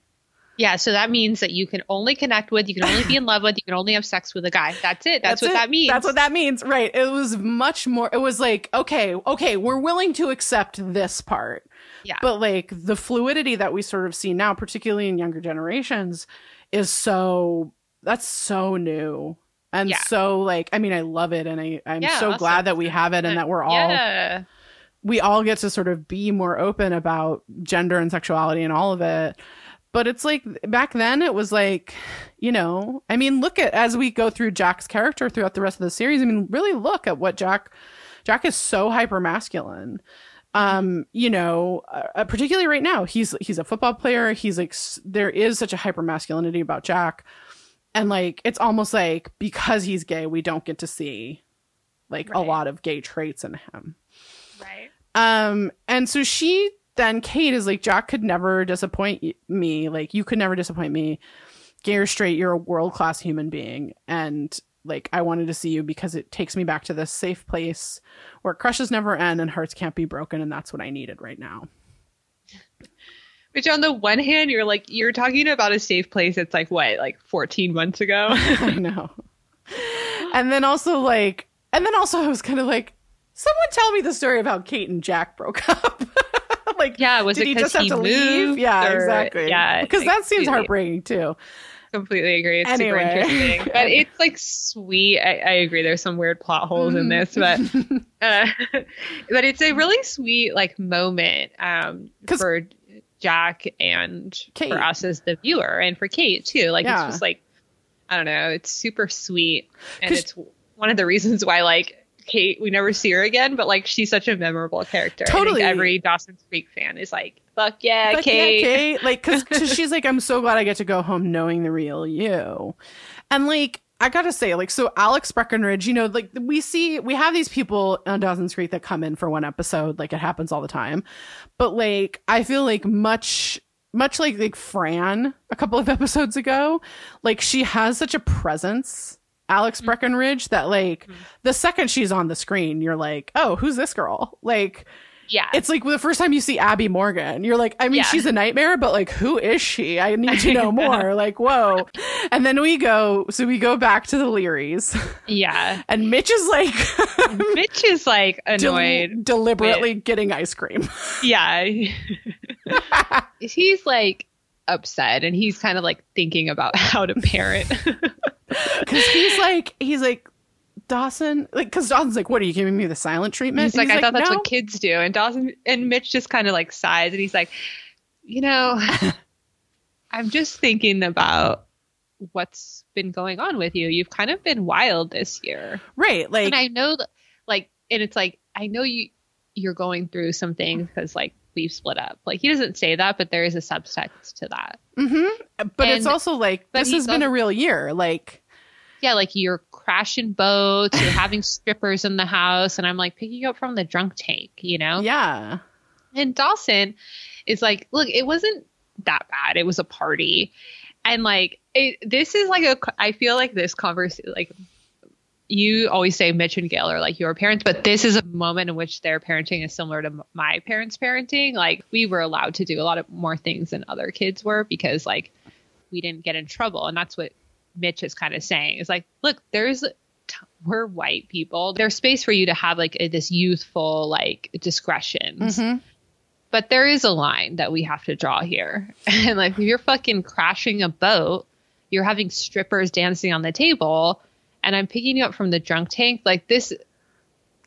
yeah so that means that you can only connect with you can only be in love with you can only have sex with a guy that's it that's, what it. that means that's what that means right it was much more it was like okay okay we're willing to accept this part Yeah. But like the fluidity that we sort of see now, particularly in younger generations, is so that's so new. And Yeah. so like I mean I love it and I, I'm Yeah, so awesome. glad that we have it and that we're all yeah. we all get to sort of be more open about gender and sexuality and all of it. But it's like back then it was like, you know, I mean, look at as we go through Jack's character throughout the rest of the series. I mean, really look at what Jack Jack is so hyper masculine. Um, you know, uh, particularly right now, he's he's a football player. He's like there is such a hyper masculinity about Jack, and like it's almost like because he's gay, we don't get to see like a lot of gay traits in him. Right. Um, and so she then Kate is like, Jack could never disappoint me. Like, you could never disappoint me. Gay or straight, you're a world class human being. And like, I wanted to see you because it takes me back to this safe place where crushes never end and hearts can't be broken. And that's what I needed right now. Which on the one hand, you're like you're talking about a safe place. It's like what, like 14 months ago. I know. And then also, like, and then also, I was kind of like, someone tell me the story of how Kate and Jack broke up. like, yeah, was did it he just have to leave? Yeah, or- exactly. Yeah, because that seems heartbreaking too. Completely agree. It's Anyway. super interesting, but it's like sweet. I, I agree. There's some weird plot holes in this, but uh, but it's a really sweet like moment um, for Jack and Kate. for us as the viewer, and for Kate too. Like Yeah. it's just like I don't know. It's super sweet, and it's one of the reasons why like. Kate, we never see her again, but like she's such a memorable character. Totally. every Dawson's Creek fan is like, "Fuck yeah, yeah, Kate!" Kate. Like, because she's like, I'm so glad I get to go home knowing the real you. And like, I gotta say, like, so Alex Breckenridge, you know, like we see, we have these people on Dawson's Creek that come in for one episode, like it happens all the time. But like, I feel like much, much like like Fran a couple of episodes ago, like she has such a presence. Alex mm-hmm. Breckenridge that like mm-hmm. the second she's on the screen you're like oh who's this girl like Yeah, it's like the first time you see Abby Morgan, you're like, I mean, Yeah. she's a nightmare, but like, who is she? I need to know more. like, whoa. And then we go, so we go back to the Learys, yeah. and Mitch is like Mitch is like del- annoyed. deliberately getting ice cream. Yeah. he's like upset and he's kind of like thinking about how to parent. Cause he's like, he's like, Dawson, like, cause Dawson's like, what are you giving me the silent treatment? he's like, And I thought that's "No." what kids do. And Dawson and Mitch just kind of like sighs and he's like, you know, I'm just thinking about what's been going on with you. You've kind of been wild this year. Right. Like, and I know that, like, and it's like, I know you, you're going through some things because like we've split up. Like he doesn't say that, but there is a subtext to that. mhm. but it's also like, this he's has been a real year. Like, yeah, like you're crashing boats, you're having strippers in the house, and I'm like picking you up from the drunk tank, you know? yeah. And Dawson is like, look, it wasn't that bad. It was a party. And like, it, this is like a, I feel like this conversation, like, you always say Mitch and Gail are like your parents, but this is a moment in which their parenting is similar to my parents' parenting. Like, we were allowed to do a lot of more things than other kids were because, like, we didn't get in trouble. And that's what Mitch is kind of saying It's like, look, there's, t- we're white people. There's space for you to have like a, this youthful, like, discretions Mhm. but there is a line that we have to draw here. And like if you're fucking crashing a boat, you're having strippers dancing on the table, and I'm picking you up from the drunk tank. Like this,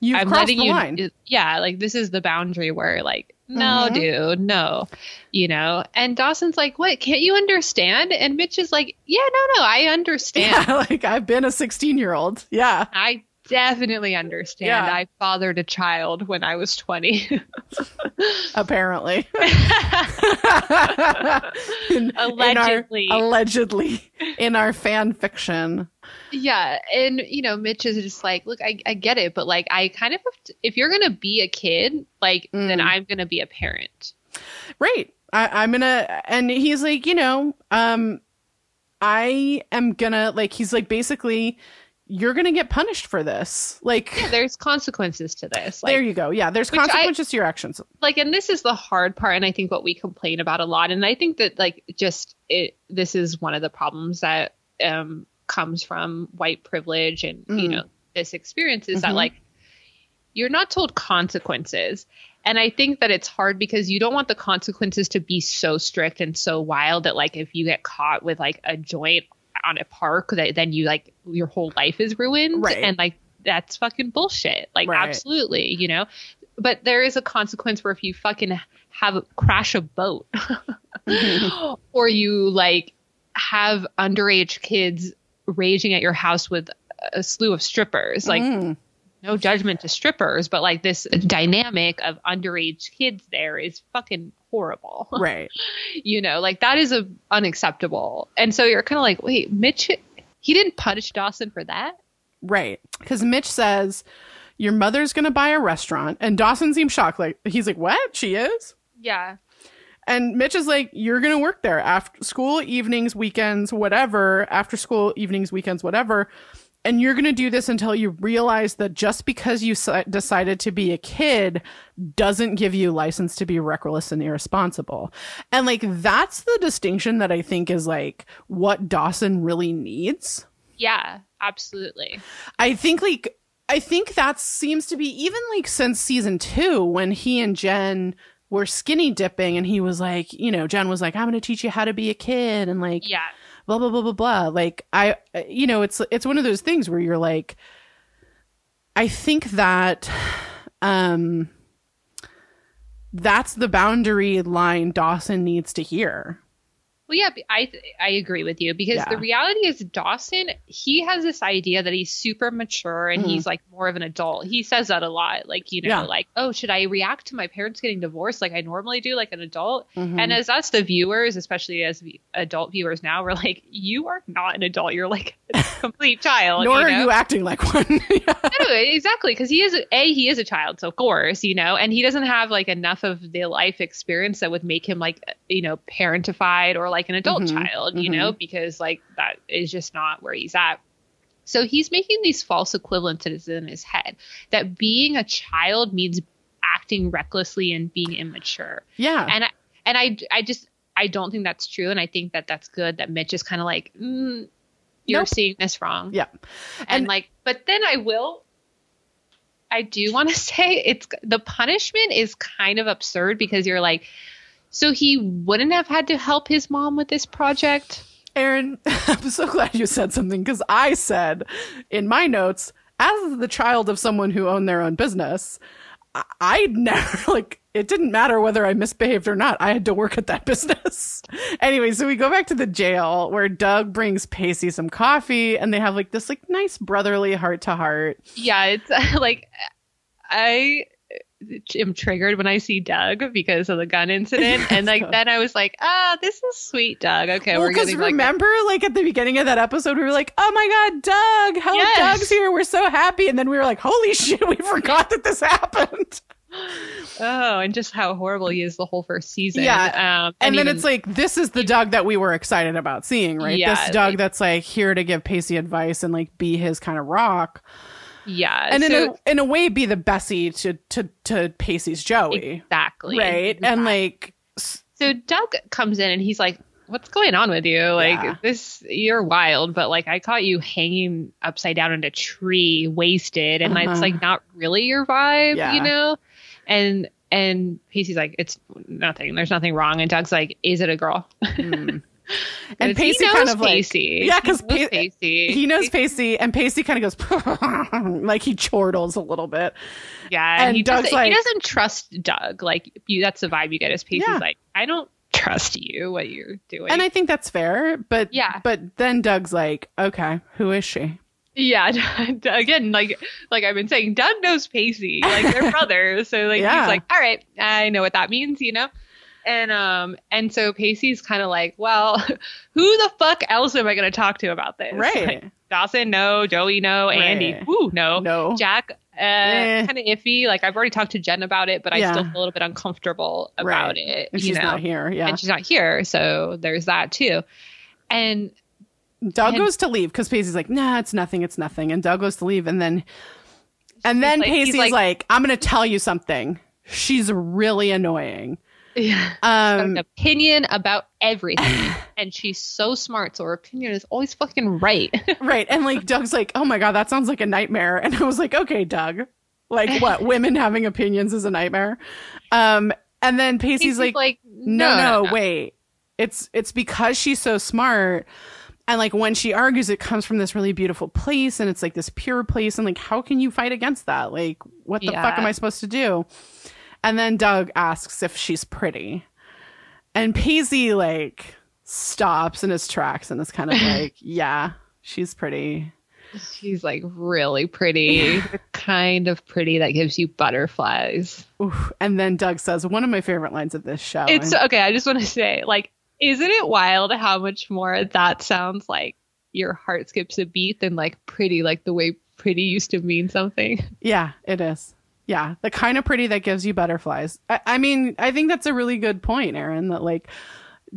You've I'm crossed letting the you. line. Yeah, like this is the boundary where like, no, Mhm. dude, no, you know. And Dawson's like, what? Can't you understand? And Mitch is like, yeah, no, no, I understand. Yeah, like I've been a 16 year old. Yeah. I definitely understand. Yeah. I fathered a child when I was 20. Apparently. In- in our- Allegedly. allegedly. In our fan fiction. Yeah, and you know, Mitch is just like, look, I, I get it, but like, I kind of, have to, if you're gonna be a kid, like, then Mm. I'm gonna be a parent. Right. I, I'm gonna and he's like, you know, um I am gonna like he's like basically you're gonna get punished for this. Like yeah, There's consequences to this, like, there you go. Yeah, there's Which I- consequences to your actions. like, and this is the hard part, and I think what we complain about a lot, and I think that like, just it, this is one of the problems that um comes from white privilege, and you Mm. know, this experience is that Mhm. like, you're not told consequences. And I think that it's hard because you don't want the consequences to be so strict and so wild that like if you get caught with like a joint on a park that then you like your whole life is ruined Right. and like that's fucking bullshit. Like Right. absolutely, you know. But there is a consequence where if you fucking have crash a boat or you like have underage kids raging at your house with a slew of strippers like Mm. no judgment to strippers but like this dynamic of underage kids there is fucking horrible right. you know like that is a unacceptable and so you're kind of like wait mitch he didn't punish dawson for that Right. Because Mitch says, Your mother's going to buy a restaurant. And Dawson seems shocked. Like, he's like, What? She is? yeah And Mitch is like, You're going to work there after school, evenings, weekends, whatever, after school, evenings, weekends, whatever. And you're going to do this until you realize that just because you s- decided to be a kid doesn't give you license to be reckless and irresponsible. And like, that's the distinction that I think is like what Dawson really needs. yeah absolutely I think like I think that seems to be even like since season two when he and Jen were skinny dipping and he was like, you know, Jen was like, I'm gonna teach you how to be a kid and like yeah blah blah blah blah blah. Like I you know, it's it's one of those things where you're like I think that um that's the boundary line Dawson needs to hear. Well, yeah, I I agree with you because Yeah. the reality is Dawson he has this idea that he's super mature and Mhm. he's like more of an adult. He says that a lot, like you know, Yeah. like oh, should I react to my parents getting divorced like I normally do, like an adult? Mhm. And as us, the viewers, especially as adult viewers now, we're like, you are not an adult. You're like a complete child. Nor you are you acting like one. Yeah. no, exactly because he is a he is a child so of course you know and he doesn't have like enough of the life experience that would make him like you know parentified or like an adult Mhm, child you know because like that is just not where he's at so he's making these false equivalences in his head that being a child means acting recklessly and being immature Yeah. and I, and I I just I don't think that's true and I think that that's good that Mitch is kind of like mm, you're Nope. seeing this wrong yeah. and, And- like but then i will i do want to say it's the punishment is kind of absurd because you're like so he wouldn't have had to help his mom with this project Erin, I'm so glad you said something because I said in my notes, as the child of someone who owned their own business, I, I never, like, it didn't matter whether I misbehaved or not. I had to work at that business. anyway, so we go back to the jail where Doug brings Pacey some coffee and they have like this, like, nice brotherly heart to heart. yeah it's like i am triggered when i see doug because of the gun incident and like then i was like ah this is sweet doug okay Well, we're because getting like remember, like, at the beginning of that episode, we were like, oh my God, Doug, hello, Yes. Doug's here. We're so happy. And then we were like, holy shit, we forgot that this happened. oh and just how horrible he is the whole first season Yeah. um and, then even- it's like this is the Doug that we were excited about seeing, right? Yeah, this Doug like- that's like here to give Pacey advice and like be his kind of rock, yeah and in a in a way be the Bessie to to to Pacey's Joey, exactly right? And like so Doug comes in and he's like, "What's going on with you? Like Yeah. this, you're wild, but like I caught you hanging upside down in a tree, wasted, and Uh-huh. it's like not really your vibe, Yeah. you know." And and Pacey's like, "It's nothing. There's nothing wrong." And Doug's like, "Is it a girl?" hmm. and he Pacey knows kind of like Pacey. yeah, because knows Pacey. he knows Pacey, and Pacey kind of goes like he chortles a little bit. Yeah, and, And he, Doug's doesn't, like- he doesn't trust Doug. Like you, that's the vibe you get. As Pacey's Yeah. like, I don't trust you. What you're doing. And I think that's fair, but Yeah. but then Doug's like, okay, who is she? Yeah, again, like like I've been saying, Doug knows Pacey, like they're brothers. So like Yeah. he's like, all right, I know what that means, you know. And um and so Pacey's kind of like, well, who the fuck else am I going to talk to about this? Right. Like, Dawson, no. Joey, no. Andy, Right. woo, no. No. Jack, uh, Eh. kind of iffy. Like I've already talked to Jen about it, but I Yeah. still feel a little bit uncomfortable about Right. it. And you she's know? not here. Yeah. And she's not here, so there's that too. And Doug And- goes to leave because Pacey's like, nah, it's nothing, it's nothing. And Doug goes to leave, and then, and then like- Pacey's like- like, I'm going to tell you something. She's really annoying. Yeah. Um, an opinion about everything. and she's so smart, so her opinion is always fucking right. right. And like, Doug's like, oh my God, that sounds like a nightmare. And I was like, okay, Doug, Like what? Women having opinions is a nightmare. Um, and then Pacey's Pacey's like, like, no, no, no, no, no. wait. It's it's because she's so smart. And like when she argues, it comes from this really beautiful place and it's like this pure place. And like, how can you fight against that? Like, what the fuck am I supposed to do? And then Doug asks if she's pretty. And Pacey like stops in his tracks and is kind of like, yeah, she's pretty. She's like really pretty, the kind of pretty that gives you butterflies. Oof. And then Doug says one of my favorite lines of this show. It's and- okay. I just want to say, like, isn't it wild how much more that sounds like your heart skips a beat than like pretty, like the way pretty used to mean something? Yeah, it is. Yeah, the kind of pretty that gives you butterflies. I, I mean, I think that's a really good point, Erin. That like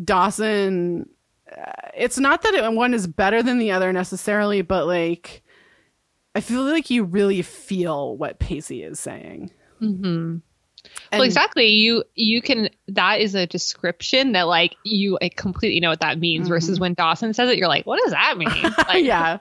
Dawson, uh, it's not that it, one is better than the other necessarily, but like I feel like you really feel what Pacey is saying. Mm-hmm. And- well, exactly. You you can. That is a description that like you like, completely know what that means. Versus when Dawson says it, you're like, what does that mean? Like, yeah.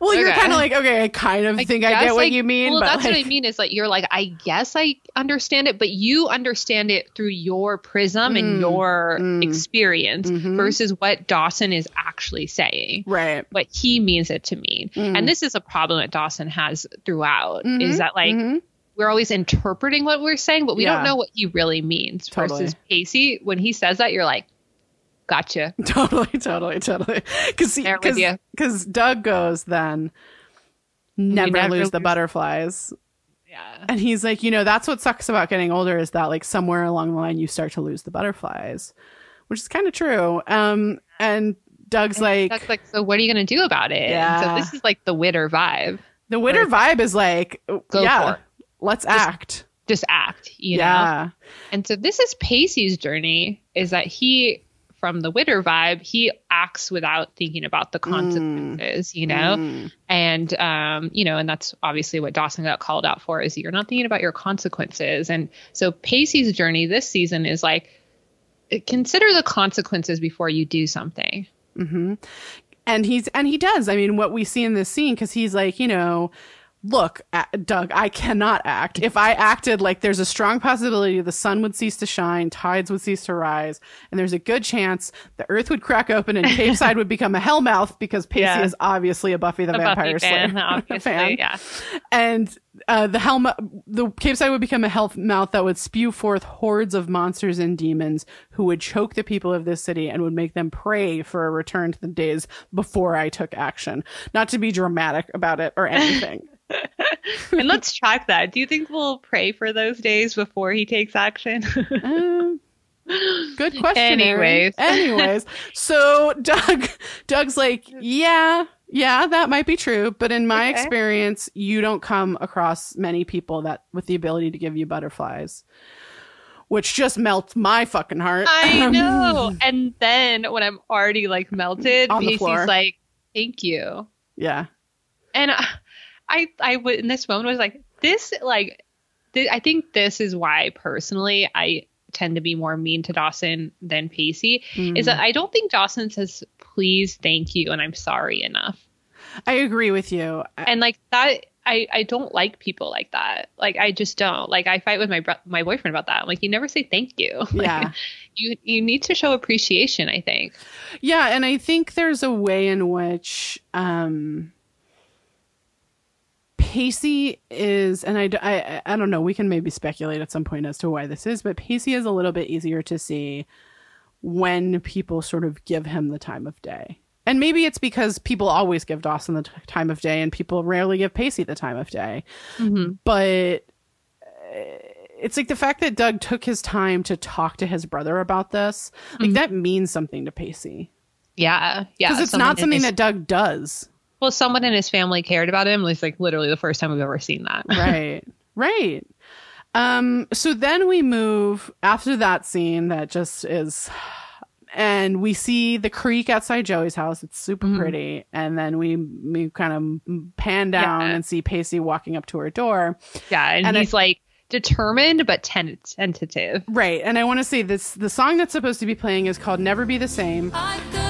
Well, you're kind of like, okay, I kind of think I guess, get what like- you mean, Well, that's what I mean. Is like you're like, I guess I understand it, but you understand it through your prism Mm, and your mm, experience mhm. versus what Dawson is actually saying. right. What he means it to mean, Mm. and this is a problem that Dawson has throughout. Mhm, Is that like mhm. we're always interpreting what we're saying, but we Yeah. don't know what he really means. Totally. Versus Pacey, when he says that, you're like, gotcha. totally, totally, totally. Because Doug goes then never, never lose the butterflies, Yeah. and he's like, you know, that's what sucks about getting older is that like somewhere along the line you start to lose the butterflies, which is kind of true. Um, and Doug's like, That's like, so what are you going to do about it? And Yeah. So this is like the Witter vibe. the Witter vibe is like, Go yeah, for it. let's act. Just act, you know? yeah, And so this is Pacey's journey is that he, from the Witter vibe, he acts without thinking about the consequences, you know? Mm. And, um, you know, and that's obviously what Dawson got called out for is you're not thinking about your consequences. And so Pacey's journey this season is like, consider the consequences before you do something. hmm And he's and he does. I mean, what we see in this scene because he's like, you know, look, Doug, I cannot act. If I acted, like, there's a strong possibility the sun would cease to shine, tides would cease to rise, and there's a good chance the earth would crack open and Capeside would become a hellmouth because Pacey Yeah. is obviously a Buffy the A Vampire Buffy fan, Slayer obviously, fan. yeah. And uh, the helm, the Capeside would become a hellmouth that would spew forth hordes of monsters and demons who would choke the people of this city and would make them pray for a return to the days before I took action. Not to be dramatic about it or anything. And let's track that. Do you think we'll pray for those days before he takes action? Uh, good question. Erin. Anyways. anyways, so Doug, Doug's like, yeah, yeah, that might be true, but in my Okay. experience, you don't come across many people that with the ability to give you butterflies, which just melts my fucking heart. I know. And then when I'm already like melted, On the Pacey's floor. like, "Thank you." yeah, And I, I, I would in this moment was like, this like, th- I think this is why personally I tend to be more mean to Dawson than Pacey. Is that I don't think Dawson says please, thank you, and I'm sorry enough. I agree with you. I- and like that I, I don't like people like that. Like I just don't. Like I fight with my my boyfriend about that. I'm like you never say thank you. Like, Yeah. you you need to show appreciation. I think. Yeah, and I think there's a way in which um Pacey is, and I, I, I don't know, we can maybe speculate at some point as to why this is, but Pacey is a little bit easier to see when people sort of give him the time of day. And maybe it's because people always give Dawson the t- time of day and people rarely give Pacey the time of day. But uh, it's like the fact that Doug took his time to talk to his brother about this, like that means something to Pacey Yeah, yeah. because it's not something his- that Doug does. Well, someone in his family cared about him. It's like literally the first time we've ever seen that. Right. right. Um so then we move after that scene that just is and we see the creek outside Joey's house. It's super Mm-hmm. pretty. And then we we kind of pan down Yeah. and see Pacey walking up to her door. Yeah, and, And I- he's like determined but ten- tentative. Right. And I want to say this the song that's supposed to be playing is called Never Be the Same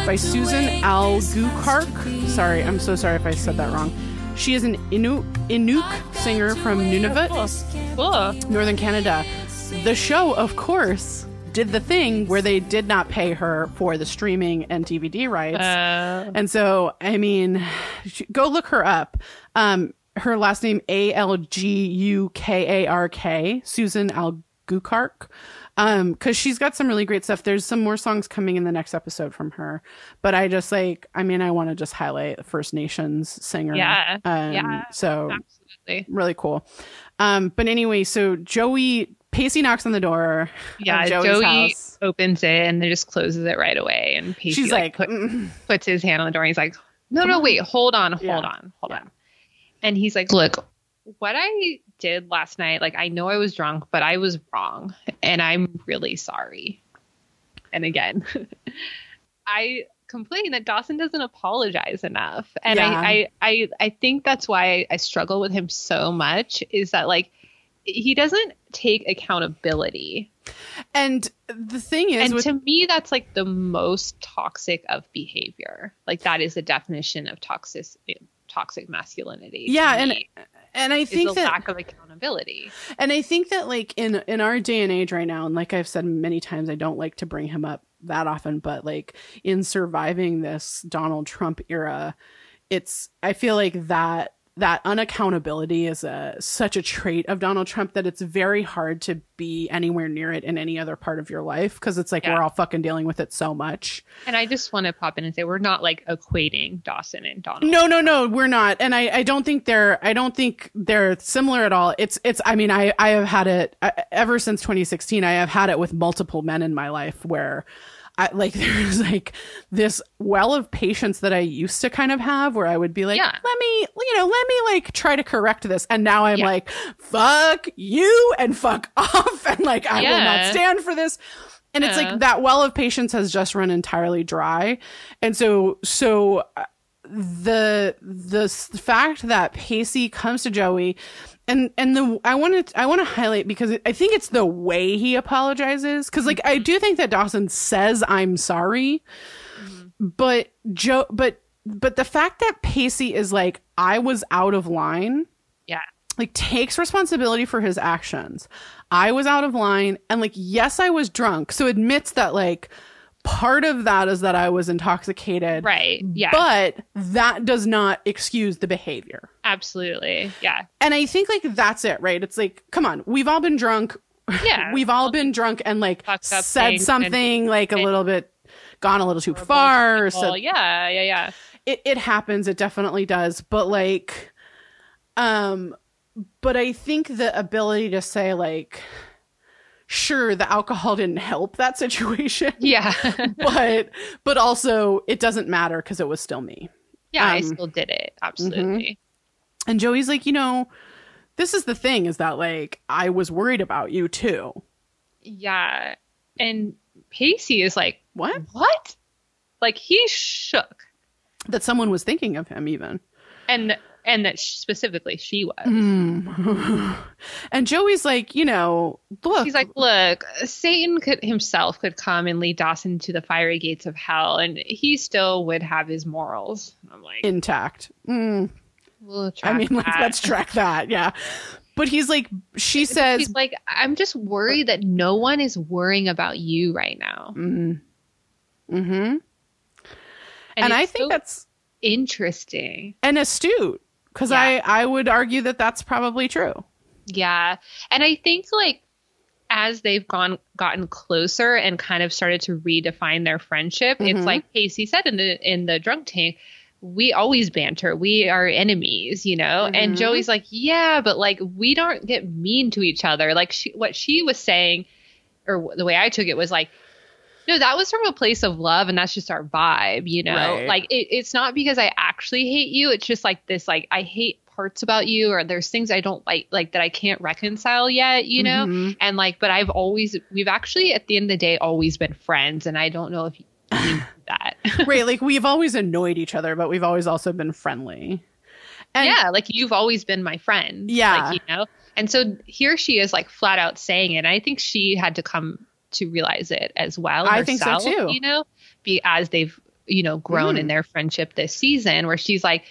by Susan Algukark. Sorry, I'm so sorry if I said that wrong. She is an Inuk, Inuk singer from Nunavut, Cool. Northern Canada. The show, of course, did the thing where they did not pay her for the streaming and DVD rights. Uh, And so, I mean, go look her up. Um, her last name A L G U K A R K, Susan Algukark. Um, because she's got some really great stuff. There's some more songs coming in the next episode from her, but I just like, I mean, I want to just highlight the First Nations singer. Yeah, Um, yeah. So absolutely. really cool. Um, but anyway, so Joey Pacey knocks on the door. Yeah, Joey house. opens it and then just closes it right away. And Pacey She's like, put, "Mm." puts his hand on the door and he's like, No, no, wait, hold on, hold Yeah. on, hold Yeah. on. And he's like, Look, what I did last night, like I know I was drunk, but I was wrong. And I'm really sorry. And again, I complain that Dawson doesn't apologize enough. And Yeah. I, I I I think that's why I struggle with him so much is that like he doesn't take accountability. and the thing is, And with, to me, that's like the most toxic of behavior. Like that is the definition of toxic toxic masculinity. Yeah, and- and I think that lack of accountability. And I think that like in in our day and age right now, and like I've said many times, I don't like to bring him up that often, but like in surviving this Donald Trump era, it's I feel like that that unaccountability is a such a trait of Donald Trump that it's very hard to be anywhere near it in any other part of your life because it's like Yeah. we're all fucking dealing with it so much. And I just want to pop in and say we're not like equating Dawson and Donald. No, no, no, we're not. And I, I don't think they're, I don't think they're similar at all. It's, it's, I mean, I, I have had it I, ever since 2016. I have had it with multiple men in my life where I like, there's like this well of patience that I used to kind of have where I would be like, Yeah. let me, you know, let me like try to correct this. And now I'm Yeah. like, fuck you and fuck off. And like, I will not stand for this. And it's like that well of patience has just run entirely dry. And so, so uh, the the fact that Pacey comes to Joey and and the I want to I want to highlight because I think it's the way he apologizes cuz like I do think that Dawson says I'm sorry but Joe but but the fact that Pacey is like I was out of line Yeah. like takes responsibility for his actions. I was out of line and like yes I was drunk. So admits that like part of that is that I was intoxicated. Right. Yeah. But that does not excuse the behavior. Absolutely. Yeah. And I think like that's it, right? It's like, come on, we've all been drunk. Yeah. We've all been drunk and like said something like a and- little bit gone a little too far. Well, said, yeah. Yeah. Yeah. it, it happens. It definitely does. But like, um, but I think the ability to say like, sure, the alcohol didn't help that situation, Yeah. but, but also it doesn't matter because it was still me. yeah. I Um, still did it. Absolutely. And Joey's like, you know, this is the thing is that like I was worried about you too. Yeah. And Pacey is like, What? what? Like he shook. That someone was thinking of him even. And and that sh- specifically she was. Mm. and Joey's like, you know, look, He's like, look, Satan could himself could come and lead Dawson to the fiery gates of hell, and he still would have his morals. I'm like, intact. Mm. we'll I mean, that. let's track that. Yeah. But he's like, she says, He's like, I'm just worried that no one is worrying about you right now. mm hmm. And, I think so that's interesting. and astute because Yeah. I, I would argue that that's probably true. Yeah. And I think like as they've gone gotten closer and kind of started to redefine their friendship, Mhm. it's like Pacey said in the in the drunk tank, we always banter. We are enemies, you know? And Mhm. Joey's like, "Yeah, but like we don't get mean to each other." Like she, what she was saying or the way I took it was like no, that was from a place of love, and that's just our vibe, you know. Right. Like it, it's not because I actually hate you. It's just like this, like I hate parts about you, or there's things I don't like, like that I can't reconcile yet, you know. Mhm. And like, but I've always, we've actually at the end of the day always been friends, and I don't know if that. right. Like we've always annoyed each other, but we've always also been friendly. And yeah, like you've always been my friend. Yeah. like, you know. And so here she is, like flat out saying it. And I think she had to come to realize it as well. I think so, too. You know, be as they've you know grown Mm. in their friendship this season, where she's like,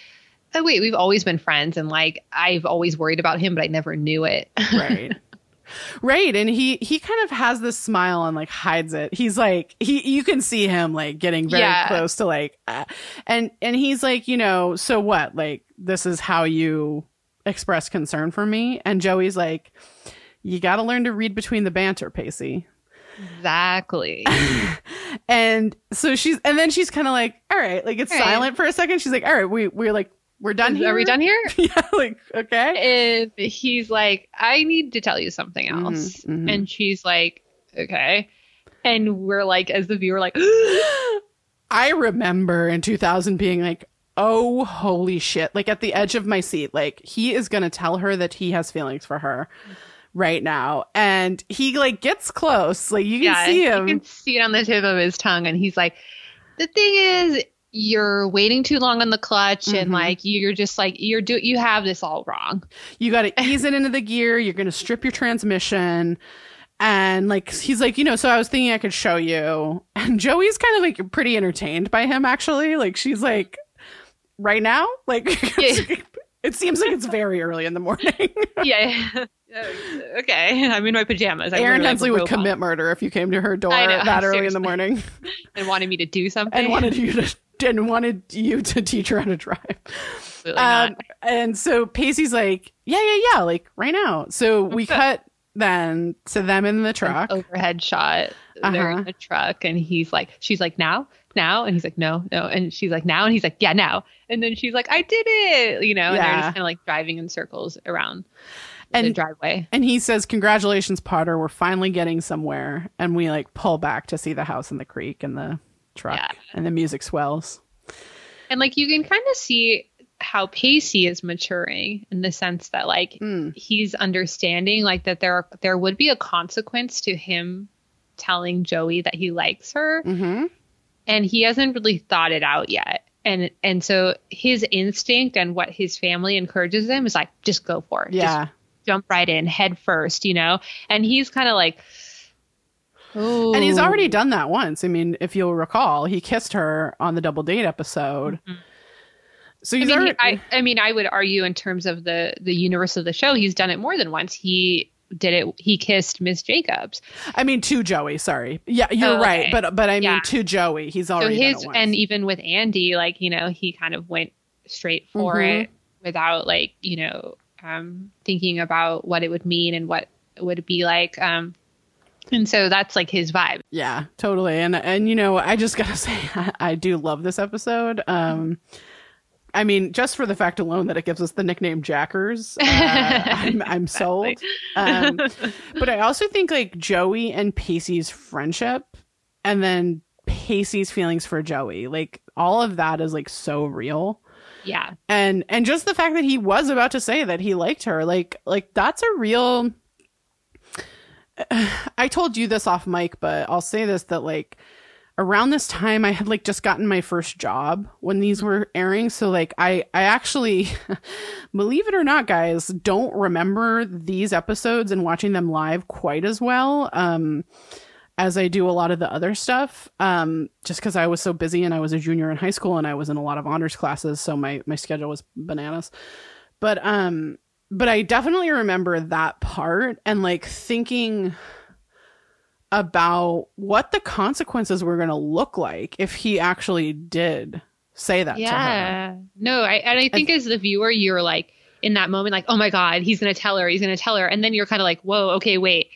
oh wait, we've always been friends, and like I've always worried about him, but I never knew it. right right and he he kind of has this smile and like hides it he's like he you can see him like getting very Yeah. close to like uh, and and he's like you know so what like this is how you express concern for me and joey's like you got to learn to read between the banter pacey exactly. and so she's and then she's kind of like all right like it's All right. silent for a second she's like all right we we're like we're done here Are we done here? yeah like okay And he's like, I need to tell you something else. Mhm, mhm. And she's like, okay. And we're like, as the viewer, like, I remember in 2000 being like, oh, holy shit. Like at the edge of my seat, like he is going to tell her that he has feelings for her right now. And he like gets close. Like you can yeah, see him. you can see it on the tip of his tongue. And he's like, the thing is, you're waiting too long on the clutch, and Mhm. like you're just like you're do you have this all wrong. You got to ease it into the gear. You're going to strip your transmission. And like, he's like, you know, so I was thinking I could show you. And Joey's kind of like pretty entertained by him, actually. Like, she's like, right now? Like, Yeah. it seems like it's very early in the morning. yeah. Okay, I'm in my pajamas. Erin Hensley would commit murder if you came to her door know, that early in the morning and wanted me to do something. and wanted you to and wanted you to teach her how to drive. Um, and so Pacey's like, yeah, yeah, yeah, like right now. So we cut then to them in the truck. overhead shot. They're Uh-huh. in the truck, and he's like, she's like, now, now, and he's like, no, no, and she's like, now, and he's like, yeah, now, and then she's like, I did it, you know, and they're just kind of like driving in circles around the And- driveway. And he says, "Congratulations, Potter. We're finally getting somewhere." And we like pull back to see the house and the creek and the truck, Yeah. and the music swells. And like you can kind of see how Pacey is maturing in the sense that like Mm. he's understanding like that there there would be a consequence to him telling Joey that he likes her Mm-hmm. and he hasn't really thought it out yet. And and so his instinct and what his family encourages him is like just go for it. Yeah, Just jump right in head first, you know? And he's kind of like Oh. and he's already done that once. I mean, if you'll recall, he kissed her on the double date episode. So I he's mean, he- already. I, I mean, I would argue in terms of the the universe of the show, he's done it more than once. He did it. He kissed Miss Jacobs. I mean, to Joey. Sorry. Yeah, you're Oh, right. But but I mean, Yeah. to Joey, he's So already his done it once. and even with Andy, like you know, he kind of went straight for Mhm. it without like you know um, thinking about what it would mean and what it would be like. Um, and so that's like his vibe. Yeah, totally. And and you know, I just gotta say, I, I do love this episode. Um, I mean, just for the fact alone that it gives us the nickname Jackers, uh, I'm I'm sold. Um, but I also think like Joey and Pacey's friendship, and then Pacey's feelings for Joey, like all of that is like so real. Yeah, and and just the fact that he was about to say that he liked her like like that's a real i told you this off mic but i'll say this that like around this time i had like just gotten my first job when these were airing. So like i i actually believe it or not guys don't remember these episodes and watching them live quite as well. Um as I do a lot of the other stuff. Um, just because I was so busy and I was a junior in high school and I was in a lot of honors classes, so my my schedule was bananas. But um, but I definitely remember that part and like thinking about what the consequences were going to look like if he actually did say that to her. yeah. No, I and I think as the viewer, you're like in that moment, like, oh my god, he's gonna tell her, he's gonna tell her, and then you're kind of like, whoa, okay, wait,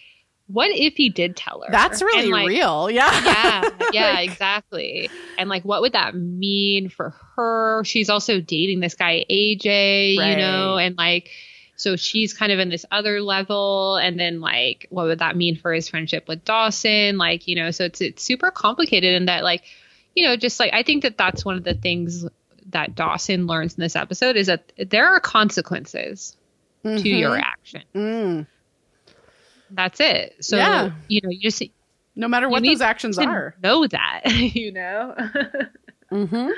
what if he did tell her? That's really like, real. Yeah. yeah yeah Like- exactly and like what would that mean for her she's also dating this guy aj you know and like so she's kind of in this other level and then like what would that mean for his friendship with dawson like you know so it's it's super complicated in that like you know just like i think that that's one of the things that dawson learns in this episode is that there are consequences to your Mhm. action Mm. That's it so Yeah. you know you just No matter what those actions are. know that you know Mm-hmm.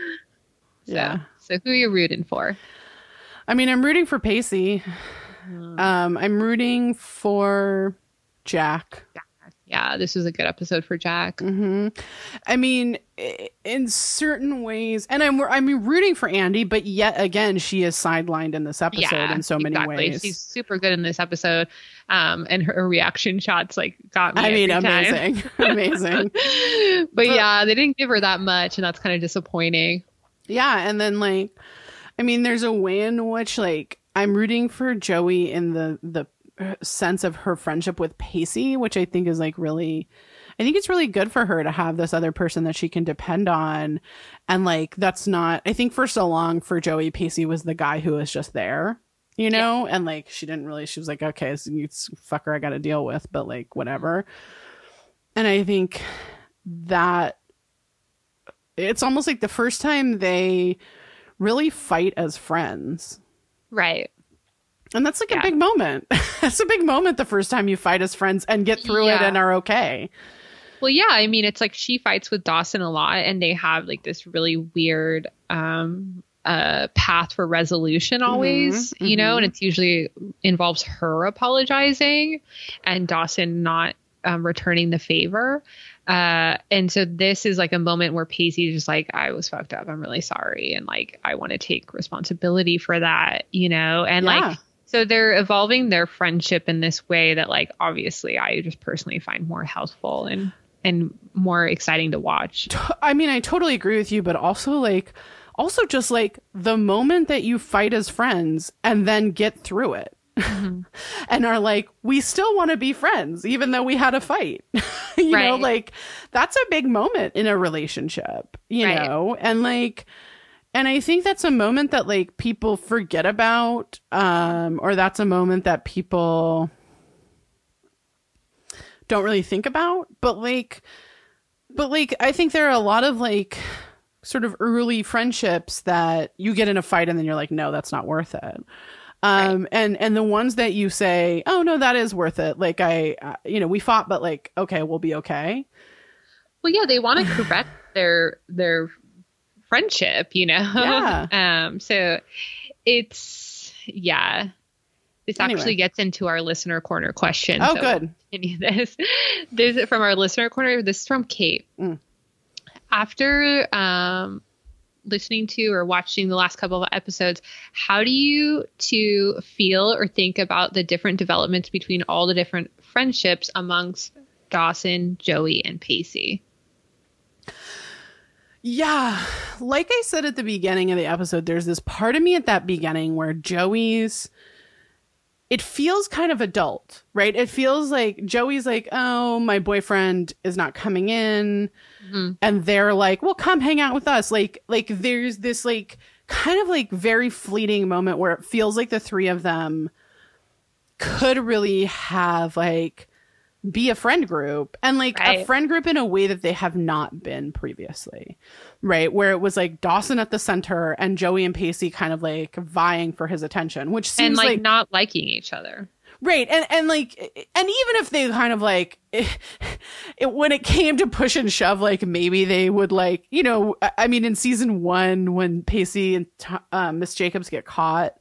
Yeah. So who are you rooting for? I mean, I'm rooting for Pacey. Um, I'm rooting for Jack. Yeah, this was a good episode for Jack. hmm I mean, in certain ways, and I'm I'm rooting for Andy, but yet again, she is sidelined in this episode yeah, in so many exactly. ways. She's super good in this episode, um, and her reaction shots like got me. I mean, amazing, amazing. but, But- yeah, they didn't give her that much, and that's kind of disappointing. Yeah, and then like, I mean, there's a way in which like I'm rooting for Joey in the the sense of her friendship with Pacey, which I think is like really. I think it's really good for her to have this other person that she can depend on. And like, that's not, I think for so long for Joey, Pacey was the guy who was just there, you know? And like, she didn't really, she was like, okay, so you fucker I got to deal with, but like, whatever. And I think that it's almost like the first time they really fight as friends. Right. And that's like a big moment. that's a big moment the first time you fight as friends and get through it and are okay. Well, yeah, I mean, it's like she fights with Dawson a lot, and they have like this really weird um, uh, path for resolution always, you know, and it's usually involves her apologizing and Dawson not um, returning the favor. Uh, and so this is like a moment where Pacey just like, I was fucked up. I'm really sorry. And like, I want to take responsibility for that, you know, and Yeah. like, so they're evolving their friendship in this way that like obviously I just personally find more healthful and and more exciting to watch. I mean, I totally agree with you, but also like, also just like the moment that you fight as friends and then get through it. Mm-hmm. and are like, we still want to be friends, even though we had a fight. you know, like that's a big moment in a relationship, you Right. know? And like, and I think that's a moment that like people forget about, um, or that's a moment that people don't really think about. But like, but like, I think there are a lot of like sort of early friendships that you get in a fight and then you're like, no, that's not worth it. Um, and, and the ones that you say, oh no, that is worth it. Like I, uh, you know, we fought, but like, okay, we'll be okay. Well, yeah, they want to correct their their friendship, you know. Yeah. um. So it's yeah. This Anyway. actually gets into our listener corner question. Oh, so good. Any of this? This is from our listener corner. This is from Kate. Mm. After um listening to or watching the last couple of episodes, how do you to feel or think about the different developments between all the different friendships amongst Dawson, Joey, and Pacey? Yeah. Like I said at the beginning of the episode, there's this part of me at that beginning where Joey's it feels kind of adult, right? It feels like Joey's like, "Oh, my boyfriend is not coming in." Mhm. And they're like, "Well, come hang out with us." Like like there's this like kind of like very fleeting moment where it feels like the three of them could really have like be a friend group and like a friend group in a way that they have not been previously. Right? Where it was like Dawson at the center and Joey and Pacey kind of like vying for his attention, which and seems like, like, not liking each other. right. And and like and even if they kind of like it, when it came to push and shove like maybe they would like, you know, I- mean in season 1 when Pacey and uh, Miss Jacobs get caught,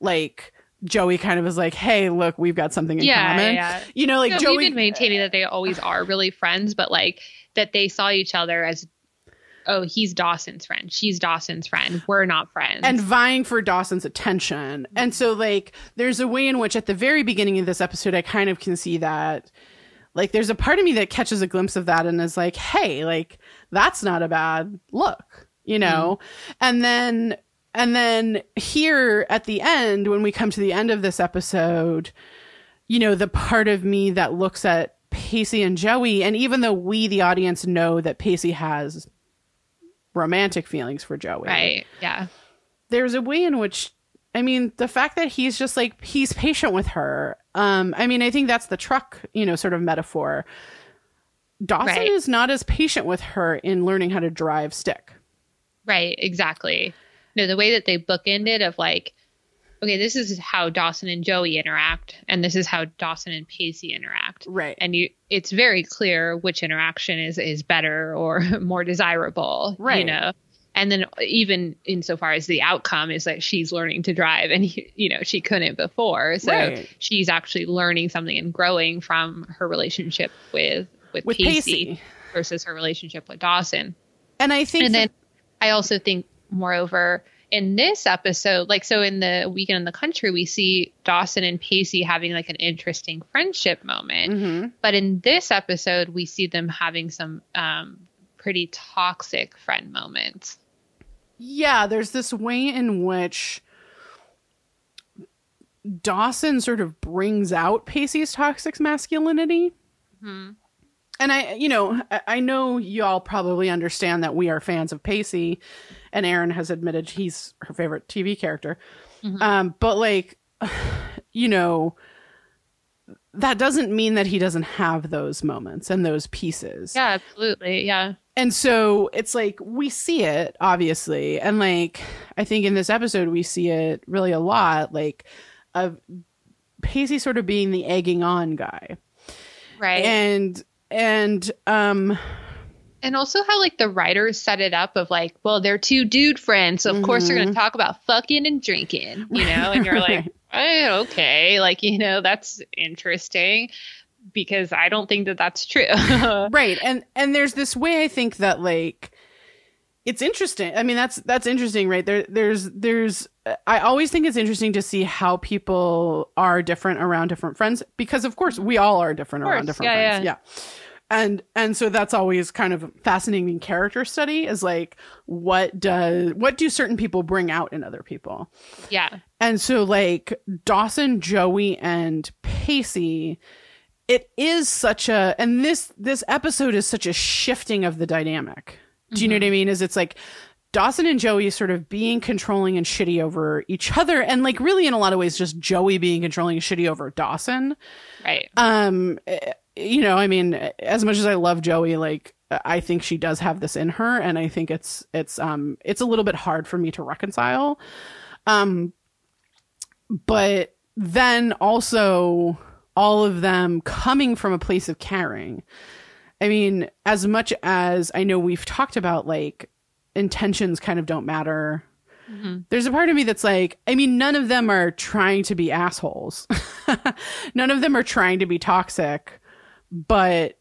like Joey kind of is like, "Hey, look, we've got something in Yeah, common." yeah. You know, like No, Joey been maintaining that they always are really friends, but like that they saw each other as, oh, he's Dawson's friend, she's Dawson's friend, we're not friends. and vying for Dawson's attention. And so like there's a way in which at the very beginning of this episode I kind of can see that like there's a part of me that catches a glimpse of that and is like, "Hey, like that's not a bad look." You know? Mm-hmm. And then and then here at the end when we come to the end of this episode, you know, the part of me that looks at Pacey and Joey and even though we the audience know that Pacey has romantic feelings for Joey right, yeah, there's a way in which I mean, the fact that he's just like he's patient with her. Um, I mean, I think that's the truck, you know, sort of metaphor. Dawson Right. is not as patient with her in learning how to drive stick. right, exactly. No, the way that they bookended of like, okay, this is how Dawson and Joey interact, and this is how Dawson and Pacey interact. Right. And you, it's very clear which interaction is is better or more desirable, Right. You know, and then even insofar as the outcome is that she's learning to drive and you know she couldn't before so Right. she's actually learning something and growing from her relationship with with, With Pacey, Pacey. versus her relationship with Dawson And I think and that- then I also think, moreover, in this episode, like so in the weekend in the country, we see Dawson and Pacey having like an interesting friendship moment. Mhm. But in this episode, we see them having some um, pretty toxic friend moments. yeah, there's this way in which Dawson sort of brings out Pacey's toxic masculinity. And I, you know, I- I know y'all probably understand that we are fans of Pacey, and Erin has admitted he's her favorite TV character. Um, but like, you know, that doesn't mean that he doesn't have those moments and those pieces. Yeah, absolutely. Yeah. And so it's like we see it obviously, and like I think in this episode we see it really a lot, like of Pacey sort of being the egging on guy, Right. and and um And also how like the writers set it up of like, well, they're two dude friends, so of course they're going to mm-hmm. talk about fucking and drinking, you know, and you're like, oh, okay, like you know, that's interesting because I don't think that that's true. right and and there's this way i think that like it's interesting i mean that's that's interesting right? There there's there's i always think it's interesting to see how people are different around different friends because of course we all are different around different yeah, friends yeah. And and so that's always kind of fascinating character study is like what does what do certain people bring out in other people yeah, and so like Dawson, Joey and Pacey it is such a and this this episode is such a shifting of the dynamic. Do you know what I mean? Is it's like Dawson and Joey sort of being controlling and shitty over each other and like really in a lot of ways just Joey being controlling and shitty over Dawson. right. Um you know, I mean as much as I love Joey like I think she does have this in her and I think it's it's um it's a little bit hard for me to reconcile. Um but then also all of them coming from a place of caring. I mean, as much as I know we've talked about like intentions kind of don't matter. There's a part of me that's like, I mean, none of them are trying to be assholes. none of them are trying to be toxic, but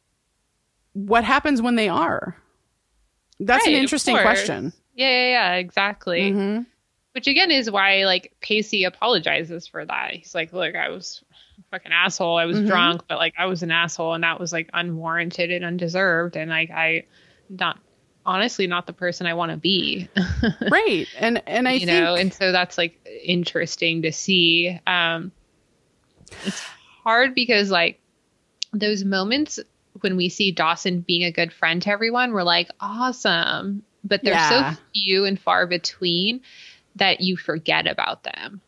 what happens when they are? That's Right, an interesting question. Yeah, yeah, yeah, exactly. Mhm. Which again is why like Pacey apologizes for that. He's like, "Look, I was a fucking asshole. I was Mhm. drunk, but like I was an asshole, and that was like unwarranted and undeserved. And like I, not honestly, not the person I want to be. right. And and I you think know, and so that's like interesting to see. Um, it's hard because like those moments when we see Dawson being a good friend to everyone, we're like, awesome. But they're Yeah. so few and far between that you forget about them.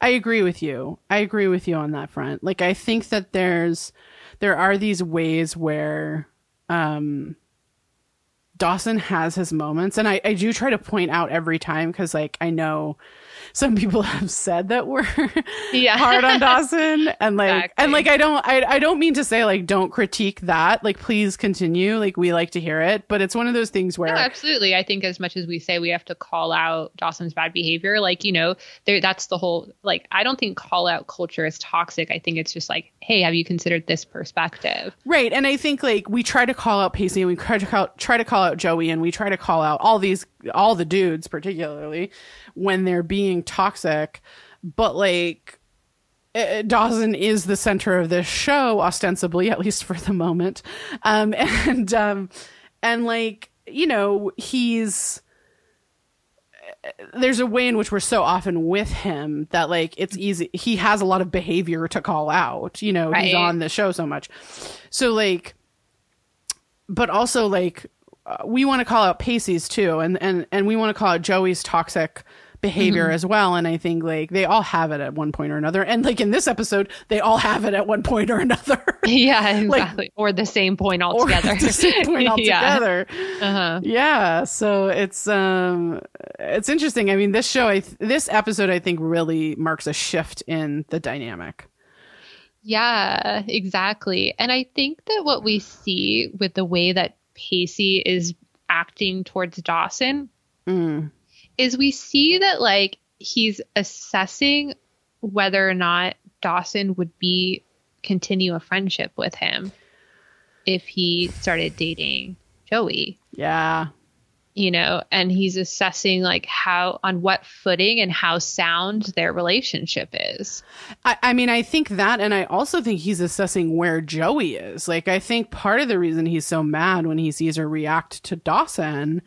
I agree with you. I agree with you on that front. Like I think that there's there are these ways where um Dawson has his moments and I, I do try to point out every time because like I know some people have said that we're Yeah. hard on Dawson and like Exactly. and like I don't I, I don't mean to say like don't critique that like please continue like we like to hear it but it's one of those things where No, absolutely. I think as much as we say we have to call out Dawson's bad behavior, like, you know, there that's the whole like I don't think call out culture is toxic. I think it's just like, hey, have you considered this perspective? Right. And I think like we try to call out Pacey and we try to call, try to call out Joey and we try to call out all these, all the dudes particularly when they're being toxic. But like uh, Dawson is the center of this show, ostensibly, at least for the moment. Um, and, um, and like, you know, he's, there's a way in which we're so often with him that like it's easy he has a lot of behavior to call out you know he's on the show so much so like but also like uh, we want to call out Pacey's too and and and we want to call out Joey's toxic behavior as well and I think like they all have it at one point or another and like in this episode they all have it at one point or another Yeah, exactly. or the same point altogether. the same point Yeah. altogether Uh-huh. yeah so it's um it's interesting i mean this show I th- this episode i think really marks a shift in the dynamic Yeah, exactly. And I think that what we see with the way that Pacey is acting towards Dawson Mm. Is we see that like he's assessing whether or not Dawson would be continue a friendship with him if he started dating Joey, Yeah. You know, and he's assessing like how on what footing and how sound their relationship is. I, I mean, I think that, and I also think he's assessing where Joey is. Like, I think part of the reason he's so mad when he sees her react to Dawson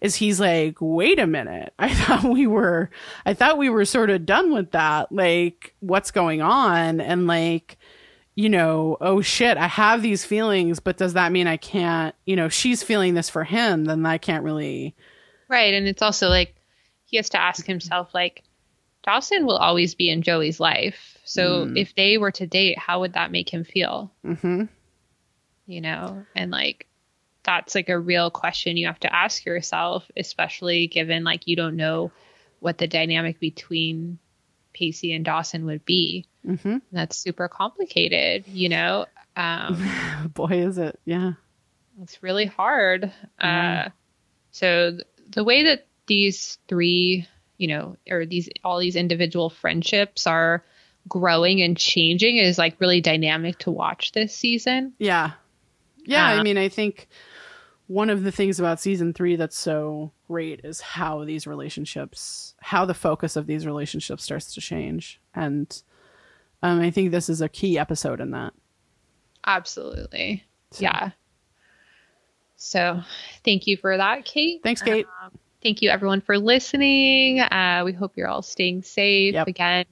is he's like, wait a minute. I thought we were, I thought we were sort of done with that. Like, what's going on? And like, you know, oh shit, I have these feelings, but does that mean I can't, you know, she's feeling this for him, then I can't really, Right. And it's also like he has to ask himself, like, Dawson will always be in Joey's life. So Mm. if they were to date, how would that make him feel? Mm-hmm. You know? And like, that's like a real question you have to ask yourself, especially given like you don't know what the dynamic between Pacey and Dawson would be. Hmm That's super complicated, you know? Um, boy, is it. Yeah. It's really hard. Yeah. Uh, so th- the way that these three, you know, or these all these individual friendships are growing and changing is like really dynamic to watch this season. Yeah. Yeah. I Uh, mean, I think one of the things about season three that's so great is how these relationships, how the focus of these relationships starts to change. And um, I think this is a key episode in that. Absolutely. So- Yeah. So thank you for that, Kate. Thanks, Kate. Um, thank you everyone for listening. Uh, we hope you're all staying safe. Yep. Again,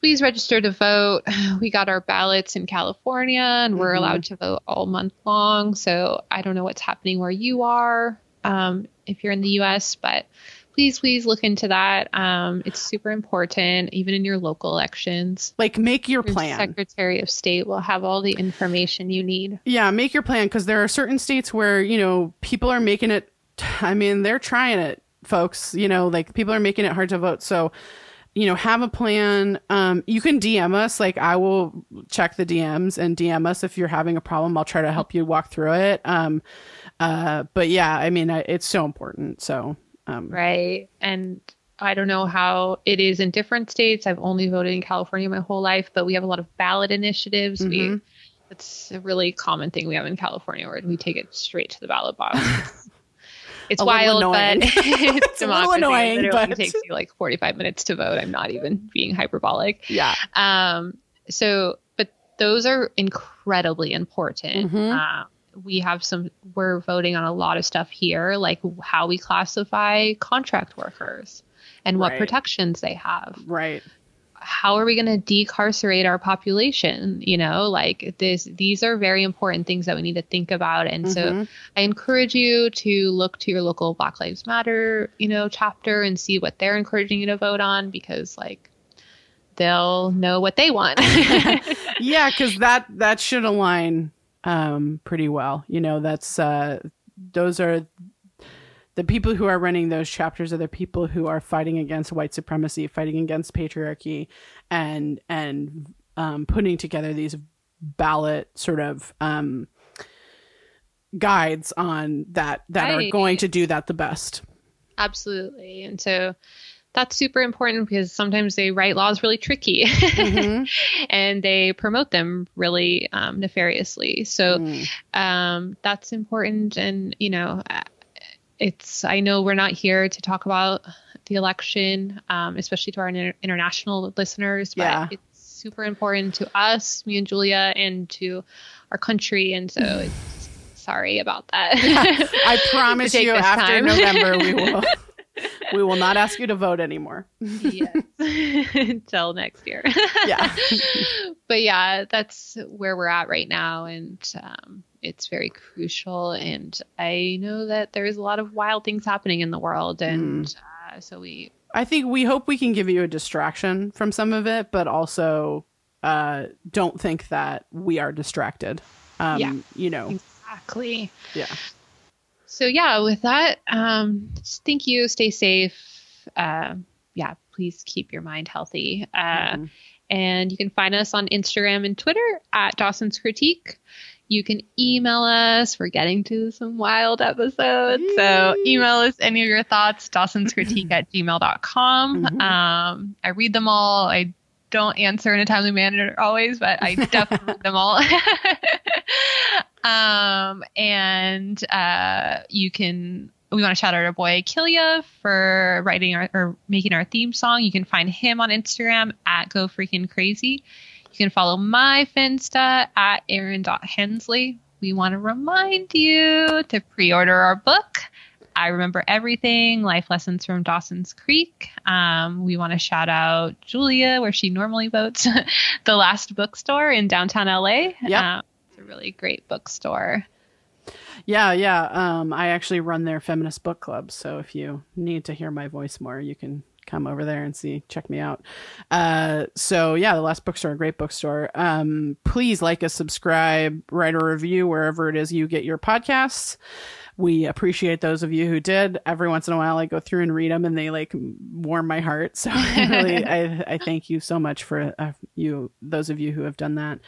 please register to vote. We got our ballots in California and we're Mhm. allowed to vote all month long. So I don't know what's happening where you are um, if you're in the US, but please, please look into that. Um, it's super important, even in your local elections. Like, make your Your plan. Secretary of State will have all the information you need. Yeah, make your plan because there are certain states where, you know, people are making it. I mean, they're trying it, folks. You know, like people are making it hard to vote. So, you know, have a plan. Um, you can DM us. Like, I will check the DMs and DM us if you're having a problem. I'll try to help you walk through it. Um, uh, but yeah, I mean, I, it's so important. So, um, right? And I don't know how it is in different states. I've only voted in California my whole life, but we have a lot of ballot initiatives. We Mhm. it's a really common thing we have in California where we take it straight to the ballot box. It's wild, but it's, It's a little annoying, It but- takes you like 45 minutes to vote. I'm not even being hyperbolic. yeah. Um, so, but those are incredibly important. Mhm. Uh, we have some, we're voting on a lot of stuff here, like how we classify contract workers and what Right. protections they have. Right. How are we going to decarcerate our population? You know, like this, these are very important things that we need to think about. And so Mhm. I encourage you to look to your local Black Lives Matter, you know, chapter and see what they're encouraging you to vote on because like they'll know what they want. yeah, because that that should align um, pretty well. You know, that's uh, those are the people who are running those chapters are the people who are fighting against white supremacy, fighting against patriarchy, and and um, putting together these ballot sort of um, guides on that that are going to do that the best. Absolutely. And so that's super important because sometimes they write laws really tricky Mhm. and they promote them really um, nefariously. So Mm. um, that's important. And, you know, uh, it's, I know we're not here to talk about the election, um, especially to our inter- international listeners, but Yeah. it's super important to us, me and Julia, and to our country. And so it's, sorry about that. I promise you, after. November, we will we will not ask you to vote anymore. yes. Until next year. Yeah. but yeah, that's where we're at right now. And um, it's very crucial. And I know that there's a lot of wild things happening in the world. And uh, so we, I think we hope we can give you a distraction from some of it, but also uh, don't think that we are distracted. Um, Yeah. You know, exactly. yeah. So yeah, with that, um, thank you. Stay safe. Uh, yeah, please keep your mind healthy. Uh, Mhm. And you can find us on Instagram and Twitter at Dawson's Critique. You can email us. We're getting to some wild episodes. So email us any of your thoughts, Dawson's critique at gmail.com. Mhm. Um, I read them all. I don't answer in a timely manner always, but I definitely read them all. um, and uh, you can. We want to shout out our boy Killia for writing our, or making our theme song. You can find him on Instagram at Go Freaking Crazy. You can follow my Finsta at Erin.Hensley. We want to remind you to pre order our book. I remember everything life lessons from Dawson's Creek. Um, we want to shout out Julia, where she normally votes, the last bookstore in downtown LA. Yep. Um, really great bookstore. Yeah, yeah. Um, I actually run their feminist book club, so if you need to hear my voice more, you can come over there and see, check me out. Uh, so yeah, the last bookstore, great bookstore. Um, please like us, subscribe, write a review wherever it is you get your podcasts. We appreciate those of you who did. Every once in a while, I go through and read them, and they like warm my heart. So I really, I, I thank you so much for uh, you, those of you who have done that.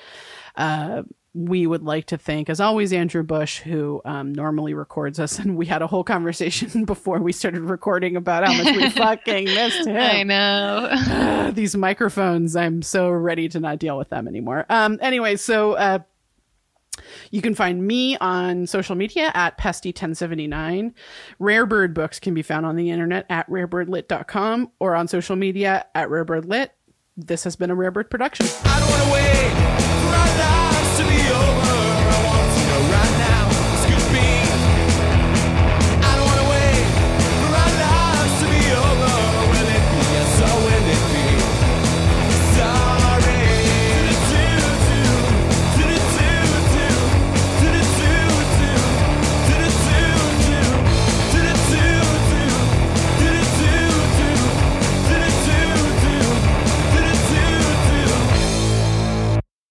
Uh, we would like to thank, as always, Andrew Bush, who um, normally records us. And we had a whole conversation before we started recording about how much we fucking missed him. I know. These microphones, I'm so ready to not deal with them anymore. Um, anyway, so uh, you can find me on social media at Pesty1079. Rarebird books can be found on the internet at rarebirdlit.com or on social media at rarebirdlit. This has been a Rarebird production.